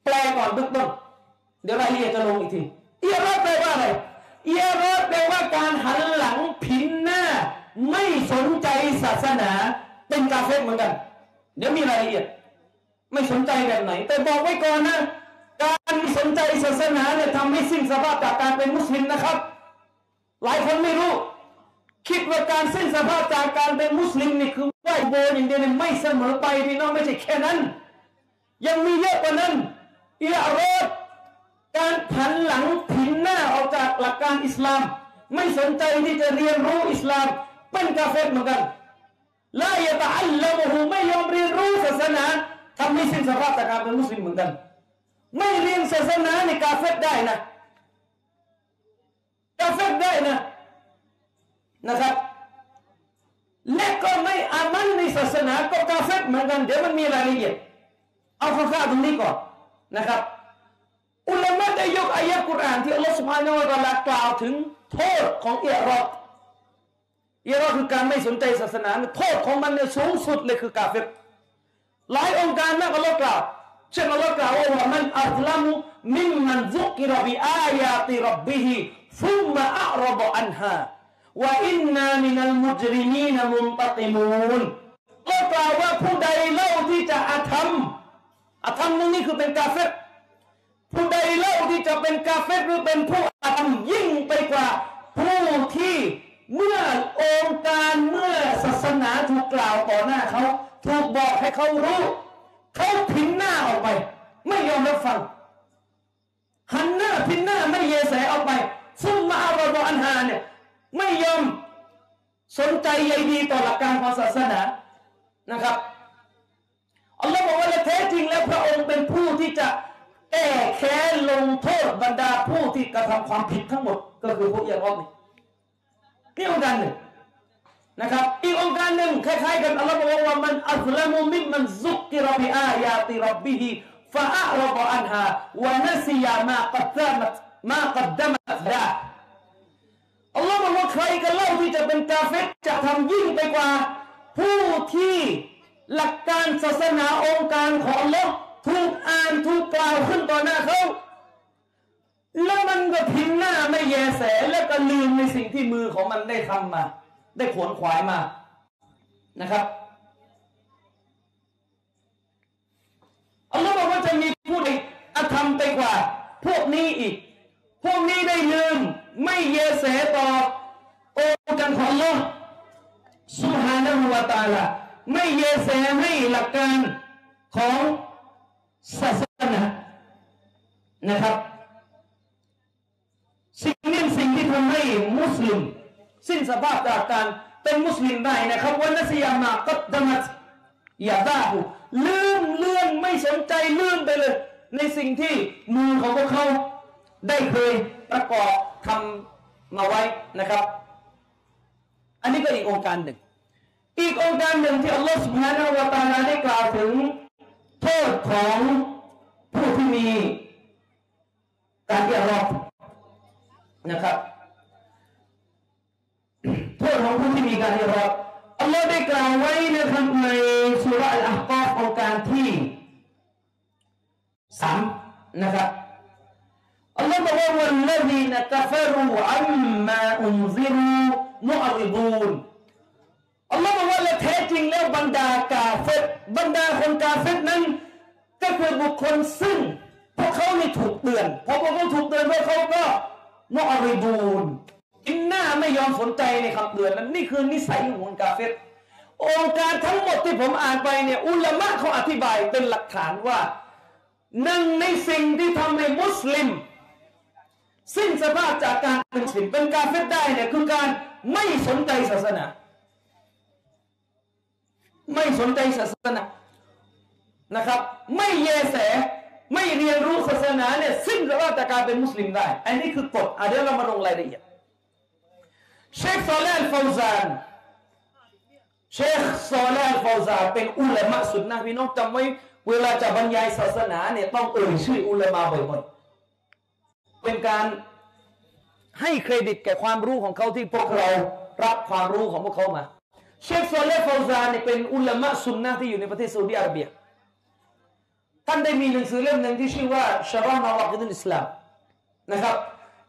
แปลก่อนเบื้องต้นเดี๋ยวรายละเอียดจะลงอีกทีเอียรอดแปลว่าอะไรเอียรอดแปลว่าการหันหลังผินหน้า ไม่สนใจศาสนาเป็นกาเฟรเหมือนกัน เดี๋ยวมีรายละเอียด ไม่สนใจแบบไหน แต่บอกไว้ก่อนนะ การไม่สนใจศาสนาเนี่ยทำให้สิ้นสภาพจากการเป็นมุสลิมนะครับ หลายคนไม่รู้ คิดว่าการสิ้นสภาพจากการเป็นมุสลิมนี่คือไหวโบนอย่างเดียวนี่ไม่เสมอไปพี่น้องไม่ใช่แค่นั้น ยังมีเยอะกว่านั้นอียารอดการผันหลังผินหน้าออกจากหลักการอิสลาม ไม่สนใจที่จะเรียนรู้อิสลาม เป็นกาเฟรเหมือนกันลายะตะอัลละมหูไม่ยอมเรียนรู้ศาสนาทำให้สิ้นสภาพจากการเป็นมุสลิมเหมือนกัน ไม่เรียนศาสนาในกาเฟรได้นะกาเฟรได้นะ นะครับ และก็ไม่อามันในศาสนาก็กาเฟรเหมือนกัน เดี๋ยวมันมีรายละเอียดเอาข้าวๆตรงนี้ก่อนนะครับ อุลามะได้ยกอายะกุรอานที่อัลลอฮฺสุบฮานาอัลลอฮฺกล่าวถึงโทษของเอรอดเอรอดคือการไม่สนใจศาสนาโทษของมันเนี่ยสูงสุดเลยคือกาเฟรหลายองค์การมากอัลลอฮฺกล่าวเช่นอัลลอฮฺกล่าวว่ามันอัลลัมุมิมมันซุกิรบิอายาติรับบิฮิฟุมมาอัรบอันฮา ว่าอินนามินัลมุจริมีนมุนตติมูนก็กล่าวว่าผู้ใดเล่าที่จะอาธรรมอาธรรมนี่คือเป็นกาเฟรผู้ใดเล่าที่จะเป็นกาเฟรหรือเป็นผู้อาธรรมยิ่งไปกว่าผู้ที่เมื่อองค์การเมื่อศาสนาถูกกล่าวต่อหน้าเขาถูกบอกให้เขารู้เขาพินหน้าออกไป ไม่ยอมรับฟังหันหน้าพินหน้าไม่เยแสออกไปซุ่มมาอารบอันฮาเนี่ย ไม่ยอมสนใจใยดีต่อหลักการของศาสนานะครับอัลลอฮ์บอกว่าและแท้จริงแล้วพระองค์เป็นผู้ที่จะแก้แค้นลงโทษบรรดาผู้ที่กระทำความผิดทั้งหมด ก็คือพวกยารอบนี่นี่องค์การหนึ่งนะครับ อีกองค์การหนึ่งคล้ายๆกันอัลลอฮ์บอกว่ามันอัลลมุมิมันซุกกิรบิอายาติรับบิฮิฟะอัรบอันฮาวะนัสยามากัดดมัตมากัดดมัตดา อัลลอฮ์บอกว่าใครกันเล่าที่จะเป็นกาเฟตจะทำยิ่งไปกว่า ผู้ที่หลักการศาสนาองค์การของอัลลอฮ์ถูกอ่านถูกกล่าวขึ้นต่อหน้าเขาแล้วมันก็ทิ้งหน้าไม่แยแสแล้วก็ลืมในสิ่งที่มือของมันได้ทำมา ได้ขวนขวายมานะครับอัลลอฮ์บอกว่าจะมีผู้ใดอธรรมไปกว่า พวกนี้อีก พวกนี้ได้ลืม ไม่แยแสต่อองค์การของอัลลอฮ์สุบฮานะฮูวาตาลาไม่แยแสให้หลักการของศาสนานะครับ สิ่งนี้สิ่งที่ทำให้มุสลิม สิ้นสภาพจากการเป็นมุสลิมได้นะครับวันนัสยามากัดดมัตอย่าบ้าหูลืมเลื่อนไม่สนใจลืมไปเลย ในสิ่งที่มือของพวกเขาได้เคยประกอบ ทำมาไว้นะครับ อันนี้ก็อีกองค์การหนึ่ง อีกองค์การหนึ่งที่อัลลอฮฺสุบฮานาละ ت าลาได้กล่าวถึงโทษของผู้ที่มีการเรียรอบนะครับ โทษของผู้ที่มีการเรียรอบอัลลอฮ์ได้กล่าวไว้นะครับในสุรอัลอาฮกอฟองค์การที่สามนะครับ อัลลอฮ์บอกว่าวันลดีนกฟรูอัมมาอุนซิรูมุอริบูนอัลลอฮ์บอกว่าและแท้จริงแล้วบรรดากาเฟตบรรดาคนกาเฟตนั้น ก็คือบุคคลซึ่งพวกเขานี่ถูกเตือนพอพวกเขาถูกเตือนพวกเขาก็มอริบูนกินหน้าไม่ยอมสนใจในคำเตือนนั้นนี่คือนิสัยของคนกาเฟตองค์การทั้งหมดที่ผมอ่านไปเนี่ยอุลามะเขาอธิบายเป็นหลักฐานว่าหนึ่งในสิ่งที่ทำให้มุสลิม สิ้นสภาพจากการเป็นมุสลิมเป็นกาเฟตได้เนี่ยคือการไม่สนใจศาสนา ไม่สนใจศาสนานะครับ ไม่แยแสไม่เรียนรู้ศาสนาเนี่ยสิ้นสภาพจากการเป็นมุสลิมได้ อันนี้คือกฎอะเดี๋ยวเรามาลงรายละเอียดเชคซอลาลฟาวซานเชคซอลาลฟาวซานเป็นอุลามะสุนนะพี่น้องจำไว้เวลาจะบรรยายศาสนาเนี่ยต้องเอ่ยชื่ออุลามะบ่อยๆ เป็นการให้เครดิตแก่ความรู้ของเขาที่พวกเรารับความรู้ของพวกเขามา เชคซเลฟาซานเนี่ยเป็นอุลามะสุนนะที่อยู่ในประเทศซาอุดิอาระเบียท่านได้มีหนังสือเล่มหนึ่งที่ชื่อว่าชารานาวักิดุลอิสลามนะครับ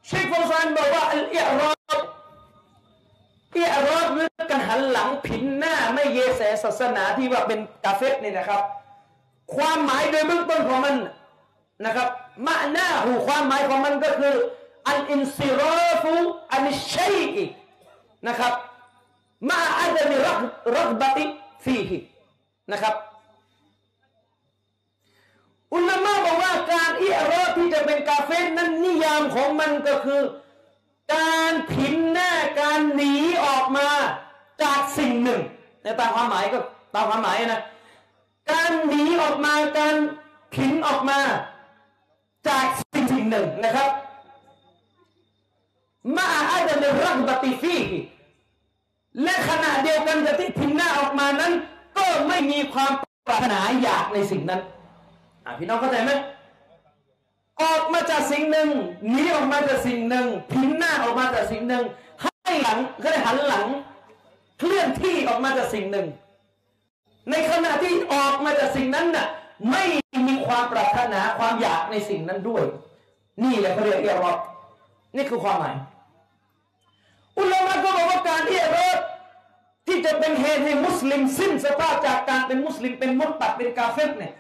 เชคฟาวซานบอกว่าอัลอิรอดอิรอดหรือการหันหลังผินหน้าไม่เยแสศาสนาที่ว่าเป็นกาเฟตนี่นะครับ ความหมายโดยเบื้องต้นของมันนะครับ มะหน้าหูความหมายของมันก็คืออันอินซิราฟูอันชัยอีนะครับมาอาจจะมีรักรักบัติฟีฮินะครับ อุลามะบอกว่าการอิรอที่จะเป็นกาเฟสนั้นนิยามของมันก็คือ การผินหน้าการหนีออกมาจากสิ่งหนึ่งในตามความหมายก็ตามความหมายนะ การหนีออกมาการผินออกมา จากสิ่งสิ่งหนึ่งนะครับมาอาจจะมีรักบัติฟีและขณะเดียวกันกับที่พิมพ์หน้าออกมานั้น ก็ไม่มีความปรารถนาอยากในสิ่งนั้นพี่น้องเข้าใจไหมออกมาจากสิ่งหนึ่งหนีออกมาจากสิ่งหนึ่งพิมพ์หน้าออกมาจากสิ่งหนึ่งให้หลังก็ได้หันหลัง เคลื่อนที่ออกมาจากสิ่งหนึ่ง ในขณะที่ออกมาจากสิ่งนั้นน่ะไม่ ความปรารถนาความอยากในสิ่งนั้นด้วย นี่แหละเขาเรียกเอรอนี่คือความหมายอุลามะก็บอกว่าการที่รอดที่จะเป็นเหตุให้มุสลิมสิ้นสภาพจากการเป็นมุสลิมเป็นมุตตัดเป็นกาเฟตเนี่ย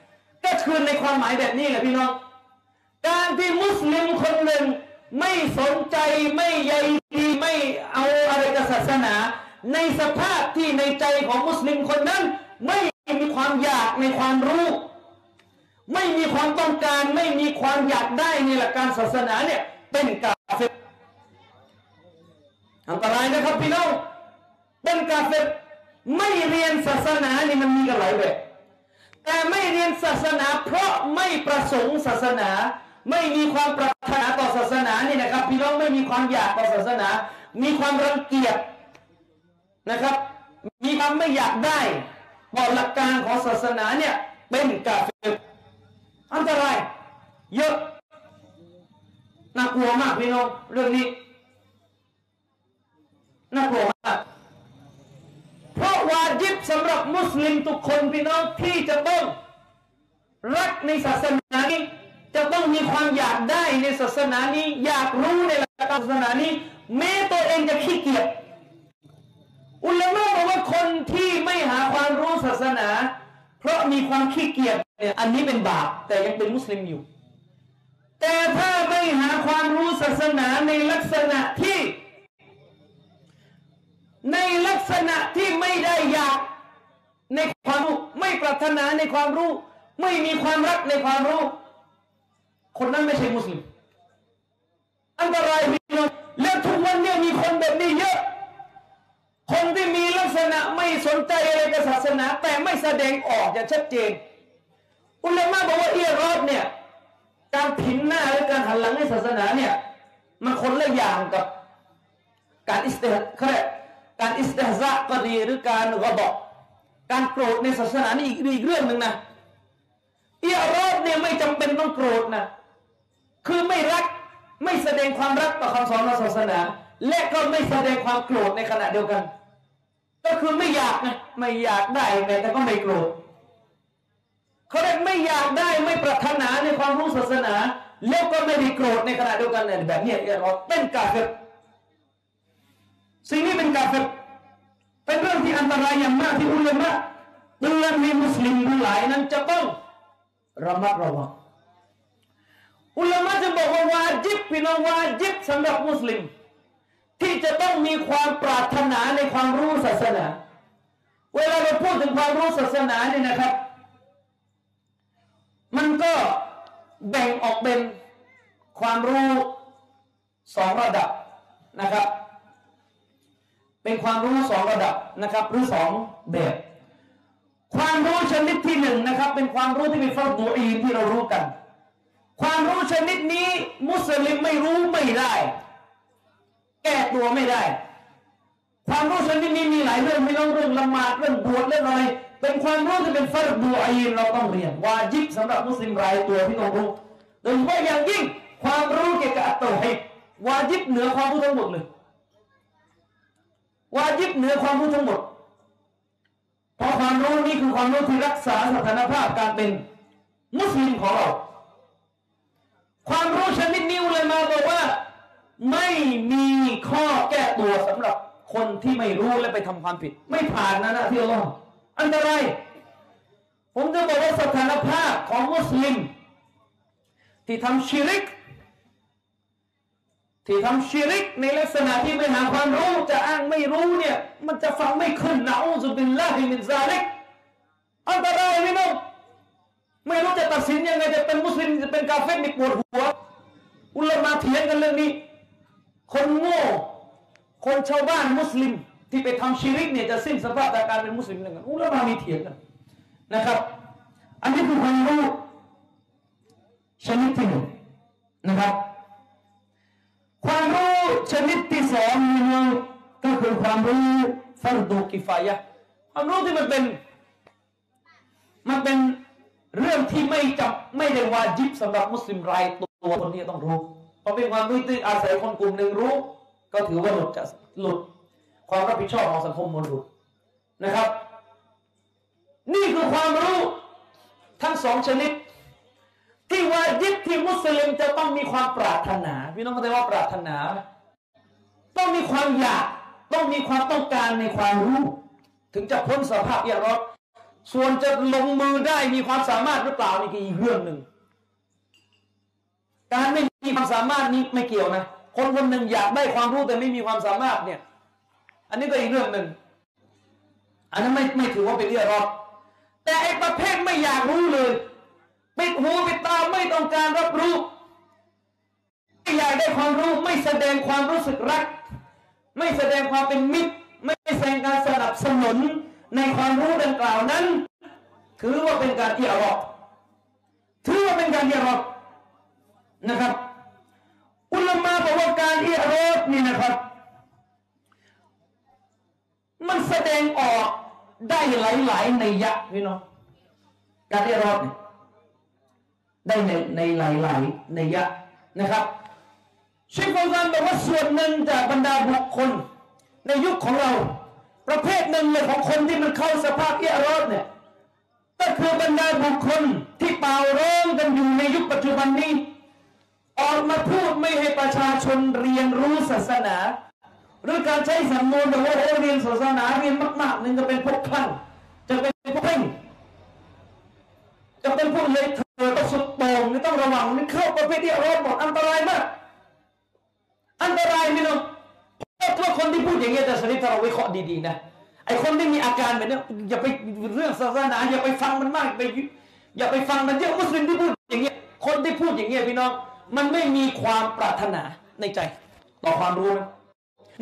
ก็คือในความหมายแบบนี้แหละพี่น้อง การที่มุสลิมคนหนึ่งไม่สนใจไม่ใยดีไม่เอาอะไรกับศาสนา ในสภาพที่ในใจของมุสลิมคนนั้น ไม่มีความอยากในความรู้ ไม่มีความต้องการไม่มีความอยากได้ในหลักการศาสนาเนี่ยเป็นกาเฟตอันตรายนะครับพี่น้องเป็นกาเฟตไม่เรียนศาสนานี่มันมีกันหลายแบบแต่ไม่เรียนศาสนา เพราะไม่ประสงค์ศาสนา ไม่มีความปรารถนาต่อศาสนานี่นะครับ พี่น้องไม่มีความอยากต่อศาสนา มีความรังเกียจนะครับ มีความไม่อยากได้ต่อหลักการของศาสนาเนี่ยเป็นกาเฟร อันตราย เยอะน่ากลัวมากพี่น้องเรื่องนี้น่ากลัวมากเพราะวาจิบสำหรับมุสลิมทุกคนพี่น้องที่จะต้องรักในศาสนานี้จะต้องมีความอยากได้ในศาสนานี้ อยากรู้ในหลักศาสนานี้ แม้ตัวเองจะขี้เกียจอุลามะบอกว่าคนที่ไม่หาความรู้ศาสนา เพราะมีความขี้เกียจ อันนี้เป็นบาปแต่ยังเป็นมุสลิมอยู่ แต่ถ้าไม่หาความรู้ศาสนาในลักษณะที่ ในลักษณะที่ไม่ได้อยากในความรู้ไม่ปรารถนาในความรู้ ไม่มีความรักในความรู้ คนนั้นไม่ใช่มุสลิม อันตรายพี่น้องแล้วทุกวันนี่ยมีคนแบบนี้เยอะ คนที่มีลักษณะไม่สนใจอะไรกับศาสนา แต่ไม่แสดงออกอย่างชัดเจน อุลามะบอกว่าเอียรอดเนี่ยการผินหน้าและการหันหลังในศาสนาเนี่ยมันคนละอย่างกับ การอิสติฮเขาเรียกการอิสติฮะก็ดีหรือการกระบอกการโกรธในศาสนานี่อีกอีกเรื่องหนึ่งนะเอียรอดเนี่ยไม่จำเป็นต้องโกรธนะคือไม่รักไม่แสดงความรักต่อคำสอนของศาสนา และก็ไม่แสดงความโกรธในขณะเดียวกัน ก็คือไม่อยากนะไม่อยากได้ไงแต่ก็ไม่โกรธ เขาเรียกไม่อยากได้ไม่ปรารถนาในความรู้ศาสนา แล้วก็ไม่ได้โกรธในขณะเดียวกันเนี่ยแบบนี้เอียรอดเป็นกาเฟรสิ่งนี้เป็นกาเฟรเป็นเรื่องที่อันตรายอย่างมากที่อุลามะเตือนให้มุสลิมทั้งหลายนั้นจะต้องระมัดระวังอุลามะจะบอกว่าวาจิบพี่น้องวาจิบสำหรับมุสลิม ที่จะต้องมีความปรารถนาในความรู้ศาสนา เวลาเราพูดถึงความรู้ศาสนาเนี่ยนะครับ มันก็แบ่งออกเป็นความรู้สองระดับนะครับ เป็นความรู้สองระดับนะครับ หรือสองแบบ ความรู้ชนิดที่หนึ่งนะครับ เป็นความรู้ที่เป็นฟัรดูอีที่เรารู้กัน ความรู้ชนิดนี้มุสลิมไม่รู้ไม่ได้ แก้ตัวไม่ได้ ความรู้ชนิดนี้มีหลายเรื่องไม่ต้องเรื่องละหมาดเรื่องบวชเรื่องอะไร เป็นความรู้ที่เป็นฟัรดูอีนเราต้องเรียนวาจิบสำหรับมุสลิมรายตัวที่ต้องรู้โดยเฉพาะอย่างยิ่งความรู้เกี่ยวกับอัตโตฮิดวาจิบเหนือความรู้ทั้งหมดเลยวาจิบเหนือความรู้ทั้งหมดเพราะความรู้นี้คือความรู้ที่รักษาสถานภาพการเป็นมุสลิมของเรา ความรู้ชนิดนี้เลยมาบอกว่าไม่มีข้อแก้ตัวสำหรับคนที่ไม่รู้และไปทำความผิด ไม่ผ่านนะนะที่อัลลอฮ์ อันตรายผมจะบอกว่าสถานภาพของมุสลิม ที่ทำชิริก ที่ทำชิริกในลักษณะที่ไม่หาความรู้จะอ้างไม่รู้เนี่ย มันจะฟังไม่ขึ้นنعوذ بالله من ذلك อันตรายพี่น้องไม่รู้จะตัดสินยังไงจะเป็นมุสลิมจะเป็นกาเฟรนี่ปวดหัว อุลามาเถียงกันเรื่องนี้ คนโง่ คนชาวบ้านมุสลิม ที่ไปทำชิริกเนี่ยจะสิ้นสภาพจากการเป็นมุสลิมยังไงอุลามามีเถียงกันนะครับ อันนี้คือความรู้ชนิดที่หนึ่งนะครับ ความรู้ชนิดที่สองนี่ก็คือความรู้ฟัรดูกิฟายะความรู้ที่มันเป็น มันเป็นเรื่องที่ไม่จับไม่ได้วาจิบสำหรับมุสลิมรายตัวคนที่ต้องรู้เพราะเป็นความรู้ที่อาศัยคนกลุ่มหนึ่งรู้ ก็ถือว่าหลุดจากหลุด ความรับผิดชอบของสังคมมนหลุดนะครับ นี่คือความรู้ทั้งสองชนิด ที่วาจิบที่มุสลิมจะต้องมีความปรารถนาพี่น้องเข้าใจว่าปรารถนาไหมต้องมีความอยากต้องมีความต้องการในความรู้ ถึงจะพ้นสภาพอย่างรอดส่วนจะลงมือได้มีความสามารถหรือเปล่านี่คืออีกเรื่องหนึ่งการไม่มีความสามารถนี้ไม่เกี่ยวนะ คนคนหนึ่งอยากได้ความรู้แต่ไม่มีความสามารถเนี่ย อันนี้ก็อีกเรื่องหนึ่งอันนั้นไม่ไม่ถือว่าเป็นเรื่องรอดแต่ไอ้ประเภทไม่อยากรู้เลยปิดหูปิดตาไม่ต้องการรับรู้ไม่อยากได้ความรู้ไม่แสดงความรู้สึกรัก ไม่แสดงความเป็นมิตร ไม่แสดงการสนับสนุนในความรู้ดังกล่าวนั้น ถือว่าเป็นการที่อรอบถือว่าเป็นการที่อรอบนะครับ อุลมะบอกว่าการที่อรอบนี่นะครับ มันแสดงออกได้หลายๆในยะพี่น้องการที่อรอบเนี่ยได้ในในหลายๆในยะนะครับเชคฟอซานบอกว่าส่วนหนึ่งจากบรรดาบุคคล ในยุคของเรา ประเภทหนึ่งเลยของคนที่มันเข้าสภาพเอียรอดเนี่ยก็คือบรรดาบุคคลที่เป่าร้องกันอยู่ในยุคปัจจุบันนี้ ออกมาพูดไม่ให้ประชาชนเรียนรู้ศาสนา หรือการใช้สำนวนแบบว่าโอ้เรียนศาสนาเรียนมากๆนึงจะเป็นพวกคลั่งจะเป็นพวกเพ่งจะเป็นพวกเลยเธอต้องสุดโต่งนี่ต้องระวังนี่เข้าประเภทที่รอดหมดอันตรายมาก อันตรายพี่น้องเพราะคนที่พูดอย่างเงี้ยจะสนิทเราวิเคราะห์ดีๆนะไอคนที่มีอาการแบบนี้อย่าไปเรื่องศาสนาอย่าไปฟังมันมากไปอย่าไปฟังมันเยอะมุสลิมที่พูดอย่างเงี้ยคนที่พูดอย่างเงี้ยพี่น้อง มันไม่มีความปรารถนาในใจ ต่อความรู้นะ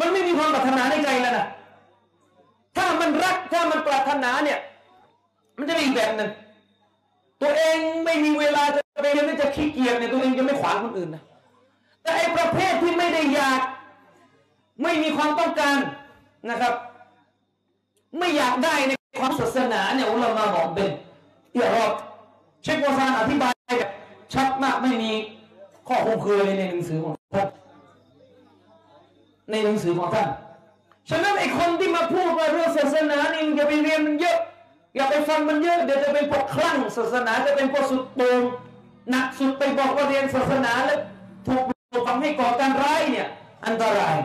มันไม่มีความปรารถนาในใจแล้วนะถ้ามันรักถ้ามันปรารถนาเนี่ย มันจะเป็นอีกแบบหนึ่งตัวเองไม่มีเวลาจะไปเรียนจะขี้เกียจเนี่ยตัวเองจะไม่ขวางคนอื่นนะแต่ไอ้ประเภทที่ไม่ได้อยาก ไม่มีความต้องการนะครับ ไม่อยากได้ในความศาสนาเนี่ยอุลามาบอกเป็นเอียรอบเชควาซานอธิบายแบบชัดมากไม่มีข้อคงเคยในหนังสือของท่าน ในหนังสือของท่าน ฉะนั้นไอ้คนที่มาพูดว่าเรื่องศาสนานี่อย่าไปเรียนมันเยอะ อย่าไปฟังมันเยอะ เดี๋ยวจะเป็นพวกคลั่งศาสนาจะเป็นพวกสุดโต่งหนักสุดไปบอกว่าเรียนศาสนาแล้วถูกฟังให้ก่อการร้ายเนี่ย อันตราย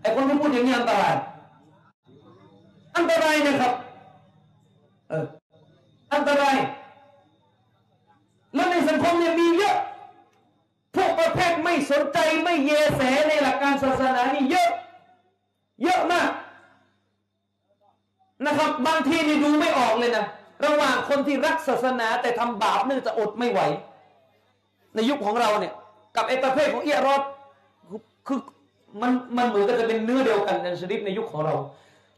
ไอ้คนที่พูดอย่างนี้อันตราย อันตรายนะครับ เอออันตรายแล้วในสังคมเนี่ยมีเยอะ ประเภทไม่สนใจไม่เยแสในหลักการศาสนานี่เยอะ เยอะมากนะครับ บางทีนี่ดูไม่ออกเลยนะ ระหว่างคนที่รักศาสนาแต่ทำบาปเนี่จะอดไม่ไหว ในยุคของเราเนี่ย กับไอ้ประเภทของเอียรอดคือมันมันเหมือนกันจะเป็นเนื้อเดียวกันในชริปในยุคของเรา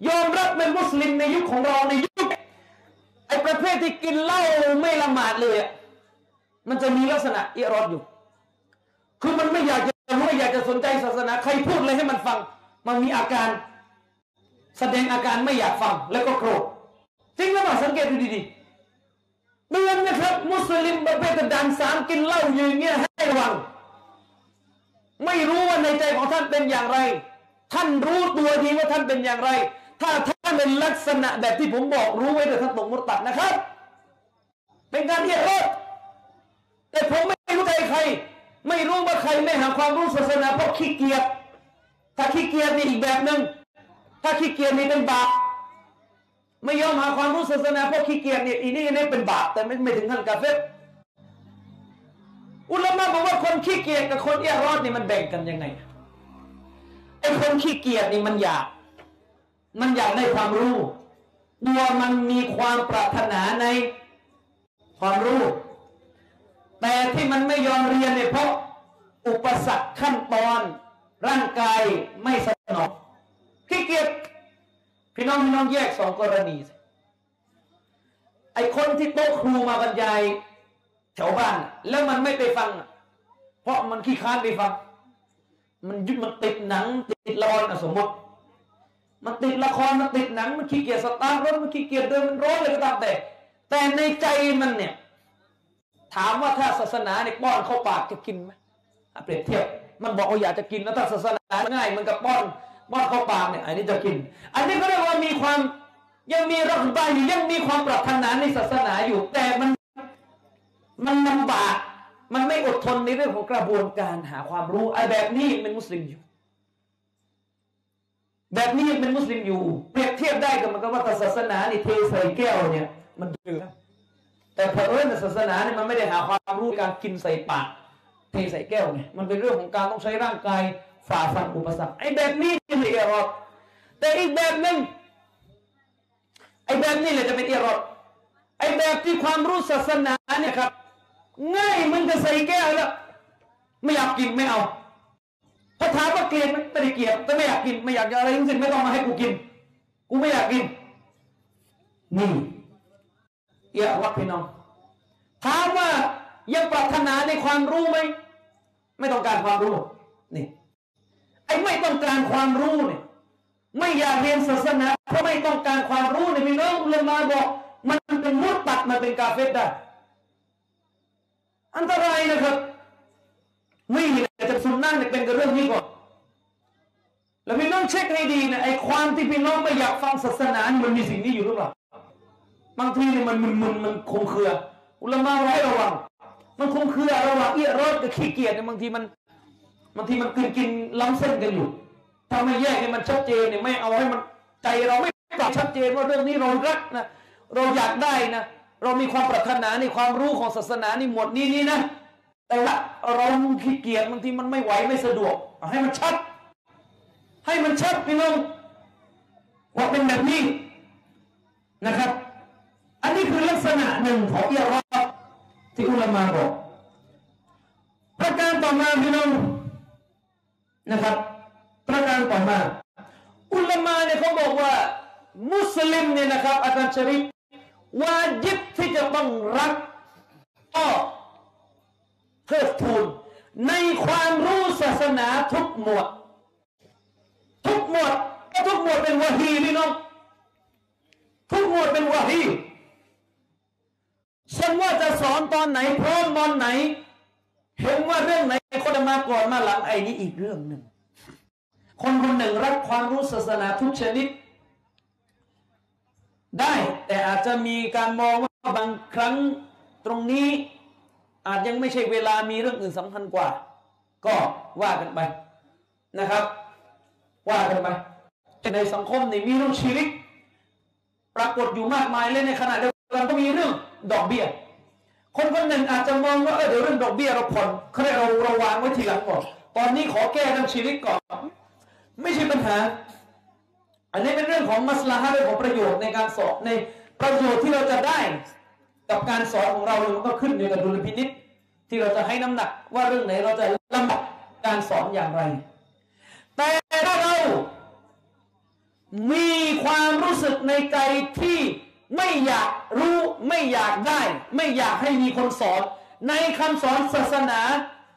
ยอมรับเป็นมุสลิมในยุคของเราในยุคไอ้ประเภทที่กินเหล้าไม่ละหมาดเลยอะมันจะมีลักษณะเอียรอดอยู่ คือมันไม่อยากจะรู้ไม่อยากจะสนใจศาสนา ใครพูดเลยให้มันฟัง มันมีอาการ แสดงอาการไม่อยากฟังแล้วก็โกรธจริงหรือเปล่าสังเกตดูดีๆเตือนนะครับ มุสลิมประเภทดันสามกินเหล้าอย่างเงี้ยให้ระวัง ไม่รู้ว่าในใจของท่านเป็นอย่างไร ท่านรู้ตัวดีว่าท่านเป็นอย่างไร ถ้าท่านเป็นลักษณะแบบที่ผมบอกรู้ไว้แต่ท่านตกมุตัดนะครับ เป็นการเอียรอดแต่ผมไม่รู้ใจใคร ไม่รู้ว่าใครไม่หาความรู้ศาสนาเพราะขี้เกียจถ้าขี้เกียจนี่อีกแบบหนึ่งถ้าขี้เกียจนี่เป็นบาปไม่ยอมหาความรู้ศาสนาเพราะขี้เกียจนี่อีนี่นี่เป็นบาปแต่ไม่ไม่ถึงขั้นกาเฟรอุลามะบอกว่าคนขี้เกียจกับคนเอียรอดนี่มันแบ่งกันยังไงไอ้คนขี้เกียจนี่มันอยาก มันอยากได้ความรู้ตัวมันมีความปรารถนาในความรู้ แต่ที่มันไม่ยอมเรียนเนี่ยเพราะอุปสรรคขั้นตอนร่างกายไม่สนองขี้เกียจพี่น้องพี่น้องแยกสองกรณีไอ้คนที่โต๊ะครูมาบรรยายแถวบ้าน แล้วมันไม่ไปฟัง เพราะมันขี้ค้านไปฟัง มันยึดมันติดหนัง ติดละครสมมติ มันติดละครมันติดหนัง มันขี้เกียจสตาร์ทรถมันขี้เกียจเดินมันร้อนเลยก็ตามแต่ แต่ในใจมันเนี่ย ถามว่าถ้าศาสนาเนี่ยป้อนเข้าปากจะกินไหมเปรียบเทียบมันบอกว่าอยากจะกินแล้วถ้าศาสนาง่ายมันกับป้อนป้อนเข้าปากเนี่ยอันนี้จะกิน อันนี้ก็เรียกว่ามีความยังมีรักบายอยู่ยังมีความปรารถนาในศาสนาอยู่ แต่มันมันลำบากมันไม่อดทนในเรื่องของกระบวนการหาความรู้ไอ้แบบนี้เป็นมุสลิมอยู่ แบบนี้ยังเป็นมุสลิมอยู่ เปรียบเทียบได้กับมันก็ว่าศาสนานี่เทใส่แก้วเนี่ย มันดื่ม แต่เผอิญศาสนาเนี่ยมันไม่ได้หาความรู้การกินใส่ปากเทใส่แก้วไงมันเป็นเรื่องของการต้องใช้ร่างกายฝ่าฟันอุปสรรคไอ้แบบนี้เป็นเอียรอดแต่อีกแบบหนึ่งไอ้แบบนี้แหละจะเป็นเอียรอดไอ้แบบที่ความรู้ศาสนาเนี่ยครับ ง่ายมันจะใส่แก้วแล้ว ไม่อยากกินไม่เอาพอถามว่าเกลียดไมไม่ได้เกลียดแต่ไม่อยากกินไม่อยากอะไรทั้งสิ้นไม่ต้องมาให้กูกิน กูไม่อยากกินนี่ ยอะวัดพี่น้องถามว่ายังปรารถนาในความรู้ไหมไม่ต้องการความรู้นี่ไอ้ไม่ต้องการความรู้เนี่ยไม่อยากเรียนศาสนาเพราะไม่ต้องการความรู้เนี่ยพี่น้องเลยมาบอก มันเป็นมุดตัดมาเป็นกาเฟสได้อันตรายนะครับไม่มีจากสุนนะเนี่ยเป็นกับเรื่องนี้ก่อนแล้วพี่น้องเช็คให้ดีนะไอ้ความที่พี่น้องไม่อยากฟังศาสนานมันมีสิ่งนี้อยู่หรือเปล่า บางทีเนี่ยมันมึนมันมันคงเครืออุลามะไว้ระวัง มันคงเครือระหว่างเอียรอดกับขี้เกียจเนี่ยบางทีมันบางทีมันกินกินล้ำเส้นกันอยู่ถ้าไม่แยกให้มันชัดเจนเนี่ยไม่เอาให้มันใจเราไม่ปรับชัดเจนว่าเรื่องนี้เรารักนะเราอยากได้นะเรามีความปรารถนาในความรู้ของศาสนานี่หมวดนี้นี่นะแต่ว่าเราขี้เกียจบางทีมันไม่ไหวไม่สะดวกให้มันชัด ให้มันชัดพี่น้องว่าเป็นแบบนี้นะครับ อันนี้คือลักษณะหนึ่งของเอีรอดที่อุลามาบอกประการต่อมาพี่น้องนะครับ ประการต่อมา อุลามาเนี่ยเขาบอกว่า มุสลิมเนี่ยนะครับ อาจารย์ชริฟวาจิบที่จะต้องรักก็เทิดทูนในความรู้ศาสนาทุกหมวด ทุกหมวดทุกหมวดเป็นวะฮีพี่น้องทุกหมวดเป็นวะฮี ฉันว่าจะสอนตอนไหนพร้อมตอนไหน เห็นว่าเรื่องไหนคนจะมาก่อนมาหลังไอ้นี้อีกเรื่องหนึ่ง คนคนหนึ่งรับความรู้ศาสนาทุกชนิด ได้แต่อาจจะมีการมองว่าบางครั้งตรงนี้ อาจยังไม่ใช่เวลามีเรื่องอื่นสำคัญกว่า ก็ว่ากันไปนะครับ ว่ากันไปในสังคมนี่มีเรื่องชีริกปรากฏอยู่มากมายเลยในขณะเดียวกันก็มีเรื่อง ดอกเบี้ย คนคนหนึ่งอาจจะมองว่าเออเดี๋ยวเรื่องดอกเบี้ยเราผ่อนเขาเรียกเราเราวางไว้ทีหลังก่อนตอนนี้ขอแก้เรื่องชีริกก่อน ไม่ใช่ปัญหา อันนี้เป็นเรื่องของมัสลาฮะเรื่องของประโยชน์ในการสอนในประโยชน์ที่เราจะได้กับการสอนของเรามันก็ขึ้นอยู่กับดุลพินิษที่เราจะให้น้ำหนัก ว่าเรื่องไหนเราจะลำดับการสอนอย่างไร แต่ถ้าเรา มีความรู้สึกในใจที่ไม่อยาก รู้ไม่อยากได้ ไม่อยากให้มีคนสอน ในคำสอนศาสนา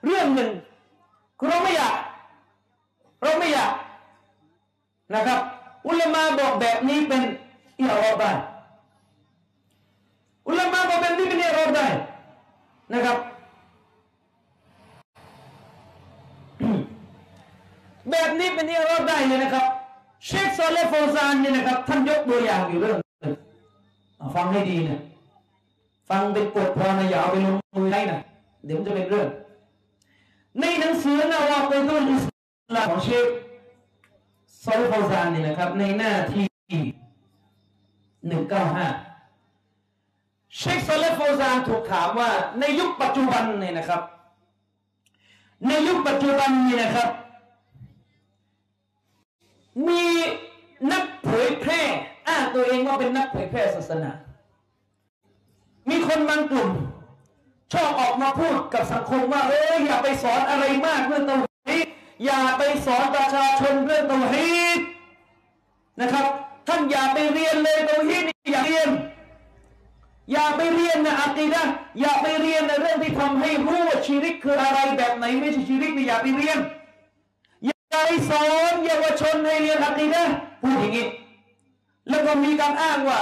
เรื่องหนึ่งเราไม่อยาก เราไม่อยากนะครับ อุลามาบอกแบบนี้เป็นอิรอดได้อุลามาบอกแบบนี้เป็นอิรอดได้นะครับ แบบนี้เป็นอิรอดได้เลยนะครับ เชคซอลเลฟซานเนี่ยนะครับท่านยกตัวอย่างอยู่เรื่อง ฟังให้ดีนะฟังเป็นกฎพอนะอย่าเอาไปลงมือได้นะเดี๋ยวมันจะเป็นเรื่อง ในหนังสือนาวาเปตุลอิสลามของเชคซอลฟาซานนี่นะครับ ในหน้าที่หนึ่งเก้าห้าเชคซอลฟาซานถูกถามว่า ในยุคปัจจุบันเนี่ยนะครับ ในยุคปัจจุบันนี่นะครับ มีนักเผยแพร่ อ้างตัวเองว่าเป็นนักเผยแพร่ศาสนา มีคนบางกลุ่ม ชอบออกมาพูดกับสังคมว่าเอออย่าไปสอนอะไรมากเรื่องเตาฮีดอย่าไปสอนประชาชนเรื่องเตาฮีดนะครับ ท่านอย่าไปเรียนเลยเตาฮีดอย่าเรียน อย่าไปเรียนนะอักีดะอย่าไปเรียนในเรื่องที่ทำให้รู้ว่าชีริกคืออะไรแบบไหนไม่ใช่ชีริกนี่อย่าไปเรียนอย่าไปสอนเยาวชนให้เรียนอักีดะพูดอย่างนี้ แล้วก็มีการอ้างว่า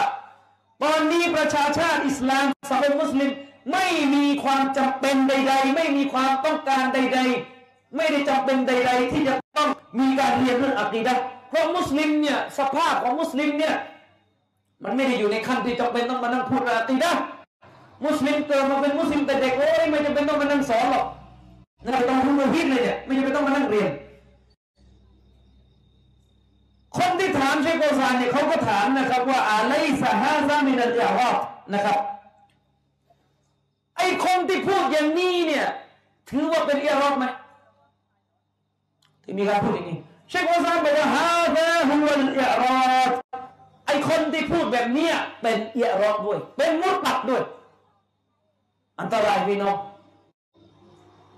ตอนนี้ประชาชาติอิสลามสังคมมุสลิมไม่มีความจำเป็นใด ๆ ไม่มีความต้องการใด ๆ ไม่ได้จำเป็นใด ๆ ที่จะต้องมีการเรียนเรื่องอะกีดะฮ์เพราะมุสลิมเนี่ยสภาพของมุสลิมเนี่ยมันไม่ได้อยู่ในขั้นที่จำเป็นต้องมานั่งพูดเรื่องอะกีดะฮ์มุสลิมเกิดมาเป็นมุสลิมแต่เด็กโอ้ยไม่จำเป็นต้องมานั่งสอนหรอกนะต้องรู้ฮิดเลยเนี่ยไม่จำเป็นต้องมานั่งเรียน คนที่ถามเชคเฟาซานเนี่ยเขาก็ถามนะครับ ว่าأليس هذا من الإعراضนะครับไอคนที่พูดอย่างนี้เนี่ย ถือว่าเป็นอิรอดไหมที่มีการพูดอย่างนี้เชคโกซานบอกว่าฮาซาฮุวัลอิรอดไอคนที่พูดแบบเนี้ยเป็นอิรอดด้วย เป็นมุตตัดด้วย อันตรายพี่น้อง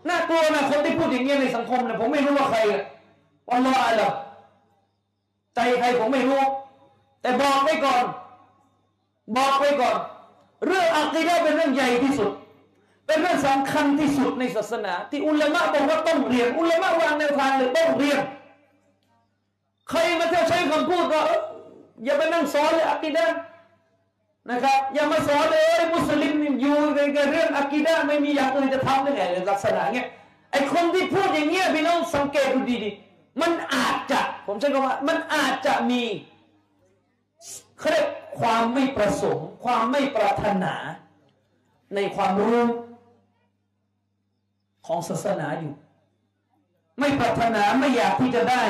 น่ากลัวนะคนที่พูดอย่างเงี้ยในสังคมเนี่ยผมไม่รู้ว่าใครอะวันละอะไร ใจใครผมไม่รู้ แต่บอกไว้ก่อน บอกไว้ก่อน เรื่องอักีดะเป็นเรื่องใหญ่ที่สุด เป็นเรื่องสำคัญที่สุดในศาสนา ที่อุลามะบอกว่าต้องเรียน อุลามะวางแนวทางเลยต้องเรียน ใครมาเที่ยวใช้คำพูดว่าอย่าไปนั่งสอนเลยอักีดะนะครับอย่ามาสอนเลยมุสลิมอยู่ในเรื่องอักีดะไม่มีอย่างอื่นจะทำได้ไงลักษณะเงี้ยไอคนที่พูดอย่างเงี้ยพี่น้องสังเกตดูดีๆมันอาจจะ ผมใช้คำว่ามันอาจจะมีเขาเรียกความไม่ประสงค์ ความไม่ปรารถนาในความรู้ของศาสนาอยู่ ไม่ปรารถนาไม่อยากที่จะได้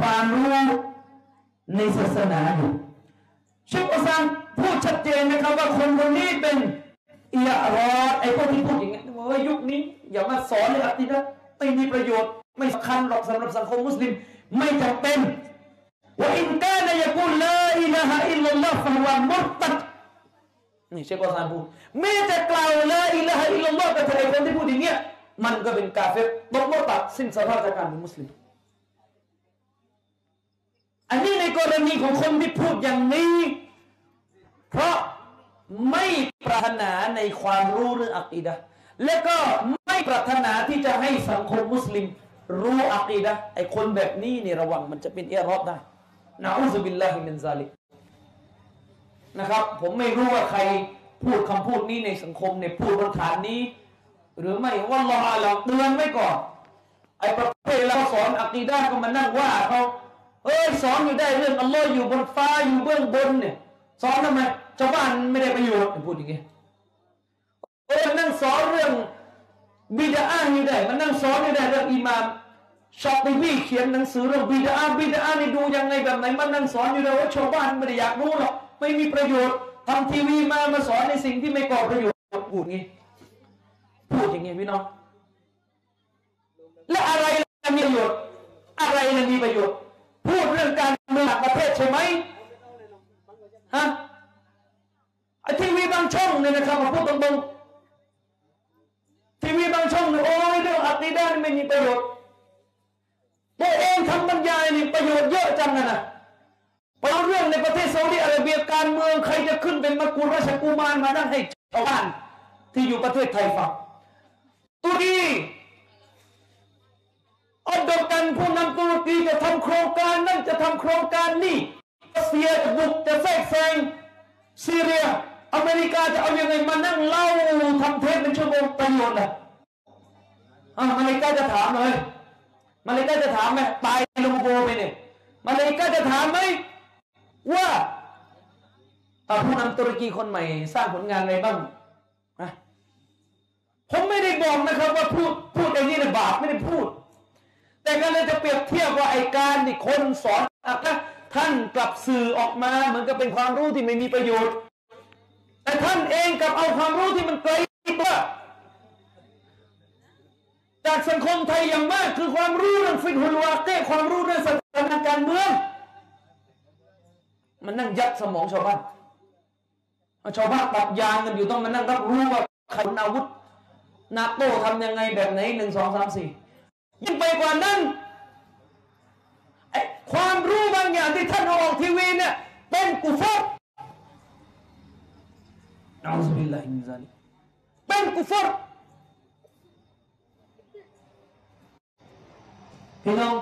ความรู้ในศาสนาอยู่เชคอัสานพูดชัดเจนนะครับว่าคนคนนี้เป็นอียรอดไอ้พวกที่พูดอย่างเงี้ยว่ายุคนี้อย่ามาสอนเลยอัตินะไม่มีประโยชน์ไม่สำคัญหรอกสำหรับสังคมมุสลิม ไม่จำเป็นว่าإن كان يقول لا إله إلا الله فهو مرتدนี่เชคเฟาซานพูดแม้จะกล่าวلا إله إلا اللهแต่ไอ้คนที่พูดอย่างเงี้ยมันก็เป็นกาเฟรตกมุรตัดสิ้นสภาพจากการเป็นมุสลิมอันนี้ในกรณีของคนที่พูดอย่างนี้ เพราะไม่ปรารถนาในความรู้เรื่องอะกีดะฮ์และก็ไม่ปรารถนาที่จะให้สังคมมุสลิม รู้อักีดะไอคนแบบนี้นี่ระวังมันจะเป็นเอรอบได้นะอุซบิลลาฮิมินซาลิกนะครับ ผมไม่รู้ว่าใครพูดคำพูดนี้ในสังคมในพูดบนฐานนี้ หรือไม่ว่าลอเราเตือนไว้ก่อน ไอประเภทเราสอนอักีดะก็มานั่งว่าเขาเอ้ยสอนอยู่ได้เรื่องอัลลอฮ์อยู่บนฟ้าอยู่เบื้องบนเนี่ยสอนทำไมชาวบ้านไม่ได้ประโยชน์พูดอย่างงี้เออนั่งสอนเรื่อง บิดาอยู่ได้มันนั่งสอนอยู่ได้เรื่องอิมามชอบไปวี่เขียนหนังสือเรื่องบิดาอาบิดาอานี่ดูยังไงแบบไหนมันนั่งสอนอยู่ได้ว่าชาวบ้านไม่ได้อยากรู้หรอกไม่มีประโยชน์ทำทีวีมามาสอนในสิ่งที่ไม่ก่อประโยชน์พูดงี้พูดอย่างงี้พี่น้องและอะไรมีประโยชน์อะไรมีประโยชน์พูดเรื่องการเมืองประเทศใช่ไหมฮะไอทีวีบางช่องเนี่ยนะครับมาพูดตรงๆ ทีวีบางช่องเนี่ยโอ้ยเรื่องอัตีด้านไม่มีประโยชน์ตัวเองทำบรรยายนี่ประโยชน์เยอะจังนะนะไปเอาเรื่องในประเทศซาอุดิอาระเบียการเมืองใครจะขึ้นเป็นมกุลราชกุมารมานั่งให้ชาวบ้านที่อยู่ประเทศไทยฟังตุรกีอัดกันผู้นำตุรกีจะทำโครงการนั่นจะทำโครงการนี่รัสเซียจะบุกจะแทรกแซงซีเรีย อเมริกาจะเอาอยัางไงมานั่งเล่าทำเทปเป็นชั่วโมงประโยชน์อะมาเลกาจะถามเลยมาเลกาจะถามไหมตายลงโบไปเนี่ยมาเลกาจะถามไหมว่าผู้นำตุรกีคนใหม่ สร้างผลงานอะไรบ้างนะผมไม่ได้บอกนะครับว่าพูดพูดไอ้นี่นะบาปไม่ได้พูด แต่ก็เลยจะเปรียบเทียบว่าไอ้การที่คนสอนอะท่านกลับสื่อออกมาเหมือนกับเป็นความรู้ที่ไม่มีประโยชน์ แต่ท่านเองกับเอาความรู้ที่มันไกลตัวจากสังคมไทยอย่างมากคือความรู้เรื่องฟิกฮุลวาเต้ความรู้เรื่องสถานการเมืองมันนั่งยัดสมองชาวบ้านชาวบ้านตัดยางกันอยู่ต้องมานั่งรับรู้ว่าใครอาวุธนาโต้ทำยังไงแบบไหนหนึ่งสองสามสี่ยิ่งไปกว่านั้นความรู้บางอย่างที่ท่านอออกทีวีเนี่ยเป็นกุฟร นะอุบิลลาฮิมินซาลิเป็นกุฟรพี่น้อง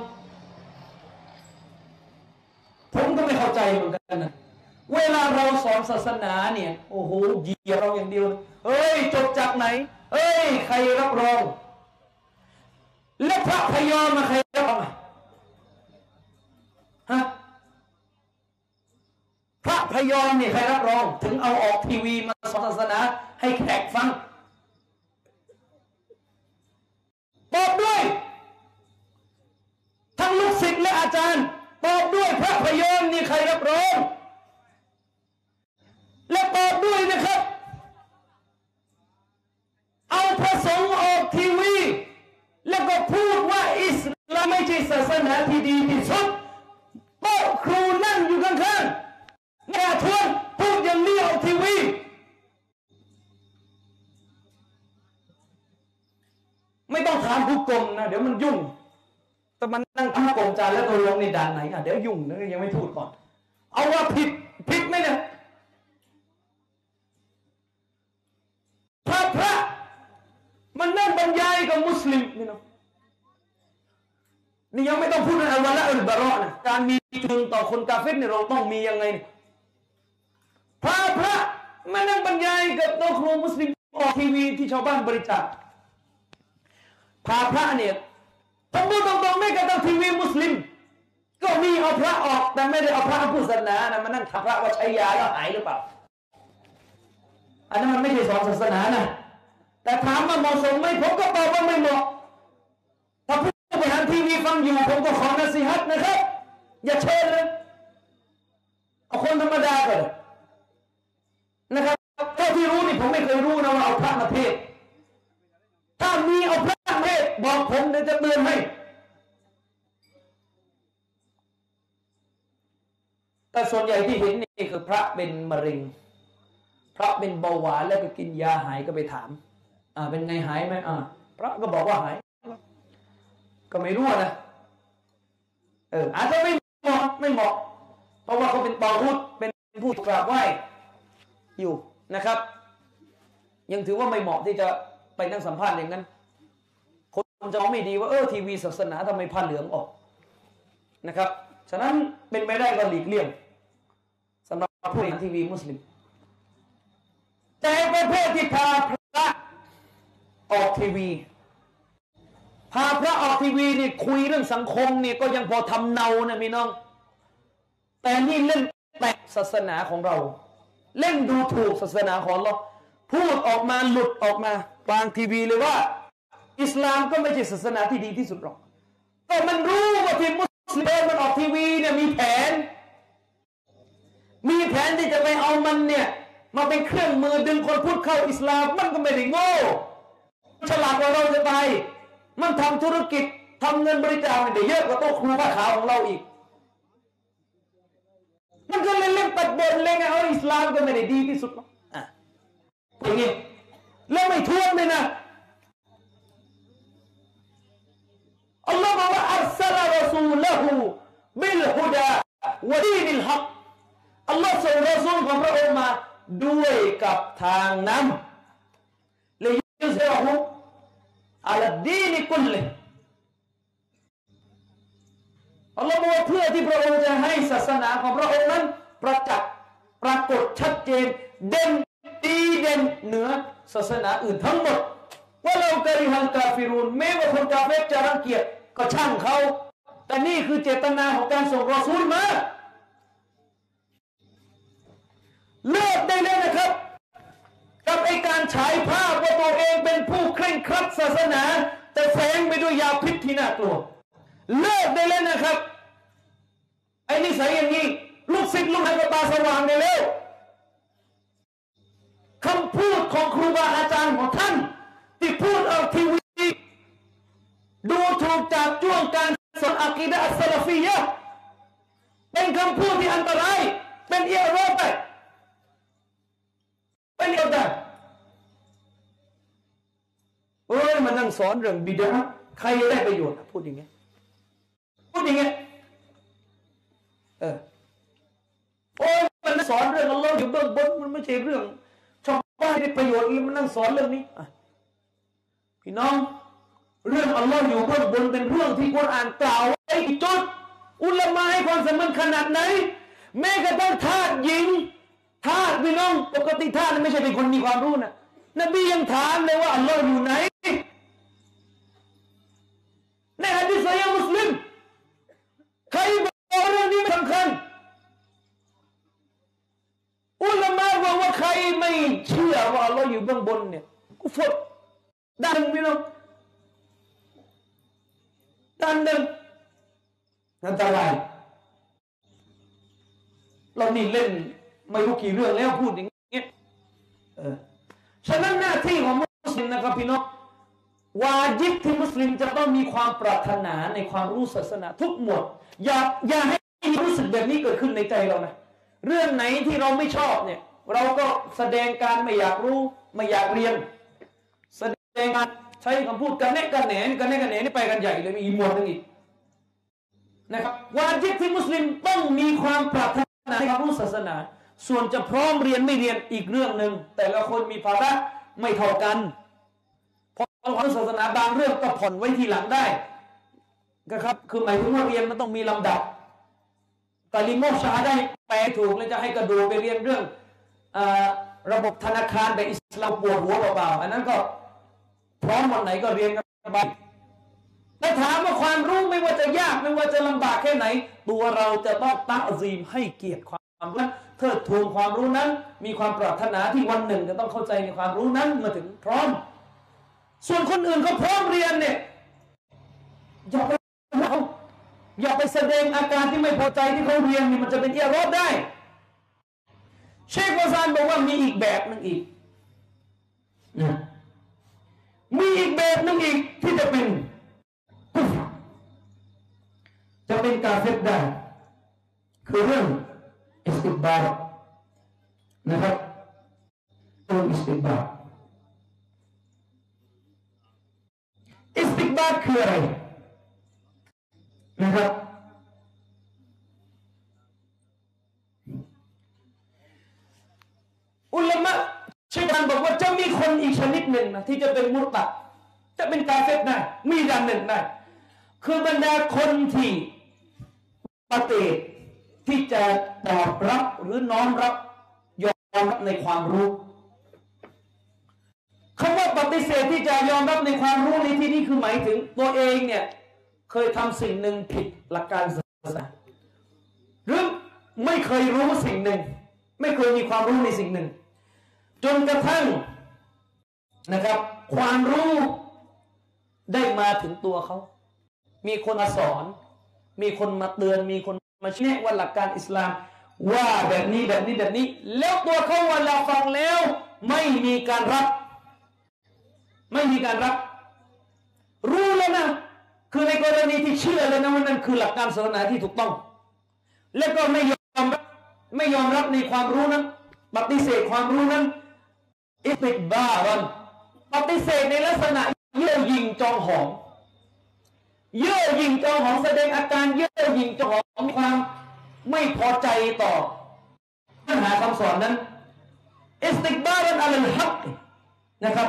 ผมก็ไม่เข้าใจเหมือนกันนะเวลาเราสอนศาสนาเนี่ย โอ้โหเหยียเราอย่างเดียวเฮ้ยจบจากไหนเฮ้ย ใครรับรอง และพระพยอมมาใครรับรองฮะ พระยอมเนี่ยใครรับรอง ถึงเอาออกทีวีมาสอนศาสนา ให้แขกฟังตอบด้วย ทั้งลูกศิษย์และอาจารย์ตอบด้วยพระพยอมนี่ใครรับรอง และตอบด้วยนะครับ เอาพระสงฆ์ออกทีวี แล้วก็พูดว่าอิสลามไม่ใช่ศาสนาที่ดีที่สุดโต๊ะครูนั่งอยู่ข้างๆ แม่ทวนพูดยังเลี้ยวทีวีไม่ต้องถามผู้กรมนะเดี๋ยวมันยุ่ง แต่มันนั่งผู้กรมจานแล้วตัวลงในด่านไหนอะเดี๋ยวยุ่งนะยังไม่พูดก่อน เอาว่าผิดผิดไหมเนี่ยพระพระมันนั่งบรรยายกับมุสลิมนี่เนาะนี่ยังไม่ต้องพูดในองอัลวะละอัลบารอนะการมีจุนต่อคนกาเฟ่เนี่ยเราต้องมียังไง พระพระมานั่งบรรยายกับโต๊ะครูมุสลิมออกทีวีที่ชาวบ้านบริจาคพาพระเนี่ยผมพูดตรงๆไม่กระทั่งทีวีมุสลิม ก็มีเอาพระออกแต่ไม่ได้เอาพระมาพูดศาสนานะมานั่งถามพระว่าใช้ยาแล้วหายหรือเปล่า อันนั้นมันไม่ใช่สอนศาสนานะแต่ถามว่าเหมาะสมไหมผมก็ตอบว่าไม่เหมาะถ้าผู้บริหารทีวีฟังอยู่ผมก็ขอนะสิฮัตนะครับ อย่าเชิญเลย แต่ส่วนใหญ่ที่เห็นนี่คือพระเป็นมะเร็ง พระเป็นเบาหวานแล้วก็กินยาหายก็ไปถาม อ่า เป็นไงหายไหมอ่า พระก็บอกว่าหาย ก็ไม่รู้นะ เออ อาจจะไม่เหมาะไม่เหมาะ เพราะว่าเขาเป็นปารุษเป็นผู้กราบไหว้อยู่นะครับ ยังถือว่าไม่เหมาะที่จะไปนั่งสัมภาษณ์อย่างนั้น คนจะมองไม่ดีว่าเออทีวีศาสนาทำไมผ้าเหลืองออกนะครับ ฉะนั้นเป็นไปได้ก็หลีกเลี่ยง สำหรับผู้บริหารทีวีมุสลิม แต่ประเภทที่พาพระออกทีวีพาพระออกทีวีนี่คุยเรื่องสังคมนี่ก็ยังพอทำเนานะพี่น้อง แต่นี่เล่นแตะศาสนาของเรา เล่นดูถูกศาสนาของเราพูดออกมาหลุดออกมากลางทีวีเลยว่า อิสลามก็ไม่ใช่ศาสนาที่ดีที่สุดหรอกก็มันรู้ว่าทีมมุสลิมมันออกทีวีเนี่ยมีแผน มีแผนที่จะไปเอามันเนี่ยมาเป็นเครื่องมือดึงคนพูดเข้าอิสลามมันก็ไม่ได้โง่ ฉลาดกว่าเราจะไปมันทำธุรกิจทำเงินบริจาคเนี่ยได้เยอะกว่าโต๊ะครูผ้าขาวของเราอีก มันก็เลยเล่นตัดบทเลยไงเอาอิสลามก็ไม่ได้ดีที่สุดหรอกอะอย่างนี้แล้วไม่ทวนเลยนะอัลลอฮ์บอกว่าอัลสลารอซูลหูบิลฮุดาวะดีนิลฮัก อัลลอฮ์ส่งรอซูลของพระองค์มาด้วยกับทางนำเลยยุสรหูอัลดีนิกุลเลยอัลลอฮ์บอกว่าเพื่อที่พระองค์จะให้ศาสนาของพระองค์นั้นประจักษ์ปรากฏชัดเจน เด่นดีเด่นเหนือศาสนาอื่นทั้งหมดว่าเรากริฮัลกาฟิรูนแม้ว่าคนกาเฟรจะรังเกียจก็ช่างเขา แต่นี่คือเจตนาของการส่งรอซูลมา เลิกได้เลยนะครับ กับไอการฉายภาพว่าตัวเองเป็นผู้เคร่งครัดศาสนา แต่แฝงไปด้วยยาพิษที่น่ากลัวเลิกได้แล้วนะครับไอ้นิสัยอย่างนี้ ลูกศิษย์ลูกหาก็ตาสว่างได้แล้วคำพูดของครูบาอาจารย์ของท่าน ที่พูดออกทีวี ดูถูกจากจ้วงการสอนอากีดะอัสลฟียะเป็นคำพูดที่อันตราย เป็นเอียโรไป เป็นเอียดาโอ้ยมันนั่งสอนเรื่องบิดาใครจะได้ประโยชน์พูดอย่างเงี้ยพูดอย่างเงี้ยเออโอ้ยมันสอนเรื่องอัลลอฮ์อยู่เบื้องบนมันไม่ใช่เรื่องชาวบ้านได้ประโยชน์เลยมันนั่งสอนเรื่องนี้พี่น้อง เรื่องอัลลอฮ์อยู่เบื้องบนเป็นเรื่องที่กุรอานกล่าวไว้จุดอุลามะให้ความสำคัญขนาดไหนแม้กระทั่งทาสหญิง ทาสพี่น้องปกติทาสไม่ใช่เป็นคนมีความรู้นะนบียังถามเลยว่าอัลลอฮ์อยู่ไหนในฮะดิษยามุสลิมใครบอกเรื่องนี้สำคัญอุลามะบอกว่าใครไม่เชื่อว่าอัลลอฮ์อยู่เบื้องบนเนี่ยกูฟดด้านหนึ่งพี่น้องด้านหนึ่งอันตรายเรานี่เล่น ไม่รู้กี่เรื่องแล้วพูดอย่างเงี้ยเออฉะนั้นหน้าที่ของมุสลิมนะครับพี่น้องวาจิบที่มุสลิมจะต้องมีความปรารถนาในความรู้ศาสนาทุกหมวดอย่าอย่าให้มีรู้สึกแบบนี้เกิดขึ้นในใจเรานะเรื่องไหนที่เราไม่ชอบเนี่ย เราก็แสดงการไม่อยากรู้ไม่อยากเรียน แสดงการใช้คำพูดกันแน่กันแหนกันแน่กันแหนนี่ไปกันใหญ่เลยมีอีกหมวดนึงอีกนะครับวาจิบที่มุสลิมต้องมีความปรารถนาในความรู้ศาสนา ส่วนจะพร้อมเรียนไม่เรียนอีกเรื่องหนึ่งแต่ละคนมีภาระไม่เท่ากันเพอเอาของศาสนาบางเรื่องก็ผ่อนไว้ทีหลังได้นะครับคือหมายถึงว่าเรียนมันต้องมีลำดับกาลิโมชาได้แปลถูกแล้วจะให้กระดูไปเรียนเรื่องอระบบธนาคารแบบอิสลามปวดหัวเปล่าๆอันนั้นก็พร้อมวันไหนก็เรียนกันไปแต่ถามว่าความรู้ไม่ว่าจะยากไม่ว่าจะลำบากแค่ไหน ตัวเราจะต้องตะซีมให้เกียรติความ ความรู้เทิดทูนความรู้นั้น มีความปรารถนาที่วันหนึ่งจะต้องเข้าใจในความรู้นั้นมื่อถึงพร้อม ส่วนคนอื่นเขาพร้อมเรียนเนี่ยอย่าไปเอาอย่าไปแสดงอาการที่ไม่พอใจที่เขาเรียนนี่มันจะเป็นเอียรอบได้ เชคโกซานบอกว่ามีอีกแบบหนึ่งอีกนะมีอีกแบบหนึ่งอีกที่จะเป็นจะเป็นการเฟตได้คือเรื่อง استكبار นะครับเรื่อง استكبار استكبار คืออะไรนะครับอุลามะเชคานบอกว่าจะมีคนอีกชนิดหนึ่งนะที่จะเป็นมุตตะจะเป็นกาเฟตได้มีดันหนึ่งได้คือบรรดาคนที่ปฏิเสธ ที่จะตอบรับหรือน้อมรับยอมรับในความรู้คำว่าปฏิเสธที่จะยอมรับในความรู้ในที่นี้คือหมายถึงตัวเองเนี่ยเคยทำสิ่งหนึ่งผิดหลักการศาสนาหรือไม่เคยรู้สิ่งหนึ่ง ไม่เคยมีความรู้ในสิ่งหนึ่ง จนกระทั่งนะครับ ความรู้ได้มาถึงตัวเขา มีคนมาสอน มีคนมาเตือน มีคน มาชี้แนะว่าหลักการอิสลาม ว่าแบบนี้แบบนี้แบบนี้ แล้วตัวเขาเวลาฟังแล้ว ไม่มีการรับ ไม่มีการรับ รู้แล้วนะคือในกรณีที่เชื่อแล้วนะว่านั่นคือหลักการศาสนาที่ถูกต้อง แล้วก็ไม่ยอมรับไม่ยอมรับในความรู้นั้นปฏิเสธความรู้นั้นอิสติบารันปฏิเสธในลักษณะเย่อหยิ่งจองหอง เย่อหยิ่งจองหองแสดงอาการเย่อหยิ่งจองหอง มีความไม่พอใจต่อเนื้อหาคำสอนนั้นอิสติกบารันอัลฮักนะครับ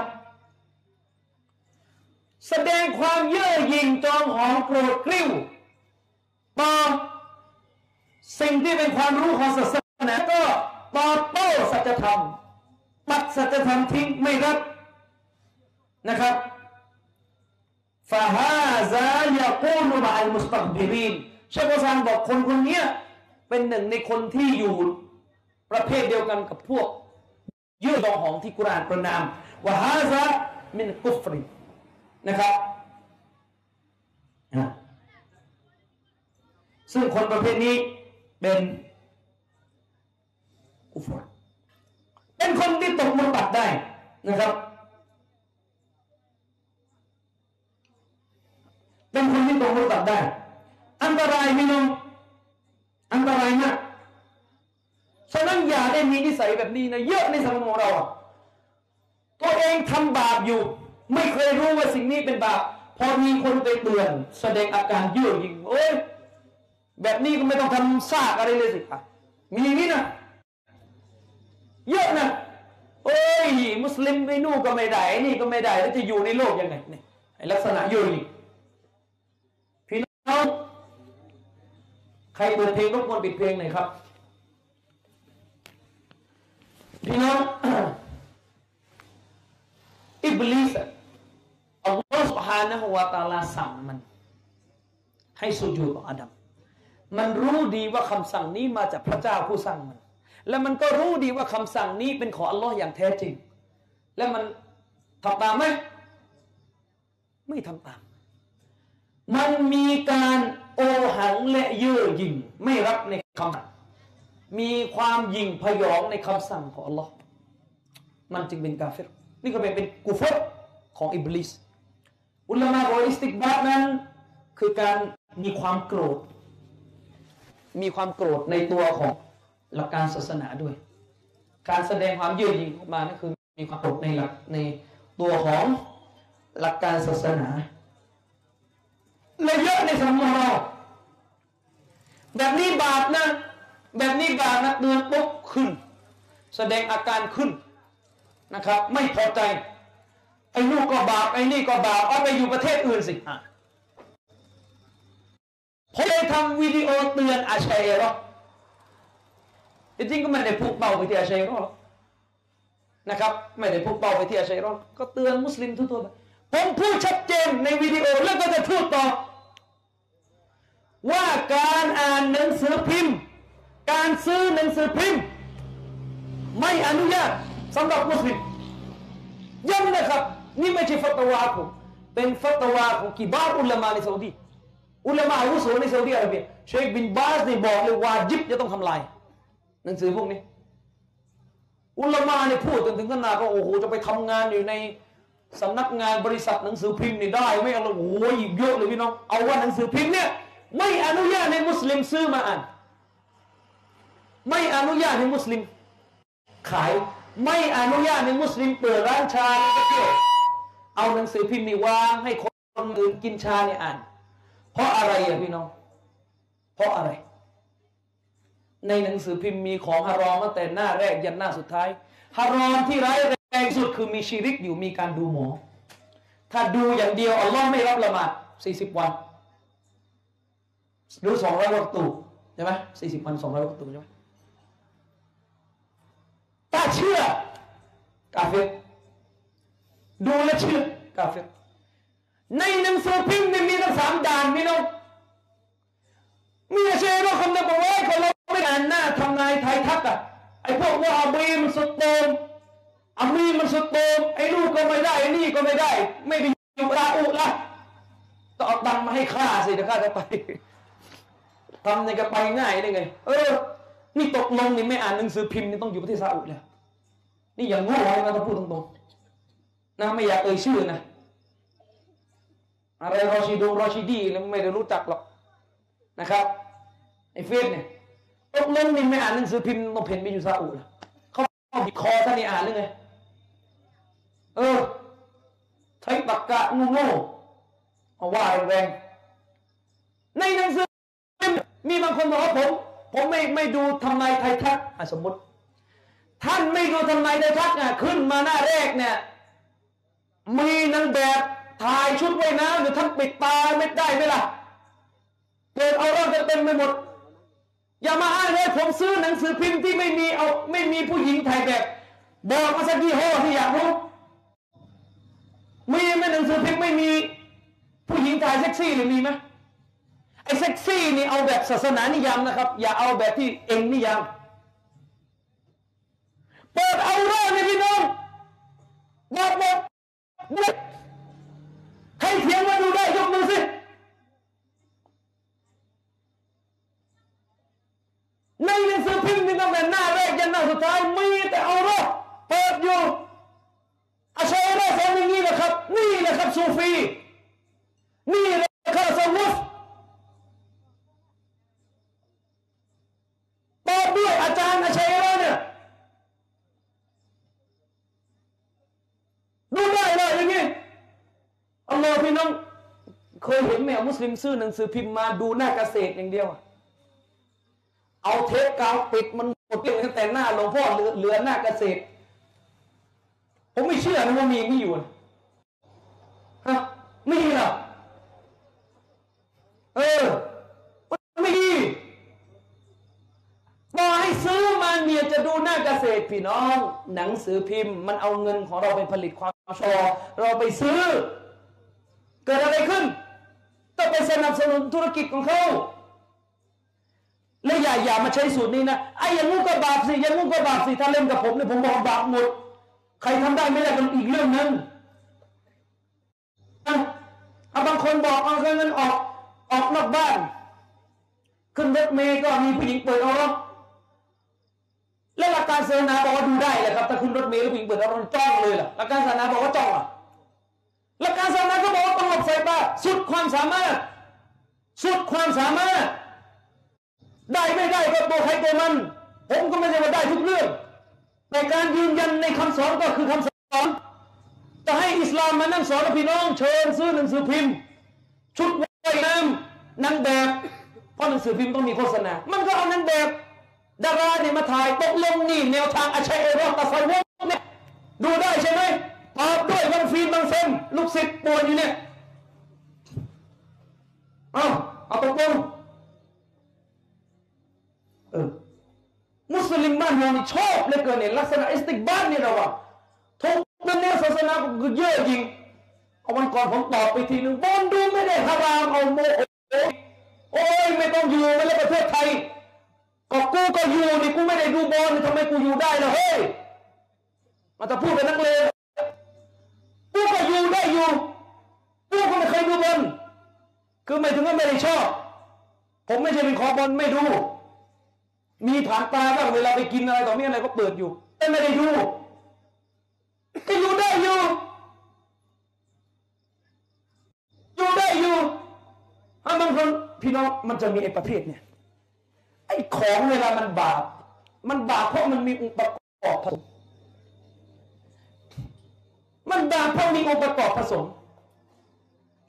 แสดงความเย่อหยิ่งจองหองโกรธกริ้วต่อสิ่งที่เป็นความรู้ของศาสนาก็ตอบโต้สัจธรรมปัดสัจธรรมทิ้งไม่รับนะครับฟาฮาซายากูนุมาอัลมุสตักบิริน เชคโกซานบอกคนคนนี้เป็นหนึ่งในคนที่อยู่ประเภทเดียวกันกับพวกเยื่อดองหองที่กุรานประนามว่าฮาซามินกุฟรินะครับซึ่งคนประเภทนี้เป็นกุฟรเป็นคนที่ตกมุบัตได้นะครับ เป็นคนที่ตกมุบัตได้ อันตรายไหมน้องอันตรายมากฉะนั้นอย่าได้มีนิสัยแบบนี้นะเยอะในสังคมของเรา ตัวเองทำบาปอยู่ ไม่เคยรู้ว่าสิ่งนี้เป็นบาปพอมีคนไปเตือน แสดงอาการเยื่อหยิ่งโอ้ยแบบนี้ก็ไม่ต้องทำซากอะไรเลยสิครับมีอย่างนี้นะเยอะนะโอ้ย มุสลิมไอ้นู่นก็ไม่ได้นี่ก็ไม่ได้แล้วจะอยู่ในโลกยังไงเนี่ยลักษณะเยอะนี่พี่น้อง ใครเปิดเพลงรบกวนปิดเพลงหน่อยครับ พี่น้องอิบลิสอัลลอฮฺสุฮานะฮุวาตาลาสั่งมัน ให้สุญูต่ออาดัมมันรู้ดีว่าคำสั่งนี้มาจากพระเจ้าผู้สั่งมัน และมันก็รู้ดีว่าคำสั่งนี้เป็นของอัลลอฮ์อย่างแท้จริง และมันทำตามไหมไม่ทำตาม มันมีการ โอหังและเย่อหยิ่งไม่รับในคำมีความหยิ่งผยองในคำสั่งของอัลลอมันจึงเป็นกาเฟรนี่ก็เป็นเป็นกุฟรของอิบลิสอุลามะบอกاستكبارนั้นคือการมีความโกรธ มีความโกรธในตัวของหลักการศาสนาด้วย การแสดงความเยื่อหยิ่งออกมานั่นคือมีความโกรธในหลักในตัวของหลักการศาสนา และเยอะในสังคมเราแบบนี้บาปนะ แบบนี้บาปนะเตือนปุ๊บขึ้น แสดงอาการขึ้นนะครับ ไม่พอใจไอ้ลูกก็บาปไอ้นี่ก็บาปเอาไปอยู่ประเทศอื่นสิอะผมเลยทำวิดีโอเตือนอาชัยรอจริงๆก็ไม่ได้พุ่งเป้าไปที่อาชัยรอหรอกนะครับ ไม่ได้พุ่งเป้าไปที่อาชัยรอก็เตือนมุสลิมทั่วๆไปผมพูดชัดเจนในวิดีโอแล้วก็จะพูดต่อ ว่าการอ่านหนังสือพิมพ์ การซื้อหนังสือพิมพ์ ไม่อนุญาตสำหรับมุสลิมย้ำนะครับ นี่ไม่ใช่ฟัตวาผมเป็นฟัตวาของกิบาร์อุลามะในซาอุดีอุลามะอาวุโสในซาอุดีอาระเบียเชคบินบาสนี่บอกเลยว่าจิบจะต้องทำลาย หนังสือพวกนี้ อุลามะนี่พูดจนถึงขนาดว่าโอ้โหจะไปทำงานอยู่ในสำนักงานบริษัทหนังสือพิมพ์นี่ได้ ไม่เอาละโอ้โหอีกเยอะเลยพี่น้องเอาว่าหนังสือพิมพ์เนี่ย ไม่อนุญาตให้มุสลิมซื้อมาอ่าน ไม่อนุญาตให้มุสลิม ขายไม่อนุญาตให้มุสลิมเปิดร้านชาในประเทศเอาหนังสือพิมพ์นี่วางให้คนอื่นกินชาเนี่ยอ่าน เพราะอะไรอะพี่น้อง เพราะอะไร ในหนังสือพิมพ์มีของฮารอมตั้งแต่หน้าแรกยันหน้าสุดท้ายฮารอมที่ร้ายแรงสุดคือมีชีริกอยู่มีการดูหมอ ถ้าดูอย่างเดียวอัลลอฮ์ไม่รับละหมาด40 วัน หรือ200วัตตุใช่ไหม40วัน200วัตตุใช่ไหมถ้าเชื่อกาเฟรดูแลเชื่อกาเฟรในหนังสือพิมพ์เนี่ยมีทั้งสามด่านพี่น้องมีอาเชโรคนเดียวบอกว่าคนเราไม่อ่านหน้าทำนายไทยทักอะไอ้พวกว่าอาบีมันสุดโต่งอามีมันสุดโต่งไอ้ลูกก็ไม่ได้ไอ้นี่ก็ไม่ได้ ไม่ไปอยู่ราอุละต้องเอาตังค์มาให้ข้าสิเดี๋ยวข้าจะไป ทำในกระไปง่ายได้ไง เออ นี่ตกลงนี่ไม่อ่านหนังสือพิมพ์นี่ต้องอยู่ประเทศซาอุเลยนี่อย่างโง่เลยนะต้องพูดตรงๆนะไม่อยากเอ่ยชื่อนะอะไรรอชิดูรอชิดีแล้วไม่ได้รู้จักหรอกนะครับไอ้เฟสเนี่ยตกลงนี่ไม่อ่านหนังสือพิมพ์ต้องเพ่นไปอยู่ซาอุนะเขาเอาบิดคอท่านนี่อ่านหรือไงเออใช้ตรกกะโง่ๆเอาว่าแรงๆในหนังสือ มีบางคนบอกว่าผมผมไม่ไม่ดูทำนายไทยทักสมมติ ท่านไม่ดูทำนายไทยทักอะขึ้นมาหน้าแรกเนี่ยมีนางแบบถ่ายชุดว่ายน้ำหรือท่านปิดตาไม่ได้ไหมล่ะเปิดเอาเรื่องเต็มไปหมด อย่ามาอ้างเลยผมซื้อหนังสือพิมพ์ที่ไม่มีเอาไม่มีผู้หญิงถ่ายแบบบอกมาสักยี่ห้อที่อยากรู้มีไหมหนังสือพิมพ์ไม่มี ผู้หญิงถ่ายเซ็กซี่หรือมีไหม ไอ้เซ็กซี่นี่เอาแบบศาสนานิยามนะครับ อย่าเอาแบบที่เองนิยามเปิดเอาเรื่องนี่พี่น้องบอกบอกบอกใครเถียงมาดูได้ยกมือสิในหนังสือพิมพ์นี่ตั้งแต่หน้าแรกยันหน้าสุดท้ายมีแต่เอาเรื่องเปิดอยู่อาชัยเราสอนอย่างนี้นะครับ นี่แหละครับซูฟี นี่แหละครับสมุส ตอบด้วยอาจารย์อาชัยเราเนี่ยดูได้เลยอย่างนี้อัลลอฮ์พี่น้อง เค ยเห็นไหมอะมุสลิมซื้อหนังสือพิมพ์มาดูหน้าเกษตรอย่างเดียว เอาเทปกาวปิดมันหมดเลยตั้งแต่หน้าหลวงพ่อเหลือหน้าเกษตร ผมไม่เชื่อนะว่ามีมีอยู่นะฮะไม่มีหรอเออไม่มีบอกให้ซื้อมาเนี่ยจะดูหน้าเกษตรพี่น้อง หนังสือพิมพ์ มันเอาเงินของเราไปผลิตความชอเราไปซื้อ เกิดอะไรขึ้น ต้องไปสนับสนุนธุรกิจของเขาแล้วอย่าอย่ามาใช้สูตรนี้นะไอ้อยังงู้ก็บาปสิอยังงู้ก็บาปสิถ้าเล่นกับผมเนี่ยผมบอกบาปหมด ใครทำได้ไม่ได้เป็นอีกเรื่องหนึงอะเอาบางคนบอกเอาเงินออกออกนอกบ้าน ขึ้นรถเมย์ก็มีผู้หญิงเปิดเอารถแล้วหลักการศาสนาบอกว่าดูได้แหละครับถ้าขึ้นรถเมล์แล้วผู้หญิงเปิดเอารถจ้องเลยล่ะหลักการศาสนาบอกว่าจ้องอะ หลักการศาสนาก็บอกว่าต้องหลบสายตาสุดความสามารถ สุดความสามารถ ได้ไม่ได้ก็ตัวใครตัวมัน ผมก็ไม่ใช่ว่าได้ทุกเรื่อง แต่การยืนยันในคำสอนก็คือคำสอนจะให้อิสลามมานั่งสอนพี่น้องเชิญซื้อหนังสือพิมพ์ ชุดว่ายน้ำนางแบบเพราะหนังสือพิมพ์ต้องมีโฆษณา มันก็เอานางแบบดาราเนี่ยมาถ่ายตกลงนี่แนวทางอาชัยเอรอตะไซวกเนี่ยดูได้ใช่ไหม ตอบด้วยบางฟีนบางเฟมลูกศิษย์ปวดอยู่เนี่ย เอาเอาตรงๆเออมุสลิมบ้านเรานี่ชอบเหลือเกินเนี่ยลักษณะอิสติกบ้านนี่เราอะทุกเรื่องศาสนาก็เยอะจริง เอาวันก่อนผมตอบไปทีหนึ่งบอลดูไม่ได้ฮารามเอาโมโอโอ้ยไม่ต้องอยู่ไม่แล้วประเทศไทยก็กูก็อยู่นี่กูไม่ได้ดูบอลทำไมกูอยู่ได้ล่ะเฮ้ยมันจะพูดเป็นนักเลง อยู่ได้อยู่กูก็ไม่เคยดูบอลคือไม่ถึงว่าไม่ได้ชอบ ผมไม่ใช่เป็นขอบอลไม่ดู มีผ่านตาบ้างเวลาไปกินอะไรต่อเมีอะไรก็เปิดอยู่ แต่ไม่ได้ดูก็อยู่ได้อยู่ อยู่ได้อยู่ถ้าบางคนพี่น้องมันจะมีไอ้ประเภทเนี่ยไอ้ของเวลามันบาปมันบาปเพราะมันมีองค์ประกอบผสม มันบาปเพราะมีองค์ประกอบผสม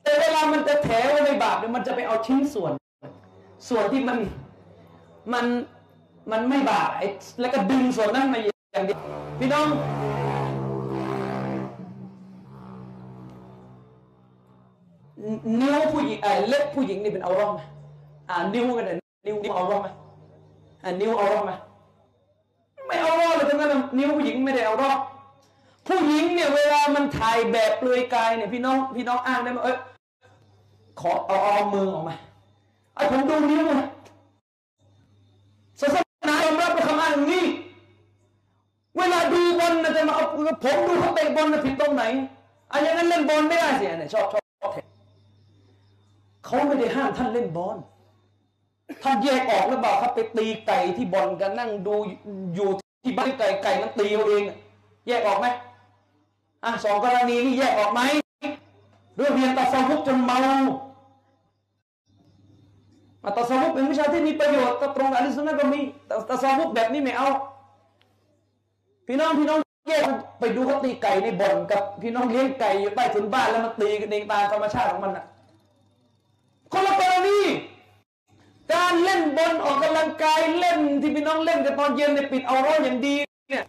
แต่เวลามันจะแถวในบาปเนี่ยมันจะไปเอาชิ้นส่วน ส่วนที่มันมันมันไม่บาปไอ้แล้วก็ดึงส่วนนั้นมาอย่างเดียวพี่น้องนิ้วผู้หญิงเออเล็บผู้หญิงนี่เป็นเอาร่องไหมอ่านิ้วกันเลยนิ้วนิ้วเอาร่องไหมอ่านิ้วเอาร่องไหมไม่เอาร่องเลยทั้งนั้นนะนิ้วผู้หญิงไม่ได้เอาร่อง ผู้หญิงเนี่ยเวลามันถ่ายแบบเปลือยกายเนี่ยพี่น้องพี่น้องอ้างได้ไหมเอ้ยขอเอาเอามือออกมาไอ้ผมดูนิ้วนะศาสนายอมรับในคำอ้างนี้ เวลาดูบอลนะจะมาเอาผมดูเขาเตะบอลนะผิดตรงไหนอันอย่างนั้นเล่นบอลไม่ได้สิอันเนี่ยชอบชอบชอบเขาไม่ได้ห้ามท่านเล่นบอลท่านแยกออกหรือเปล่าครับไปตีไก่ที่บอลกันนั่งดูอยู่ที่บ้านไก่ไก่มันตีเอาเอง แยกออกไหม อะสองกรณีนี่แยกออกไหมเรื่องเรียนตัดสวุกจนเมาตัดสวุกเป็นวิชาที่มีประโยชน์ต่ตรงกับอลิสุนนะก็มีแต่ตัดสวุกแบบนี้ไม่เอาพี่น้องพี่น้องแยกไปดูเขาตีไก่ในบ่อนกับพี่น้องเลี้ยงไก่อยู่ใต้ถุนบ้านแล้วมันตีกันเองตามธรรมชาติของมันอะคนละกรณีการเล่นบอลออกกำลังกายเล่นที่พี่น้องเล่นกันตอนเย็นในปิดเอาร้อนอย่างดีเนี่ย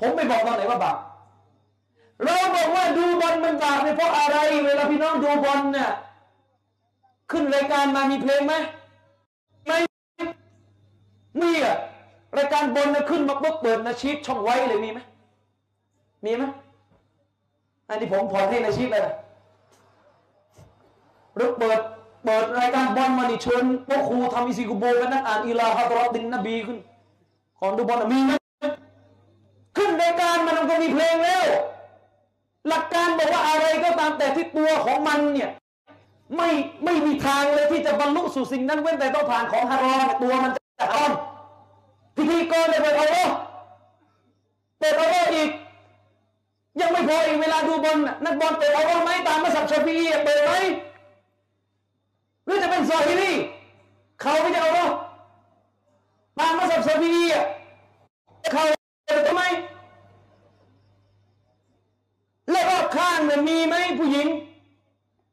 ผมไม่บอกตอนไหนว่าบาป เราบอกว่าดูบอลมันบาปเนี่ยเพราะอะไร เวลาพี่น้องดูบอลเนี่ยขึ้นรายการมามีเพลงไหมไม่มีอะรายการบอลเนี่ยขึ้นมาปุ๊บเปิดนาชีพช่องไว้เลยมีไหมมีไหมอันนี้ผมผ่อนให้นาชีพเลยนะหรือเปิดเปิดรายการบอลมานี่เชิญพวกครูทำอิซิกุโบกันนั่งอ่านอีลาฮะตรอดินนบีขึ้น ของดูบอลมีไหมขึ้นรายการมันก็มีเพลงแล้ว หลักการบอกว่าอะไรก็ตามแต่ที่ตัวของมันเนี่ยไม่ไม่มีทางเลยที่จะบรรลุสู่สิ่งนั้นเว้นแต่ต้องผ่านของฮารอมตัวมันจะฮารอมพิธีกรเนี่ยเปิดเอาว่าเปิดเอาว่าอีก ยังไม่พออีกเวลาดูบอลนักบอลเปิดเอาว่าไหมตามมาสับชาฟีอีเปิดไหมหรือจะเป็นซอฮีรีเขาไม่จะเอาหรอตามมาสับซอฮีรีอะเขาจะทำไมแล้วรอบข้างเนี่ย มีไหมผู้หญิง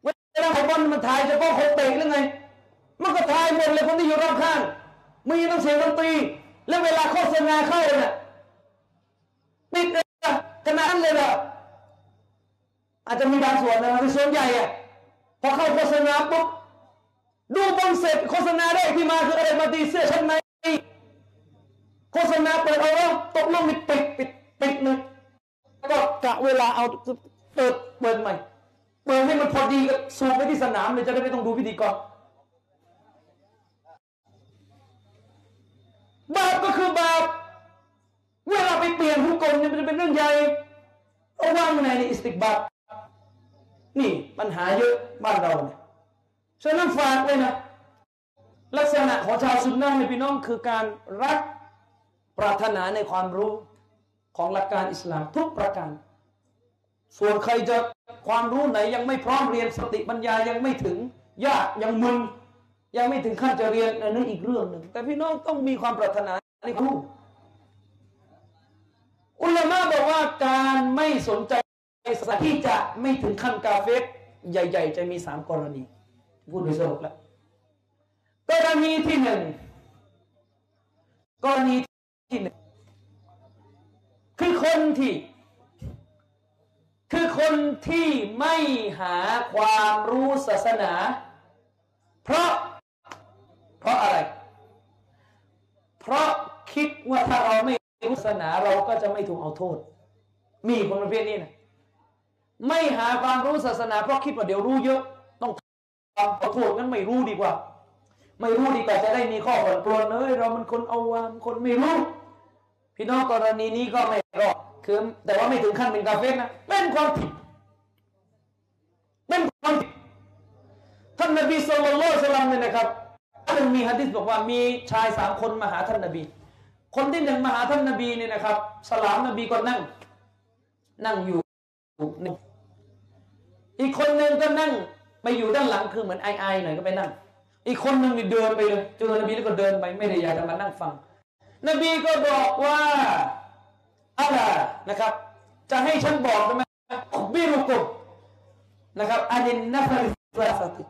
เวลาของบอลมันถ่ายเฉพาะคนเตะหรือไง มันก็ถ่ายหมดเลยคนที่อยู่รอบข้าง มีต้องเสียงดนตรี แล้วเวลาโฆษณาเข้าเนี่ยปิดเลยนะขนาดนั้นเลยเหรออาจจะมีบางส่วนนะแต่ส่วนใหญ่อะพอเข้าโฆษณาปุ๊บดูบอลเสร็จโฆษณาได้ที่มาคืออะไรมาตีเสื้อชั้นในโฆษณาเปิดเอาว่าตกลงนี่ปิดปิดปิดเลยแล้วก็กะเวลาเอา เปิดเปิดใหม่เปิดให้มันพอดีกับสูบไปที่สนามเลยจะได้ไม่ต้องดูพิธีกรบาปก็คือบาปเวลาไปเปลี่ยนผู้กลเนี่ยมันจะเป็นเรื่องใหญ่เอาว่างในอิสติกบาปนี่ปัญหาเยอะบ้านเราเนี่ยฉะนั้นฝากเลยนะลักษณะของชาวซุนนะในพี่น้องคือการรักปรารถนาในความรู้ของหลักการอิสลามทุกประการ ส่วนใครจะความรู้ไหนยังไม่พร้อมเรียนสติปัญญายังไม่ถึง ยากยังมึนยังไม่ถึงขั้นจะเรียนอันนั้นอีกเรื่องหนึ่งแต่พี่น้องต้องมีความปรารถนาในครู้อุลามะบอกว่าการไม่สนใจศาสนาที่จะไม่ถึงขั้นกาเฟสใหญ่ ๆ จะมีสามกรณีพูดโดยสรุปแล้วกรณีที่หนึ่งกรณีที่หนึ่งคือคนที่ คือคนที่ไม่หาความรู้ศาสนา เพราะ เพราะอะไร เพราะคิดว่าถ้าเราไม่รู้ศาสนาเราก็จะไม่ถูกเอาโทษ มีคนประเภทนี้นะไม่หาความรู้ศาสนา เพราะคิดว่าเดี๋ยวรู้เยอะ ต้องทำเอาโทษงั้นไม่รู้ดีกว่า ไม่รู้ดีกว่าจะได้มีข้อผ่อนปลนเอ้ยเรามันคนเอาวามคนไม่รู้ พี่น้องกรณีนี้ก็ไม่รอดคือแต่ว่าไม่ถึงขั้นเป็นกาเฟ่นะเป็นความผิดเป็นความผิดท่านนบีสุลต่านละสลัมเนี่ยนะครับท่านมีฮะดิษบอกว่ามีชายสามคนมาหาท่านนบี คนที่หนึ่งมาหาท่านนบีเนี่ยนะครับ สลามนบีก็นั่ง นั่งอยู่อีกคนหนึ่งก็นั่งไปอยู่ด้านหลังคือเหมือนไอไอหน่อยก็ไปนั่ง อีกคนหนึ่งนี่เดินไปเลยเจอนบีแล้วก็เดินไปไม่ได้อยากจะมานั่งฟัง นบีก็บอกว่าอะไรนะครับ จะให้ฉันบอกได้ไหมบิรุกุมนะครับอานินนัฟริฟลาสติ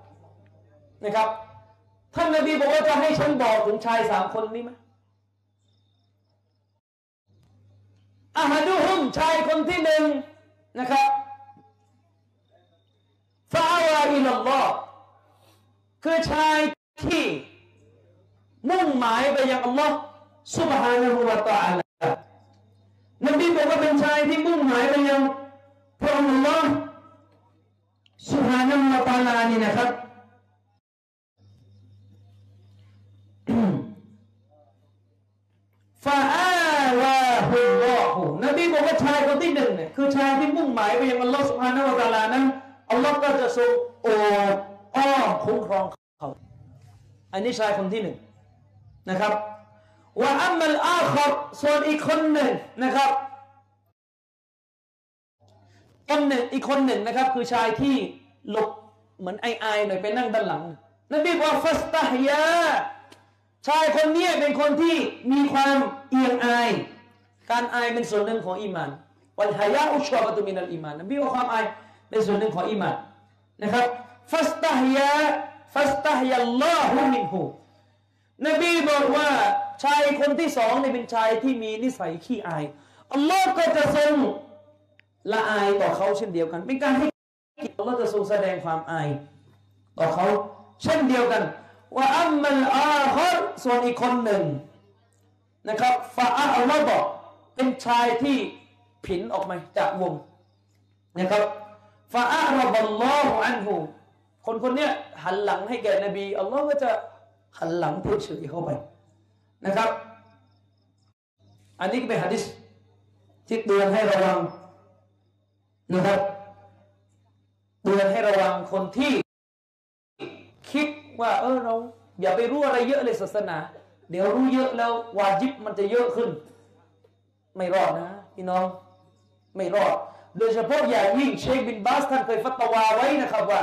นะครับท่านนบีบอกว่าจะให้ฉันบอกถึงชายสามคนนี้ไหมอาฮัดูฮุมชายคนที่หนึ่งนะครับฟาวาอิลลอฮ์คือชายที่มุ่งหมายไปยังอัลลอฮ์ ซุบฮานะฮูวะตะอาลานบีบอกว่าเป็นชายที่มุ่งหมายไปยังพระองค์ Allah ฮ์ซุบฮานะฮูวะตะอาลานี่นะครับฟาอาลาฮูลอฮูนบีบอกว่าชายคนที่หนึ่งเนี่ยคือชายที่มุ่งหมายไปยังอัลลอฮ์ซุบฮานะฮูวะตะอาลานั้นอัลลอฮ์ก็จะทรงโอ้อ้อคุ้มครองเขา อันนี้ชายคนที่หนึ่งนะครับ ว่าอัมมัลอาครส่วนอีกคนหนึ่งนะครับคนหนึ่งอีกคนหนึ่งนะครับ คือชายที่หลบเหมือนอายๆ หน่อยไปนั่งด้านหลัง นบีบอกว่าفاستحياชายคนนี้เป็นคนที่มีความเอียงอาย การอายเป็นส่วนหนึ่งของอีมานوالحياء شعبة من الإيمانนบีว่าความอายเป็นส่วนหนึ่งของอีมานนะครับفاستحيا فاستحيا الله منهนบีบอกว่า ชายคนที่สองเนี่ยเป็นชายที่มีนิสัยขี้อายอัลลอฮ์ก็จะทรงละอายต่อเขาเช่นเดียวกัน เป็นการให้อัลลอฮ์จะทรงแสดงความอายต่อเขาเช่นเดียวกันว่าอัมมัลอาครส่วนอีกคนหนึ่งนะครับฟาอัลลอฮ์บอกเป็นชายที่ผินออกมาจากวงนะครับฟาอัลบัลลอฮุอันฮูคนคนเนี้ยหันหลังให้แก่นบีอัลลอฮ์ก็จะหันหลังเฉยเข้าไป นะครับ อันนี้ก็เป็นฮะดิษที่เตือนให้ระวังนะครับเตือนให้ระวังคนที่ คิดว่า เออเรา อย่าไปรู้อะไรเยอะเลยศาสนา เดี๋ยวรู้เยอะแล้ววาจิบมันจะเยอะขึ้น ไม่รอดนะพี่น้องไม่รอด โดยเฉพาะอย่างยิ่งเชคบินบาสท่านเคยฟัตวาไว้นะครับว่า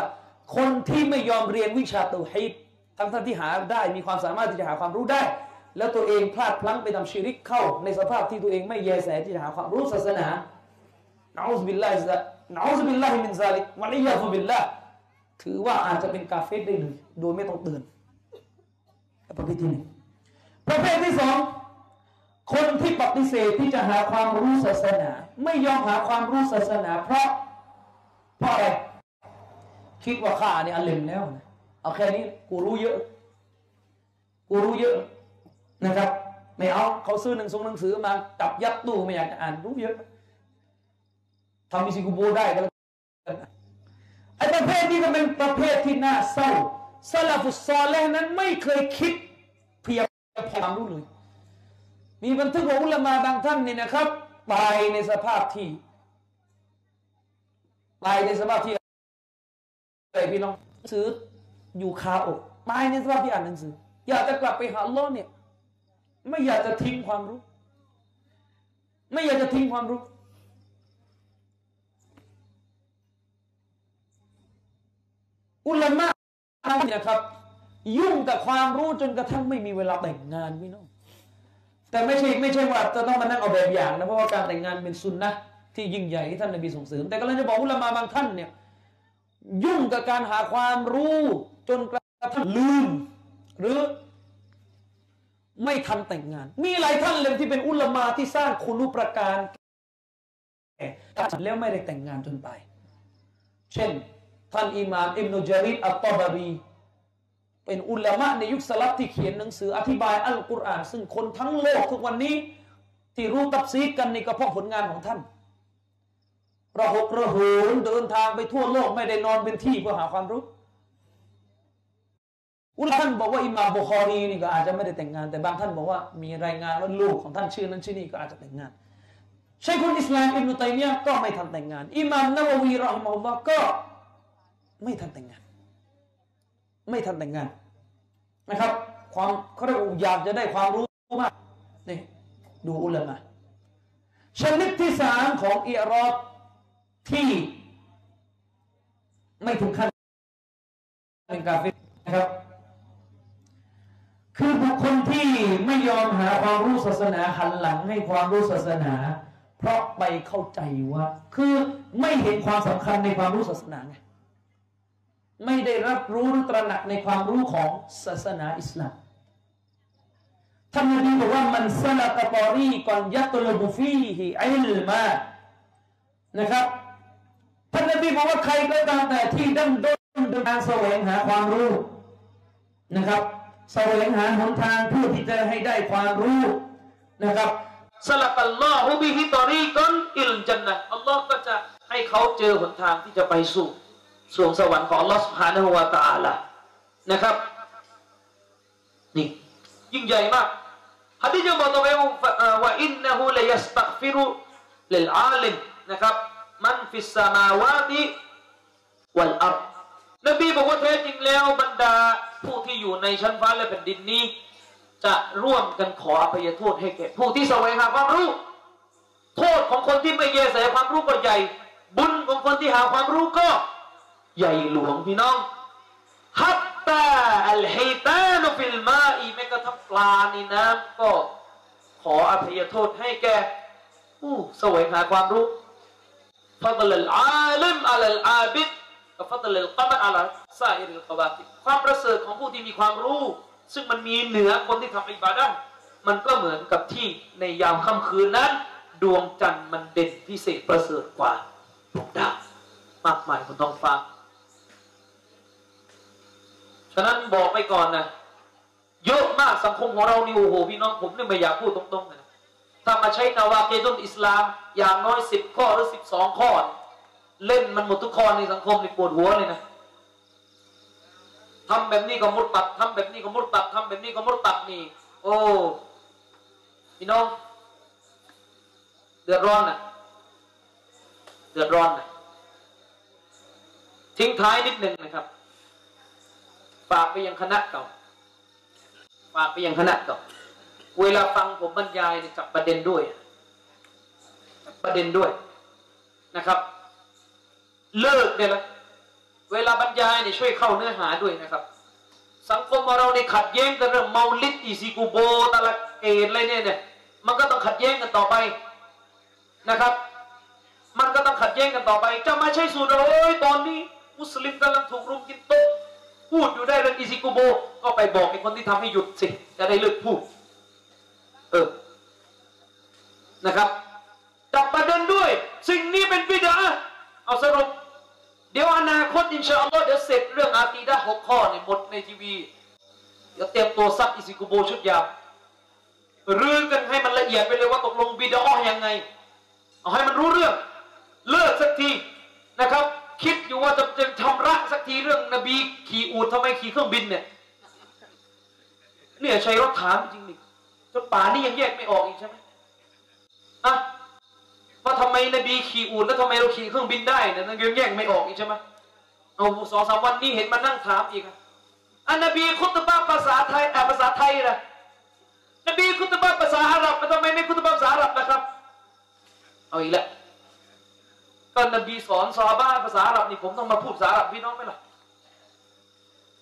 คนที่ไม่ยอมเรียนวิชาเตาฮีดทั้งท่านที่หาได้มีความสามารถที่จะหาความรู้ได้ แล้วตัวเองพลาดพลั้งไปทำชีริกเข้า ในสภาพที่ตัวเองไม่แยแสที่จะหาความรู้ศาสนาنعوذ بالله نعوذ بالله من ذلك والعياذ باللهถือว่าอาจจะเป็นกาเฟรได้เลยโดยไม่ต้องเตือนประเภทที่หนึ่งประเภทที่สองคนที่ปฏิเสธที่จะหาความรู้ศาสนา ไม่ยอมหาความรู้ศาสนา เพราะเพราะอะไรคิดว่าข้าเนี่ยอัลเลมแล้วนะเอาแค่นี้กูรู้เยอะกูรู้เยอะ นะครับ ไม่เอาเขาซื้อหนังสือหนังสือมาจับยัดตู้ไม่อยากจะอ่านรู้เยอะทำมิซิกูโบได้ก็แล้วไอ้ประเภทนี้ก็เป็นประเภทที่น่าเศร้าซาลาฟุซอลแลนั้นไม่เคยคิดเพียงพอความรู้เลยมีบันทึกของอุลามาบางท่านนี่นะครับตายในสภาพที่ตายในสภาพที่อะไรพี่น้องซื้ออยู่คาอกตายในสภาพที่อ่านหนังสือ อยากจะกลับไปหาอัลลอฮ์เนี่ย ไม่อยากจะทิ้งความรู้ ไม่อยากจะทิ้งความรู้ อุลามะเนี่ยครับ ยุ่งกับความรู้จนกระทั่งไม่มีเวลาแต่งงานพี่น้องแต่ไม่ใช่ไม่ใช่ว่าจะต้องมานั่งเอาแบบอย่างนะเพราะว่าการแต่งงานเป็นสุนนะที่ยิ่งใหญ่ที่ท่านนบีส่งเสริม แต่ก็เลยจะบอกอุลามะบางท่านเนี่ยยุ่งกับการหาความรู้จนกระทั่งลืม หรือ ไม่ทันแต่งงาน มีหลายท่านเลยที่เป็นอุลามาที่สร้างคุณูปการแล้วไม่ได้แต่งงานจนตายเช่น ท่านอิหม่ามอิบนุจาริดอัตตบารีเป็นอุลามะในยุคสลับที่เขียนหนังสืออธิบายอัลกุรอาน ซึ่งคนทั้งโลกทุกวันนี้ ที่รู้ตับซีกันในกระเพาะผลงานของท่านระหกระหินเดินทางไปทั่วโลกไม่ได้นอนเป็นที่เพื่อหาความรู้ อุลท่านบอกว่าอิหม่าบุคอรีนี่ก็อาจจะไม่ได้แต่งงาน แต่บางท่านบอกว่ามีรายงานว่าลูกของท่านชื่อนั้นชื่อนี้ก็อาจจะแต่งงานใช่คุณอิสลามอิบนุตัยมียะก็ไม่ทันแต่งงานอิหม่ามนาววีรอฮิมะฮุลลอฮ์ก็ไม่ทันแต่งงาน ไม่ทันแต่งงานนะครับ ความเขาเรียกว่าอยากจะได้ความรู้มากนี่ดูอุลามะชนิดที่สามของอิรอดที่ไม่ถึงขั้นเป็นกาฟรนะครับ คือบุคคลที่ไม่ยอมหาความรู้ศาสนาหันหลังให้ความรู้ศาสนา เพราะไปเข้าใจว่า คือไม่เห็นความสำคัญในความรู้ศาสนาไงไม่ได้รับรู้หรือตระหนักในความรู้ของศาสนาอิสลามท่านนบีบอกว่ามันสลักตอรีก่อนยัตลบุฟีฮิอิลมานะครับท่านนบีบอกว่าใครก็ตามแต่ที่ดั้งด้นเดินทางแสวงหาความรู้นะครับ แสวงหาหนทางเพื่อที่จะให้ได้ความรู้นะครับسلك الله به طريقا إلى الجنةอัลลอฮ์ก็จะให้เขาเจอหนทางที่จะไปสู่สรวงสวรรค์ของอัลลอฮ์سبحانه وتعالىนะครับนี่ยิ่งใหญ่มากฮะดีษยังบอกต่อไปว่่าإنه ليستغفر للعالمนะครับمن في السماوات والأرضนบีบอกว่าแท้จริงแล้วบรรดา ผู้ที่อยู่ในชั้นฟ้าและแผ่นดินนี้ จะร่วมกันขออภัยโทษให้แก่ผู้ที่แสวงหาความรู้ โทษของคนที่ไม่แยแสความรู้ก็ใหญ่ บุญของคนที่หาความรู้ก็ ใหญ่หลวงพี่น้องฮัตตาอัลฮิตานุฟิลมาอีแม้กระทั่งปลาในน้ำก็ขออภัยโทษให้แก่ผู้แสวงหาความรู้ฟัดลลอาลิมอัลอาบิด กับฟัดลลกบัดอัลซาอิริลกบาติความประเสริฐของผู้ที่มีความรู้ ซึ่งมันมีเหนือคนที่ทำอิบาดะห์มันก็เหมือนกับที่ในยามค่ำคืนนั้น ดวงจันทร์มันเด่นพิเศษประเสริฐกว่าดวงดาวมากมายบนท้องฟ้าฉะนั้นบอกไปก่อนนะเยอะมากสังคมของเรานี่โอ้โหพี่น้องผมเนี่ยไม่อยากพูดตรงๆนะถ้ามาใช้นาวาเกตุนอิสลาม อย่างน้อยสิบข้อหรือสิบสองข้อ เล่นมันหมดทุกข้อในสังคมนี่ปวดหัวเลยนะทำแบบนี้ก็มุดตัดทำแบบนี้ก็มุดตัดทำแบบนี้ก็มุดตัดนี่โอ้พี่น้อง เดือดร้อนนะเดือดร้อนนะทิ้งท้ายนิดหนึ่งนะครับฝากไปยังคณะเก่าฝากไปยังคณะเก่าเวลาฟังผมบรรยายเนี่ยจับประเด็นด้วยจับประเด็นด้วยนะครับ เลิกเนี่ยละเวลาบรรยายเนี่ยช่วยเข้าเนื้อหาด้วยนะครับ สังคมของเราเนี่ยขัดแย้งกันเรื่องเมาลิดอีซิกูโบตะละเกตอะไรเนี่ยเนี่ยมันก็ต้องขัดแย้งกันต่อไปนะครับ มันก็ต้องขัดแย้งกันต่อไป จะมาใช้สูตรโอ้ยตอนนี้ มุสลิมกำลังถูกรุมกินโต๊ะพูดอยู่ได้เรื่องอิซิกุโบ ก็ไปบอกไอ้คนที่ทำให้หยุดสิจะได้เลิกพูด เออนะครับจับประเด็นด้วย สิ่งนี้เป็นวิดาเอาสรุป เดี๋ยวอนาคตอินชาอัลลอฮ์เดี๋ยวเสร็จเรื่องอากีดะหกข้อเนี่ยหมดในทีวี เดี๋ยวเตรียมตัวซัดอิซิกุโบชุดยาวรื้อกันให้มันละเอียดไปเลยว่าตกลงบิดาอยังไง เอาให้มันรู้เรื่อง เลิกสักทีนะครับ คิดอยู่ว่าจะจะทำระสักทีเรื่องนบีขี่อูดทำไมขี่เครื่องบินเนี่ยเนี่ยใช้รถถามจริงดิจนป่านี่ยังแยกไม่ออกอีกใช่ไหมอะ ว่าทำไมนบีขี่อูดแล้วทำไมเราขี่เครื่องบินได้เนี่ยยังแยกไม่ออกอีกใช่ไหมเอาสองสามวันนี้เห็นมานั่งถามอีกอันนบีคุตบะภาษาไทยอ่ภาษาไทยนะนบีคุตบะภาษาอาหรับทำไมไม่คุตบะภาษาอาหรับนะครับเอาอีกแล้วก็นบีสอนซอฮาบะภาษาอาหรับนี่ผมต้องมาพูดภาษาอาหรับพี่น้องไหมล่ะ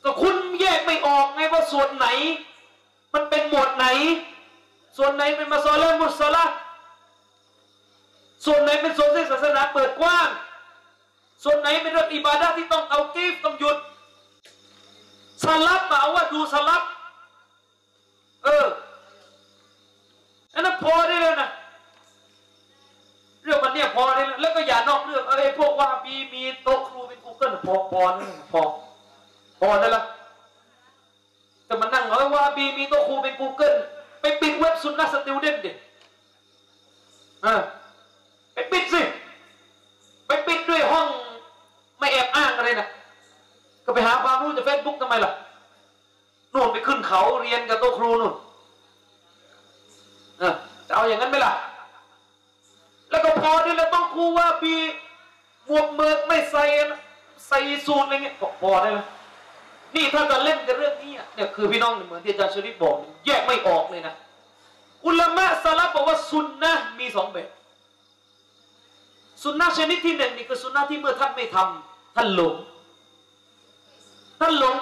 ก็คุณแยกไม่ออกไงว่าส่วนไหน มันเป็นหมวดไหน ส่วนไหนเป็นมาซอลมุสละ ส่วนไหนเป็นส่วนที่ศาสนาเปิดกว้าง ส่วนไหนเป็นเรื่องอิบาดะที่ต้องเอากีฟต้องหยุดสลับมาว่าดูสลับเอออันนั้นพอได้เลยนะเรื่องมันเนี่ยพอได้แล้วแล้วก็อย่านอกเรื่องเอ้ยพวกว่าบีมีโต๊ะครูเป็น Google พอพอนะพอพอได้ละแต่มันนั่งเอาว่าบีมีโต๊ะครูเป็น Google ไปปิดเว็บซุนนะสติวเดนดิเออ ไปปิดสิ ไปปิดด้วยห้องไม่แอบอ้างอะไรนะก็ไปหาความรู้จากเฟซบุ๊กทำไมล่ะนู่นไปขึ้นเขาเรียนกับโต๊ะครูนู่นเออจะเอาอย่างนั้นไหมล่ะ แล้วก็พอที่เราต้องครูว่าบีบวกเมิกไม่ใส่ใส่สูตรอะไรเงี้ยพอได้ไหมนี่ถ้าจะเล่นกับเรื่องนี้เนี่ยคือพี่น้องเหมือนที่อาจารย์ชริปบอก แยกไม่ออกเลยนะ อุลามะสลับบอกว่าซุนนะมีสองแบบ ซุนนะชนิดที่หนึ่งนี่คือซุนนะที่เมื่อท่านไม่ทำท่านหลง ท่านหลง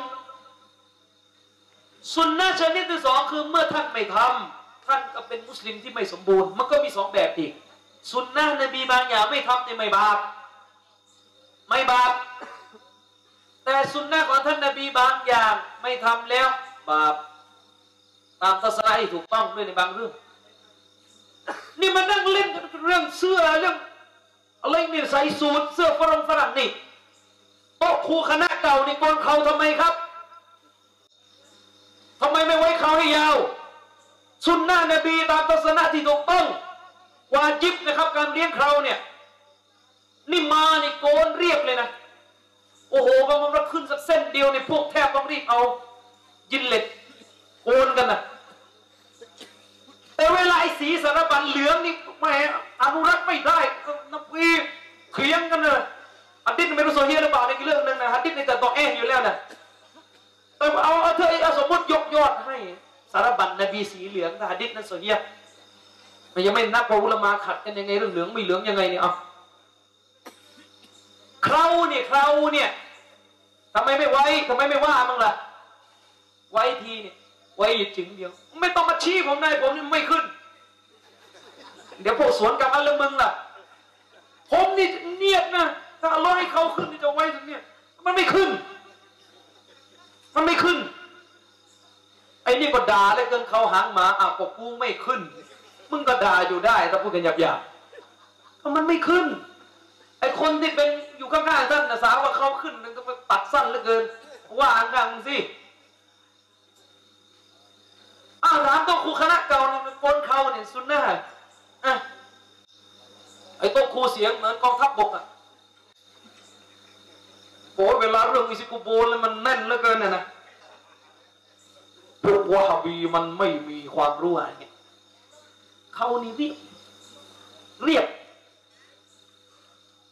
ซุนนะชนิดที่สองคือเมื่อท่านไม่ทำท่านก็เป็นมุสลิมที่ไม่สมบูรณ์ มันก็มีสองแบบอีกซุนนะนบีบางอย่างไม่ทำเนี่ยไม่บาป ไม่บาป แต่ซุนนะของท่านนบีบางอย่างไม่ทำแล้วบาป ตามทัศนะที่ถูกต้องด้วยในบางเรื่อง นี่มานั่งเล่นเรื่องเสื้อเรื่อง อะไรเนี่ยใส่สูทเสื้อฝรั่งฝรั่งนี่โต๊ะครูคณะเก่านี่โกนเขาทำไมครับทำไมไม่ไว้เขาให้ยาวสุนนะนบีตามทัศนะที่ถูกต้องวาจิบนะครับ การเลี้ยงเขาเนี่ยนี่มานี่โกนเรียบเลยนะโอ้โหบางมันขึ้นสักเส้นเดียวในพวกแทบต้องรีบเอายินเหล็กโกนกันนะ แต่เวลาไอ้สีสารบัญเหลืองนี่แหมอนุรักษ์ไม่ได้ก็นับวีเขียงกันเลยฮัดดิษไม่รู้โซเฮียหรือเปล่าในเรื่องหนึ่งนะฮัดดิษในแต่ตองแออยู่แล้วนะแต่เอาเอาเธอเอาสมมติยกยอดให้สารบัญนบีสีเหลืองแต่ฮัดดิษนั้นโซเฮียมันยังไม่นับพระอุลมาขัดกันยังไงเรื่องเหลืองไม่เหลืองยังไงเนี่ยเอาเคราเนี่ยเคราเนี่ยทำไมไม่ไว้ทำไมไม่ว่ามั่งล่ะไว้ทีเนี่ย ไว้จึงเดียว ไม่ต้องมาชี้ผมนายผมนี่ไม่ขึ้น เดี๋ยวพวกสวนกลับอันลมึงล่ะ ผมนี่เนียบนะถ้าร้อยเขาขึ้นนี่จะไว้ถึงเนี่ย มันไม่ขึ้น มันไม่ขึ้น ไอ้นี่ก็ด่าเลยเกินเขาหางหมาอะก็กูไม่ขึ้น มึงก็ด่าอยู่ได้ถ้าพูดกันหยาบๆก็มันไม่ขึ้น ไอ้คนที่เป็นอยู่ข้างๆท่านนะสาวว่าเขาขึ้นมันก็ไปตัดสั้นเหลือเกิน ว่าข้างๆมึงสิ อ้าวถามตัวครูคณะเก่าเนี่ยมันโกนเขาเนี่ยซุนนะอะไอ้โต๊ะครูเสียงเหมือนกองทัพบกอะโอ้เวลาเรื่องอิซิกุโบแล้วมันแน่นเหลือเกินน่ะนะพวกวะฮาบีมันไม่มีความรู้อะไรเงี้ยเขานี่เรียบเรียบ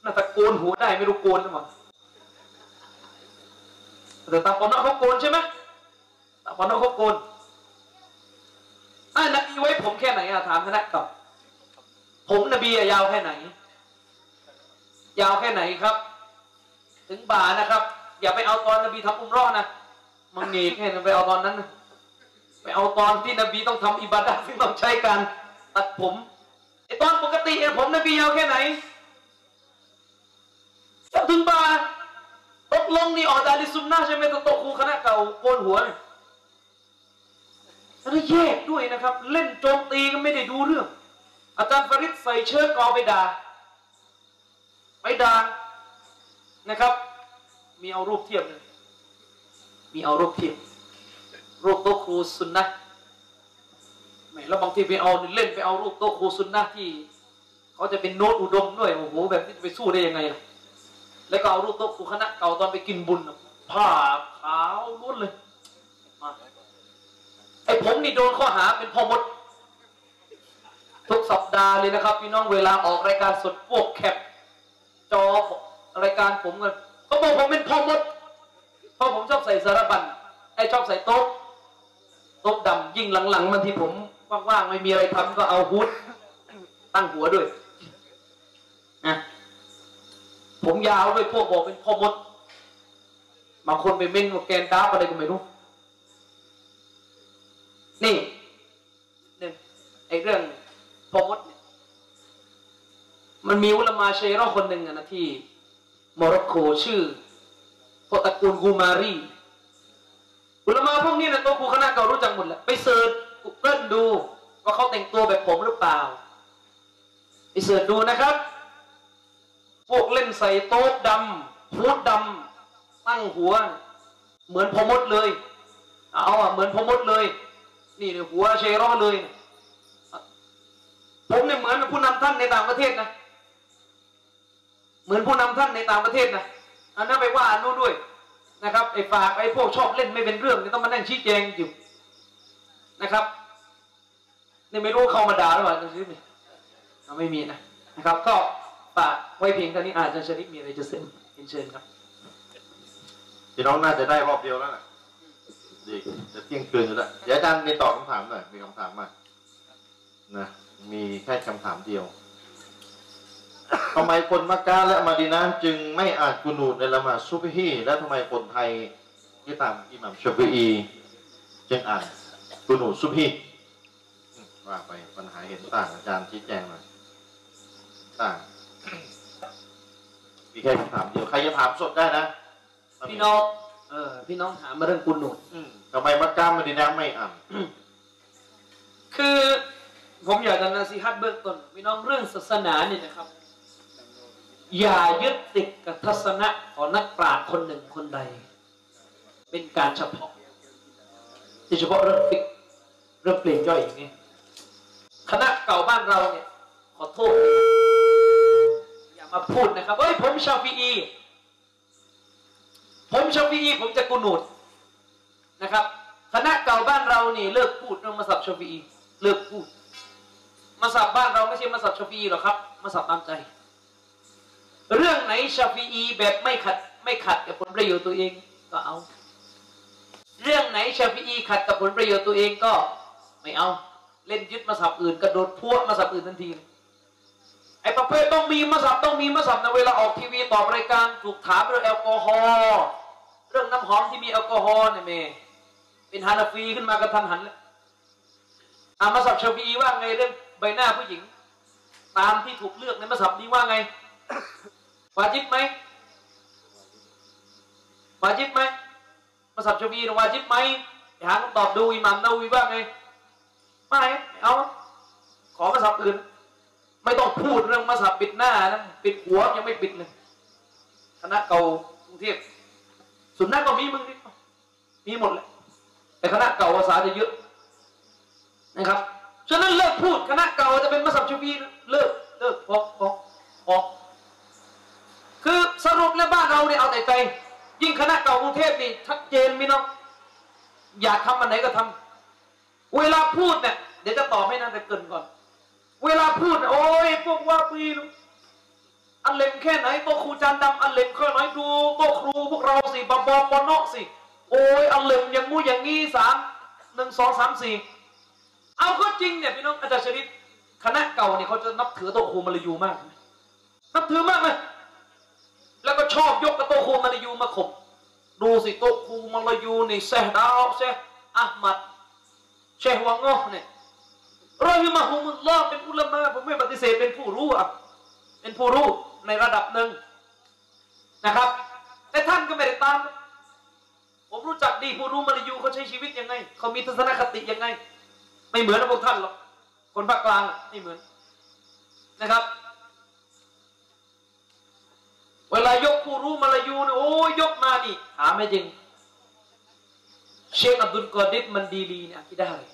น่าจะโกนหัวได้ไม่รู้โกนหรือเปล่าแต่ตาปอนเขาโกนใช่ไหมตาปอนเขาโกน อ่านบีไว้ผมแค่ไหนอะถามคณะก่อนผมนบียาวแค่ไหน ยาวแค่ไหนครับ ถึงบ่านะครับ อย่าไปเอาตอนนบีทำอุมรอดนะมังเงกให้นไปเอาตอนนั้นนะไปเอาตอนที่นบีต้องทำอิบาดะที่ต้องใช้การตัดผมไอตอนปกติเนี่ยผมนบียาวแค่ไหนจะถึงบ่าตกลงนี่ออกจากลิซุนนะใช่ไหมตตกครูคณะเก่าโกนหัวเนี่ย แล้วแยกด้วยนะครับ เล่นโจมตีก็ไม่ได้ดูเรื่อง อาจารย์ฟริดใส่เชิ้ตกอไปด่าไปด่านะครับ มีเอารูปเทียบเลยมีเอารูปเทียบรูปโต๊ะครูซุนนะแหมแล้วบางทีไปเอาเล่นไปเอารูปโต๊ะครูซุนนะที่เขาจะเป็นโน้ตอุดมด้วยโอ้โหแบบนี้จะไปสู้ได้ยังไงล่ะแล้วก็เอารูปโต๊ะครูคณะเก่าตอนไปกินบุญน่ะผ้าขาวล้วนเลย ไอ้ผมนี่โดนข้อหาเป็นพ่อมด ทุกสัปดาห์เลยนะครับ พี่น้องเวลาออกรายการสดพวกแคปจอรายการผมกันเขาบอกผมเป็นพ่อมดเพราะผมชอบใส่สารบัญไอ้ชอบใส่โต๊ะโต๊ะดำยิ่งหลังๆมันที่ผมว่างๆไม่มีอะไรทำก็เอาฮูดตั้งหัวด้วยนะผมยาวด้วยพวกบอกเป็นพ่อมดบางคนไปเม่นว่าแกนดาบอะไรก็ไม่รู้ นี่หนึ่งไอ้เรื่องพ่อมดเนี่ยมันมีอุลามาเชยรอคนหนึ่งนะที่โมร็อกโกชื่อพวกตระกูลกูมารีอุลามาพวกนี้นะตัวครูคณะเก่ารู้จักหมดแหละไปเสิร์ชกูเกิลดู ว่าเขาแต่งตัวแบบผมหรือเปล่าไปเสิร์ชดูนะครับ พวกเล่นใส่โต๊ะดำฮูดดำตั้งหัว เหมือนพมดเลย เอาอะเหมือนพมดเลย นี่เนี่ยหัวเชยร้อเลยผมเนี่ยเหมือนผู้นำท่านในต่างประเทศนะเหมือนผู้นำท่านในต่างประเทศนะอันนั้นไปว่าอนุด้วยนะครับไอ้ฝากไอ้พวกชอบเล่นไม่เป็นเรื่องนี่ต้องมานั่งชี้แจงอยู่นะครับนี่ไม่รู้เข้ามาด่าหรือเปล่าจะซื้อไหมไม่มีนะนะครับ ก็ฝากไว้เพียงเท่านี้อาจจะชนิดมีอะไรจะเสริมเชิญครับพี่น้องน่าจะได้รอบเดียวแล้วแหละ ดีจะเที่ยงคืนอยู่แล้วเดี๋ยวอาจารย์มีตอบคำถามหน่อยมีคำถามมานะมีแค่คำถามเดียวทำไมคนมักกะและมาดีนะห์จึงไม่อ่านกุนูดในละหมาดซุบฮีและทำไมคนไทยที่ตามอิหมัมชาฟีอีจึงอ่านกุนูดซุบฮีว่าไปปัญหาเห็นต่างอาจารย์ชี้แจงหน่อยต่างมีแค่คำถามเดียวใครจะถามสดได้นะพี่น้อง เออ พี่น้องถามมาเรื่องกุนหนุนอืมทำไมมักกะมาดีนะห์ไม่อ่านคือผมอยากจะนาซีฮัตเบื้องต้นพี่น้องเรื่องศาสนาเนี่ยนะครับ อย่ายึดติดกับทัศนะของนักปราชญ์คนหนึ่งคนใด เป็นการเฉพาะโดยเฉพาะเรื่องฟิกเรื่องเปลี่ยนย่อยอย่างนี้คณะเก่าบ้านเราเนี่ย ขอโทษ อย่ามาพูดนะครับเฮ้ยผมชาฟีอี ผมชาฟีอีผมจะกุนูดนะครับคณะเก่าบ้านเรานี่เลิกพูดเรื่องมาสับชาฟีอีเลิกพูดมาสับบ้านเราไม่ใช่มาสับชาฟีอีหรอกครับมาสับตามใจ เรื่องไหนชาฟีอีแบบไม่ขัดไม่ขัดกับผลประโยชน์ตัวเองก็เอา เรื่องไหนชาฟีอีขัดกับผลประโยชน์ตัวเองก็ไม่เอา เล่นยึดมาสับอื่นกระโดดพวมาสับอื่นทันทีไอ้ประเภทต้องมีมาสับต้องมีมาสับในเวลาออกทีวีตอบรายการถูกถามเรื่องแอลกอฮอล์ เรื่องน้ำหอมที่มีแอลกอฮอล์เนี่ยเมเป็นฮานาฟีขึ้นมากระทันหันแล้วอามาสับชาฟีว่าไงเรื่องใบหน้าผู้หญิง ตามที่ถูกเลือกในมาสับนี้ว่าไงวาจิบไหมวาจิบไหมมาสับชาฟีนะวาจิบไหมหาคำตอบดูอิหมัมนาวีว่าไงไม่ไม่เอาขอมาสับอื่น ไม่ต้องพูดเรื่องมาสับปิดหน้านะปิดหัวยังไม่ปิดเลยคณะเก่ากรุงเทพ สุนนะก็มีมึงนี่มีหมดแหละแต่คณะเก่าภาษาจะเยอะนะครับฉะนั้นเลิกพูดคณะเก่าจะเป็นมาสับชูฟีนะเลิกเลิกพอพอพอคือสรุปแล้วบ้านเราเนี่ยเอาแต่ใจ ยิ่งคณะเก่ากรุงเทพนี่ชัดเจนมีน้องอยากทำอันไหนก็ทำเวลาพูดเนี่ยเดี๋ยวจะตอบให้นะแต่เกินก่อน เวลาพูด โอ้ยพวกว่าปีน อันเล็มแค่ไหนโตะครูจานดำอันเล็มแค่ไหนดูโตะครูพวกเราสิบอบอปอนอกสิโอ้ยอันเล็มอย่างงูอย่างงี้สามหนึ่งสองสามสี่เอาก็จริงเนี่ยพี่น้องอาจารย์ชริตคณะเก่าเนี่ยเขาจะนับถือโตะครูมาลายูมากนะนับถือมากเลยแล้วก็ชอบยกกระโตะครูมาลายูมาข่มดูสิโตะครูมาลายูนี่เซฮดาวเซฮอัลมัดเชฮวังโงเนี่ยรอฮิมาฮุมุลลอฮ์เป็นอุลามะผมไม่ปฏิเสธเป็นผู้รู้อะเป็นผู้รู้ ในระดับหนึ่งนะครับ แต่ท่านก็ไม่ได้ตาม ผมรู้จักดีผู้รู้มาลายูเขาใช้ชีวิตยังไงเขามีทัศนคติยังไง ไม่เหมือนพวกท่านหรอกคนภาคกลางไม่เหมือนนะครับ เวลายกผู้รู้มาลายูเนี่ยโอ้ยกมานี่ถาไม่จริง เชคอับดุลกอดิดมันดีลีเนี่ยคิดได้เ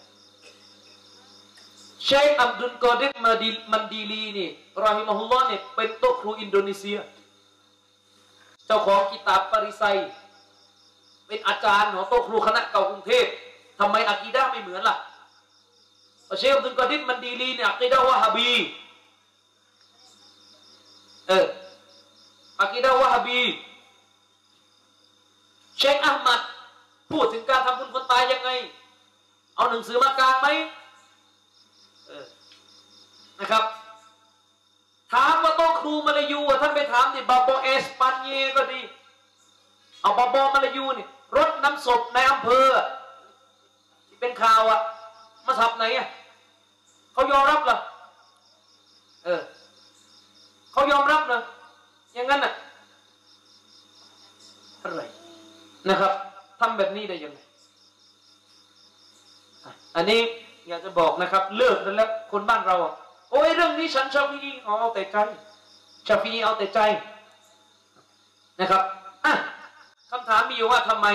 เชคอับดุลกอดิมาดีมันดีลีนี่รอฮิมะฮุลลอฮ์เนี่ยเป็นโต๊ะครูอินโดนีเซีย เจ้าของกิตาบปริไซเป็นอาจารย์ของโต๊ะครูคณะเก่ากรุงเทพทำไมอะกีดะไม่เหมือนล่ะเชคอับดุลกอดิมันดีลีเนี่ยอะกีดะวะฮาบีเอออะกีดะวะฮาบีเชคอัลมัดพูดถึงการทำบุญคนตายยังไง เอาหนังสือมากลางไหม นะครับ ถามว่าโต๊ะครูมาลายูอะท่านไปถามดิบาโบเอสปันเยก็ดี เอาบาโบมาลายูนี่รถน้ำศพในอำเภอที่เป็นข่าวอะมาสับไหนอะเขายอมรับเหรอเออเขายอมรับเหรออย่างนั้นอะอะไรนะครับทำแบบนี้ได้ยังไงอันนี้อยากจะบอกนะครับ เลิกแล้วคนบ้านเราอะ โอ้ยเรื่องนี้ฉันชาฟีเอาเอาแต่ใจชาฟีเอาแต่ใจนะครับอะคำถามมีอยู่ว่าทำไม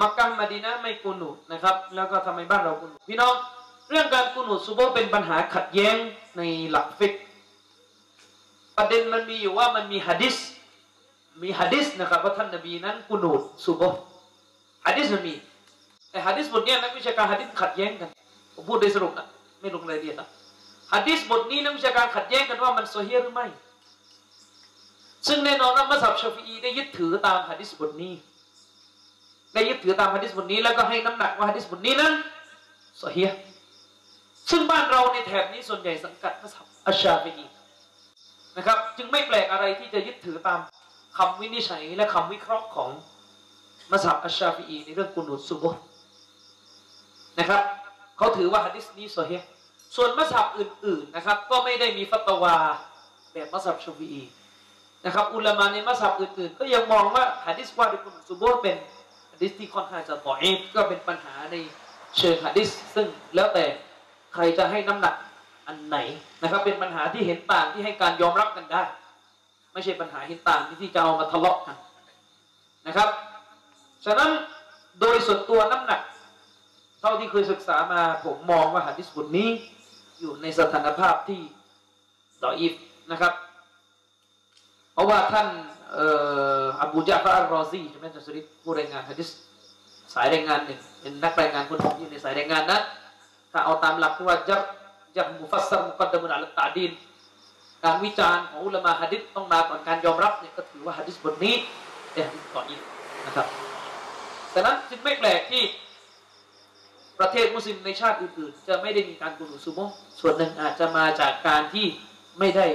มักกะมาดีนะไม่กุนูนะครับ แล้วก็ทำไมบ้านเรากุนูพี่น้อง เรื่องการกุนูดซุบโบเป็นปัญหาขัดแย้งในหลักฟิกประเด็นมันมีอยู่ว่ามันมีฮะดิษมีฮะดิษนะครับว่าท่านนบีนั้นกุนูดซุบโบฮะดิษมันมีแต่ฮะดิษบทนี้นักวิชาการฮะดิษขัดแย้งกันผมพูดโดยสรุปนะ ไม่ลงรายละเอียดนะฮะดิษบทนี้นักวิชาการขัดแย้งกันว่ามันโซเฮียหรือไม่ ซึ่งแน่นอนว่ามัสยิดชาฟีอีได้ยึดถือตามฮะดิษบทนี้ ได้ยึดถือตามฮะดิษบทนี้แล้วก็ให้น้ำหนักว่าฮะดิษบทนี้นั้นโซเฮียซึ่งบ้านเราในแถบนี้ส่วนใหญ่สังกัดมัสยิดอัชชาฟีนะครับ จึงไม่แปลกอะไรที่จะยึดถือตามคำวินิจฉัยและคำวิเคราะห์ของมัสยิดอัชชาฟีในเรื่องกุนูดซุบฮ์นะครับ เขาถือว่าฮะดิษนี้โซเฮียส่วนมัสยิดอื่น ๆนะครับ ก็ไม่ได้มีฟัตวาแบบมัสยิดชาฟีนะครับ อุลามาในมัสยิดอื่น ๆ ก็ยังมองว่าหะดิษว่าด้วยคุณซุบโบเป็นหะดิษที่ค่อนข้างจะต่อเองก็เป็นปัญหาในเชิงหะดิษซึ่งแล้วแต่ใครจะให้น้ำหนักอันไหนนะครับ เป็นปัญหาที่เห็นต่างที่ให้การยอมรับกันได้ ไม่ใช่ปัญหาเห็นต่างที่ที่จะเอามาทะเลาะกันนะครับ ฉะนั้นโดยส่วนตัวน้ำหนัก เท่าที่เคยศึกษามาผมมองว่าหะดิษบทนี้ อยู่ในสถานภาพที่ต่ออีฟนะครับ เพราะว่าท่านอับูจาฟาอัลรอซีใช่ไหมท่านสุริผู้รายงานฮะดิษสายรายงานหนึ่งเป็นนักรายงานคนหนึ่งอยู่ในสายรายงานนั้นถ้าเอาตามหลักที่ว่าจับจับมุฟัสซัรมุกดดมุนอัลตาดีนการวิจารณ์ของอุลามะฮะดิษต้องมาก่อนการยอมรับเนี่ยก็ถือว่าฮะดิษบทนี้เป็นฮะดิษต่ออีกนะครับดังนั้นจึงไม่แปลกที่ ประเทศมุสลิมในชาติอื่นๆ จะไม่ได้มีการกุนุซุโมส่วนหนึ่งอาจจะมาจากการที่ไม่ได้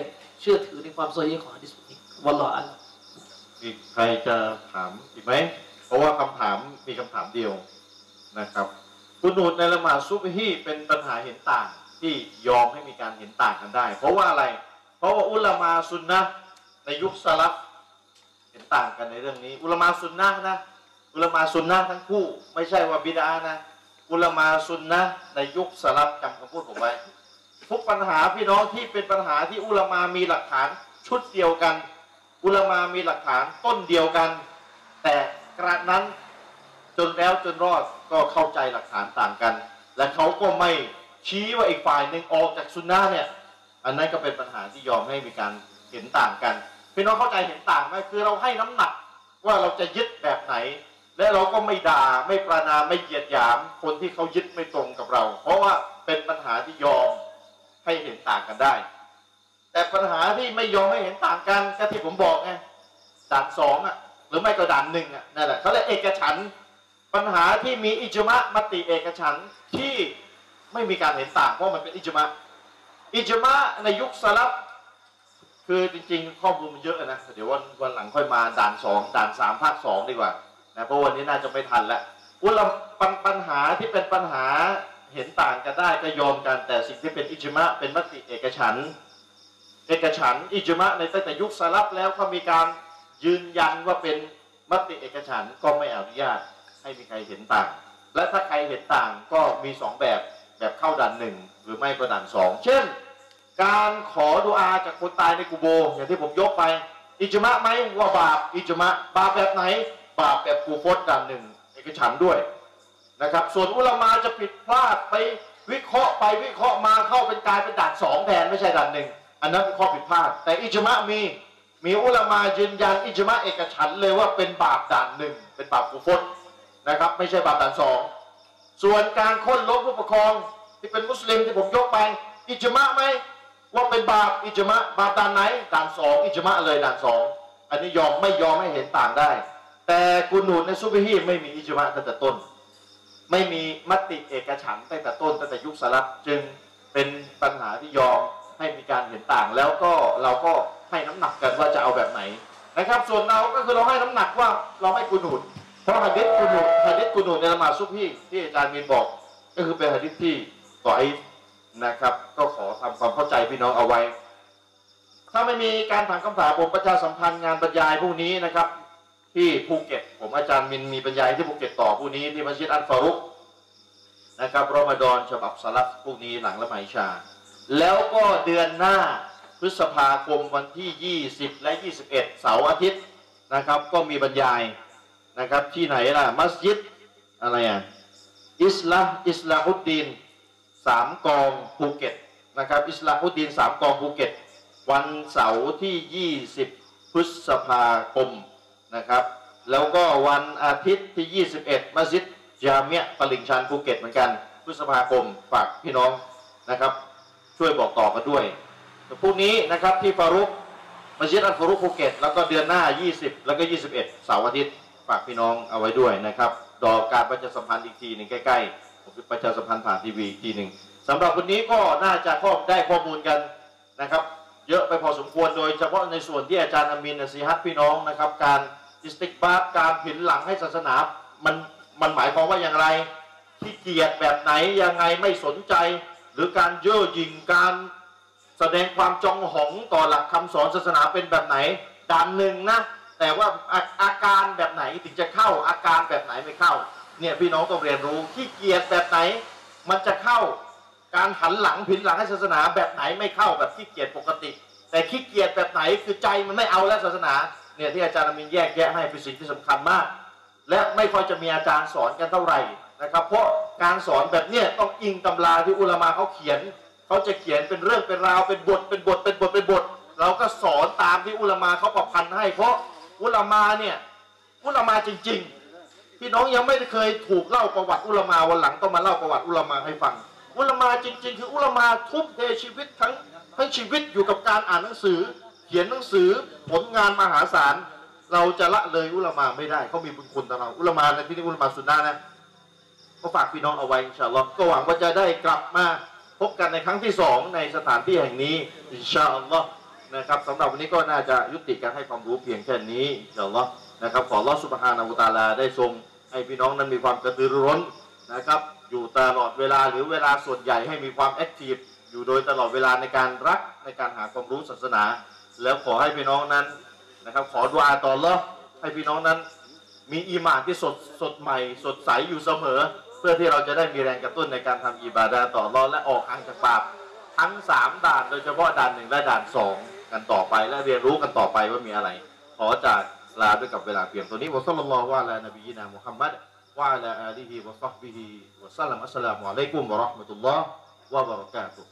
เชื่อถือในความโซเยของฮะดิษบทนี้วัลลอฮอัลมีใครจะถามอีกไหม เพราะว่าคำถามมีคำถามเดียวนะครับกุนูดในละหมาดซุบฮีเป็นปัญหาเห็นต่างที่ยอมให้มีการเห็นต่างกันได้ เพราะว่าอะไร เพราะว่าอุลามาซุนนะในยุคสลับเห็นต่างกันในเรื่องนี้ อุลามาซุนนะนะ อุลามาซุนนะทั้งคู่ ไม่ใช่ว่าบิดานะ อุลมาซุนนะในยุคสลับจำคำพูดผมไว้ ทุกปัญหาพี่น้องที่เป็นปัญหาที่อุลมามีหลักฐานชุดเดียวกัน อุลมามีหลักฐานต้นเดียวกัน แต่กระนั้นจนแล้วจนรอดก็เข้าใจหลักฐานต่างกัน และเขาก็ไม่ชี้ว่าอีกฝ่ายหนึ่งออกจากซุนนะเนี่ย อันนั้นก็เป็นปัญหาที่ยอมให้มีการเห็นต่างกันพี่น้องเข้าใจเห็นต่างไหมคือเราให้น้ำหนักว่าเราจะยึดแบบไหน และเราก็ไม่ด่าไม่ประนามไม่เหยียดหยาม คนที่เขายึดไม่ตรงกับเรา เพราะว่าเป็นปัญหาที่ยอมให้เห็นต่างกันได้ แต่ปัญหาที่ไม่ยอมให้เห็นต่างกันก็ที่ผมบอกไงด่านสองอะหรือไม่ก็ด่านหนึ่งอะนั่นแหละเขาเรียกเอกฉันปัญหาที่มีอิจมะมติเอกฉันท์ที่ไม่มีการเห็นต่างเพราะมันเป็นอิจมะอิจมะในยุคสลับคือจริงๆ ข้อมูลมันเยอะนะเดี๋ยววันวันหลังค่อยมาด่านสองด่านสามภาคสองดีกว่า นะเพราะวันนี้น่าจะไม่ทันแล้วอุลปัญปัญหาที่เป็นปัญหาเห็นต่างกันได้ก็ยอมกัน แต่สิ่งที่เป็นอิจมะเป็นมติเอกฉันเอกฉันอิจมะในตั้งแต่ยุคสลับแล้วก็มีการยืนยันว่าเป็นมติเอกฉันก็ไม่อนุญาตให้มีใครเห็นต่าง และถ้าใครเห็นต่างก็มีสองแบบแบบเข้าด่านหนึ่งหรือไม่ก็ด่านสองเช่น การขอดุอาจากคนตายในกุโบอย่างที่ผมยกไป อิจมะไหมว่าบาปอิจมะบาปแบบไหน บาปแบบกูฟดด่านหนึ่งเอกฉันด้วยนะครับ ส่วนอุลามาจะผิดพลาดไปวิเคราะห์ไปวิเคราะห์มาเข้าเป็นกลายเป็นด่านสองแทนไม่ใช่ด่านหนึ่งอันนั้นเป็นข้อผิดพลาด แต่อิจมะมีมีอุลามายืนยันอิจมะเอกฉันเลยว่าเป็นบาปด่านหนึ่งเป็นบาปกุฟรนะครับ ไม่ใช่บาปด่านสองส่วนการค้นล้มผู้ปกครองที่เป็นมุสลิมที่ผมยกไปอิจมะไหมว่าเป็นบาปอิจมะบาปด่านไหนด่านสองอิจมะเลยด่านสองอันนี้ยอมไม่ยอมให้เห็นต่างได้ แต่กุนูดในซุบฮีไม่มีอิจมะตั้งแต่ต้น ไม่มีมติเอกฉันตั้งแต่ต้นตั้งแต่ยุคสลับจึงเป็นปัญหาที่ยอมให้มีการเห็นต่าง แล้วก็เราก็ให้น้ำหนักกันว่าจะเอาแบบไหนนะครับ ส่วนเราก็คือเราให้น้ำหนักว่าเราให้กุนูดเพราะฮะดิษกุนูดฮะดิษกุนูดในละหมาดซุบฮีที่อาจารย์มีนบอก ก็คือเป็นฮะดิษที่ต่อไอนะครับ ก็ขอทำความเข้าใจพี่น้องเอาไว้ ถ้าไม่มีการถามคำถามผมประชาสัมพันธ์งานบรรยายพวกนี้นะครับ ที่ภูเก็ต ผมอาจารย์มินมีบรรยายที่ภูเก็ตต่อพวกนี้ที่มัสยิดอันฟารุกนะครับรอมฎอนฉบับสลับพวกนี้หลังละหมาชา แล้วก็เดือนหน้าพฤษภาคมวันที่ 20 และ 21 เสาร์อาทิตย์นะครับ ก็มีบรรยายนะครับที่ไหนล่ะ มัสยิดอะไรอะอิสลาอิสลาฮุดดีนสามกองภูเก็ตนะครับอิสลาฮุดดีนสามกองภูเก็ต วันเสาร์ที่ 20 พฤษภาคม นะครับ แล้วก็วันอาทิตย์ที่ 21 มัสยิดจาเมียตลิ่งชันภูเก็ตเหมือนกัน พฤษภาคมฝากพี่น้องนะครับ ช่วยบอกต่อกันด้วยพรุ่งนี้นะครับที่ฟารุกมัสยิดอัลฟารุกภูเก็ตแล้วก็เดือนหน้า 20 แล้วก็ 21 เสาร์อาทิตย์ฝากพี่น้องเอาไว้ด้วยนะครับรอการประชาสัมพันธ์อีกทีหนึ่งใกล้ๆผมประชาสัมพันธ์ผ่านทีวีอีกทีหนึ่งสำหรับวันนี้ก็น่าจะข้อได้ข้อมูลกันนะครับ เยอะไปพอสมควรโดยเฉพาะในส่วนที่อาจารย์อามินสีฮัตพี่น้องนะครับ การاستكبارการผินหลังให้ศาสนามันมันหมายความว่าอย่างไรที่เกียรติแบบไหนยังไงไม่สนใจ หรือการเย่อหยิ่งการแสดงความจองหองต่อหลักคำสอนศาสนาเป็นแบบไหนด่านหนึ่งนะแต่ว่าอาอาการแบบไหนถึงจะเข้าอาการแบบไหนไม่เข้าเนี่ยพี่น้องต้องเรียนรู้ขี้เกียจแบบไหนมันจะเข้า การหันหลังผินหลังให้ศาสนาแบบไหนไม่เข้าแบบขี้เกียจปกติ แต่ขี้เกียจแบบไหนคือใจมันไม่เอาแล้วศาสนาเนี่ยที่อาจารย์มินแยกแยะให้เป็นสิ่งที่สำคัญมาก และไม่ค่อยจะมีอาจารย์สอนกันเท่าไหร่นะครับ เพราะการสอนแบบเนี้ยต้องอิงตำราที่อุลามาเขาเขียนเขาจะเขียนเป็นเรื่องเป็นราวเป็นบทเป็นบทเป็นบทเป็นบท เราก็สอนตามที่อุลามาเขาประพันธ์ให้ เพราะอุลามาเนี่ยอุลามาจริง ๆ พี่น้องยังไม่เคยถูกเล่าประวัติอุลามาวันหลังต้องมาเล่าประวัติอุลามาให้ฟัง อุลามาจริง ๆ คืออุลามาทุ่มเทชีวิตทั้งทั้งชีวิตอยู่กับการอ่านหนังสือ เขียนหนังสือผลงานมหาศาล เราจะละเลยอุลามาไม่ได้เขามีบุญคุณต่อเราอุลามาในที่นี้อุลามาสุนนะนะก็ฝากพี่น้องเอาไว้อินชาอัลลอฮ์ก็หวังว่าจะได้กลับมาพบกันในครั้งที่สองในสถานที่แห่งนี้อินชาอัลลอฮ์นะครับสำหรับวันนี้ก็น่าจะยุติการให้ความรู้เพียงแค่นี้อินชาอัลลอฮ์นะครับขออัลลอฮ์สุบฮานาอูตาลาได้ทรงให้พี่น้องนั้นมีความกระตือรือร้นนะครับ อยู่ตลอดเวลาหรือเวลาส่วนใหญ่ให้มีความแอคทีฟอยู่โดยตลอดเวลาในการรักในการหาความรู้ศาสนา แล้วขอให้พี่น้องนั้นนะครับ ขอดุอาต่ออัลลอให้พี่น้องนั้น มีอีหมานที่สดสดใหม่ สดใสอยู่เสมอ เพื่อที่เราจะได้มีแรงกระตุ้นในการทำอิบาดาต่ออัลลอฮ์และออกห่างจากบาปทั้งสามด่านโดยเฉพาะด่านหนึ่งและด่านสองกันต่อไปและเรียนรู้กันต่อไปว่ามีอะไร ขอจากลาด้วยกับเวลาเพียงตัวนี้วะซัลลัลลอฮุอะลานบียินามุฮัมมัด วะอะลาอาลี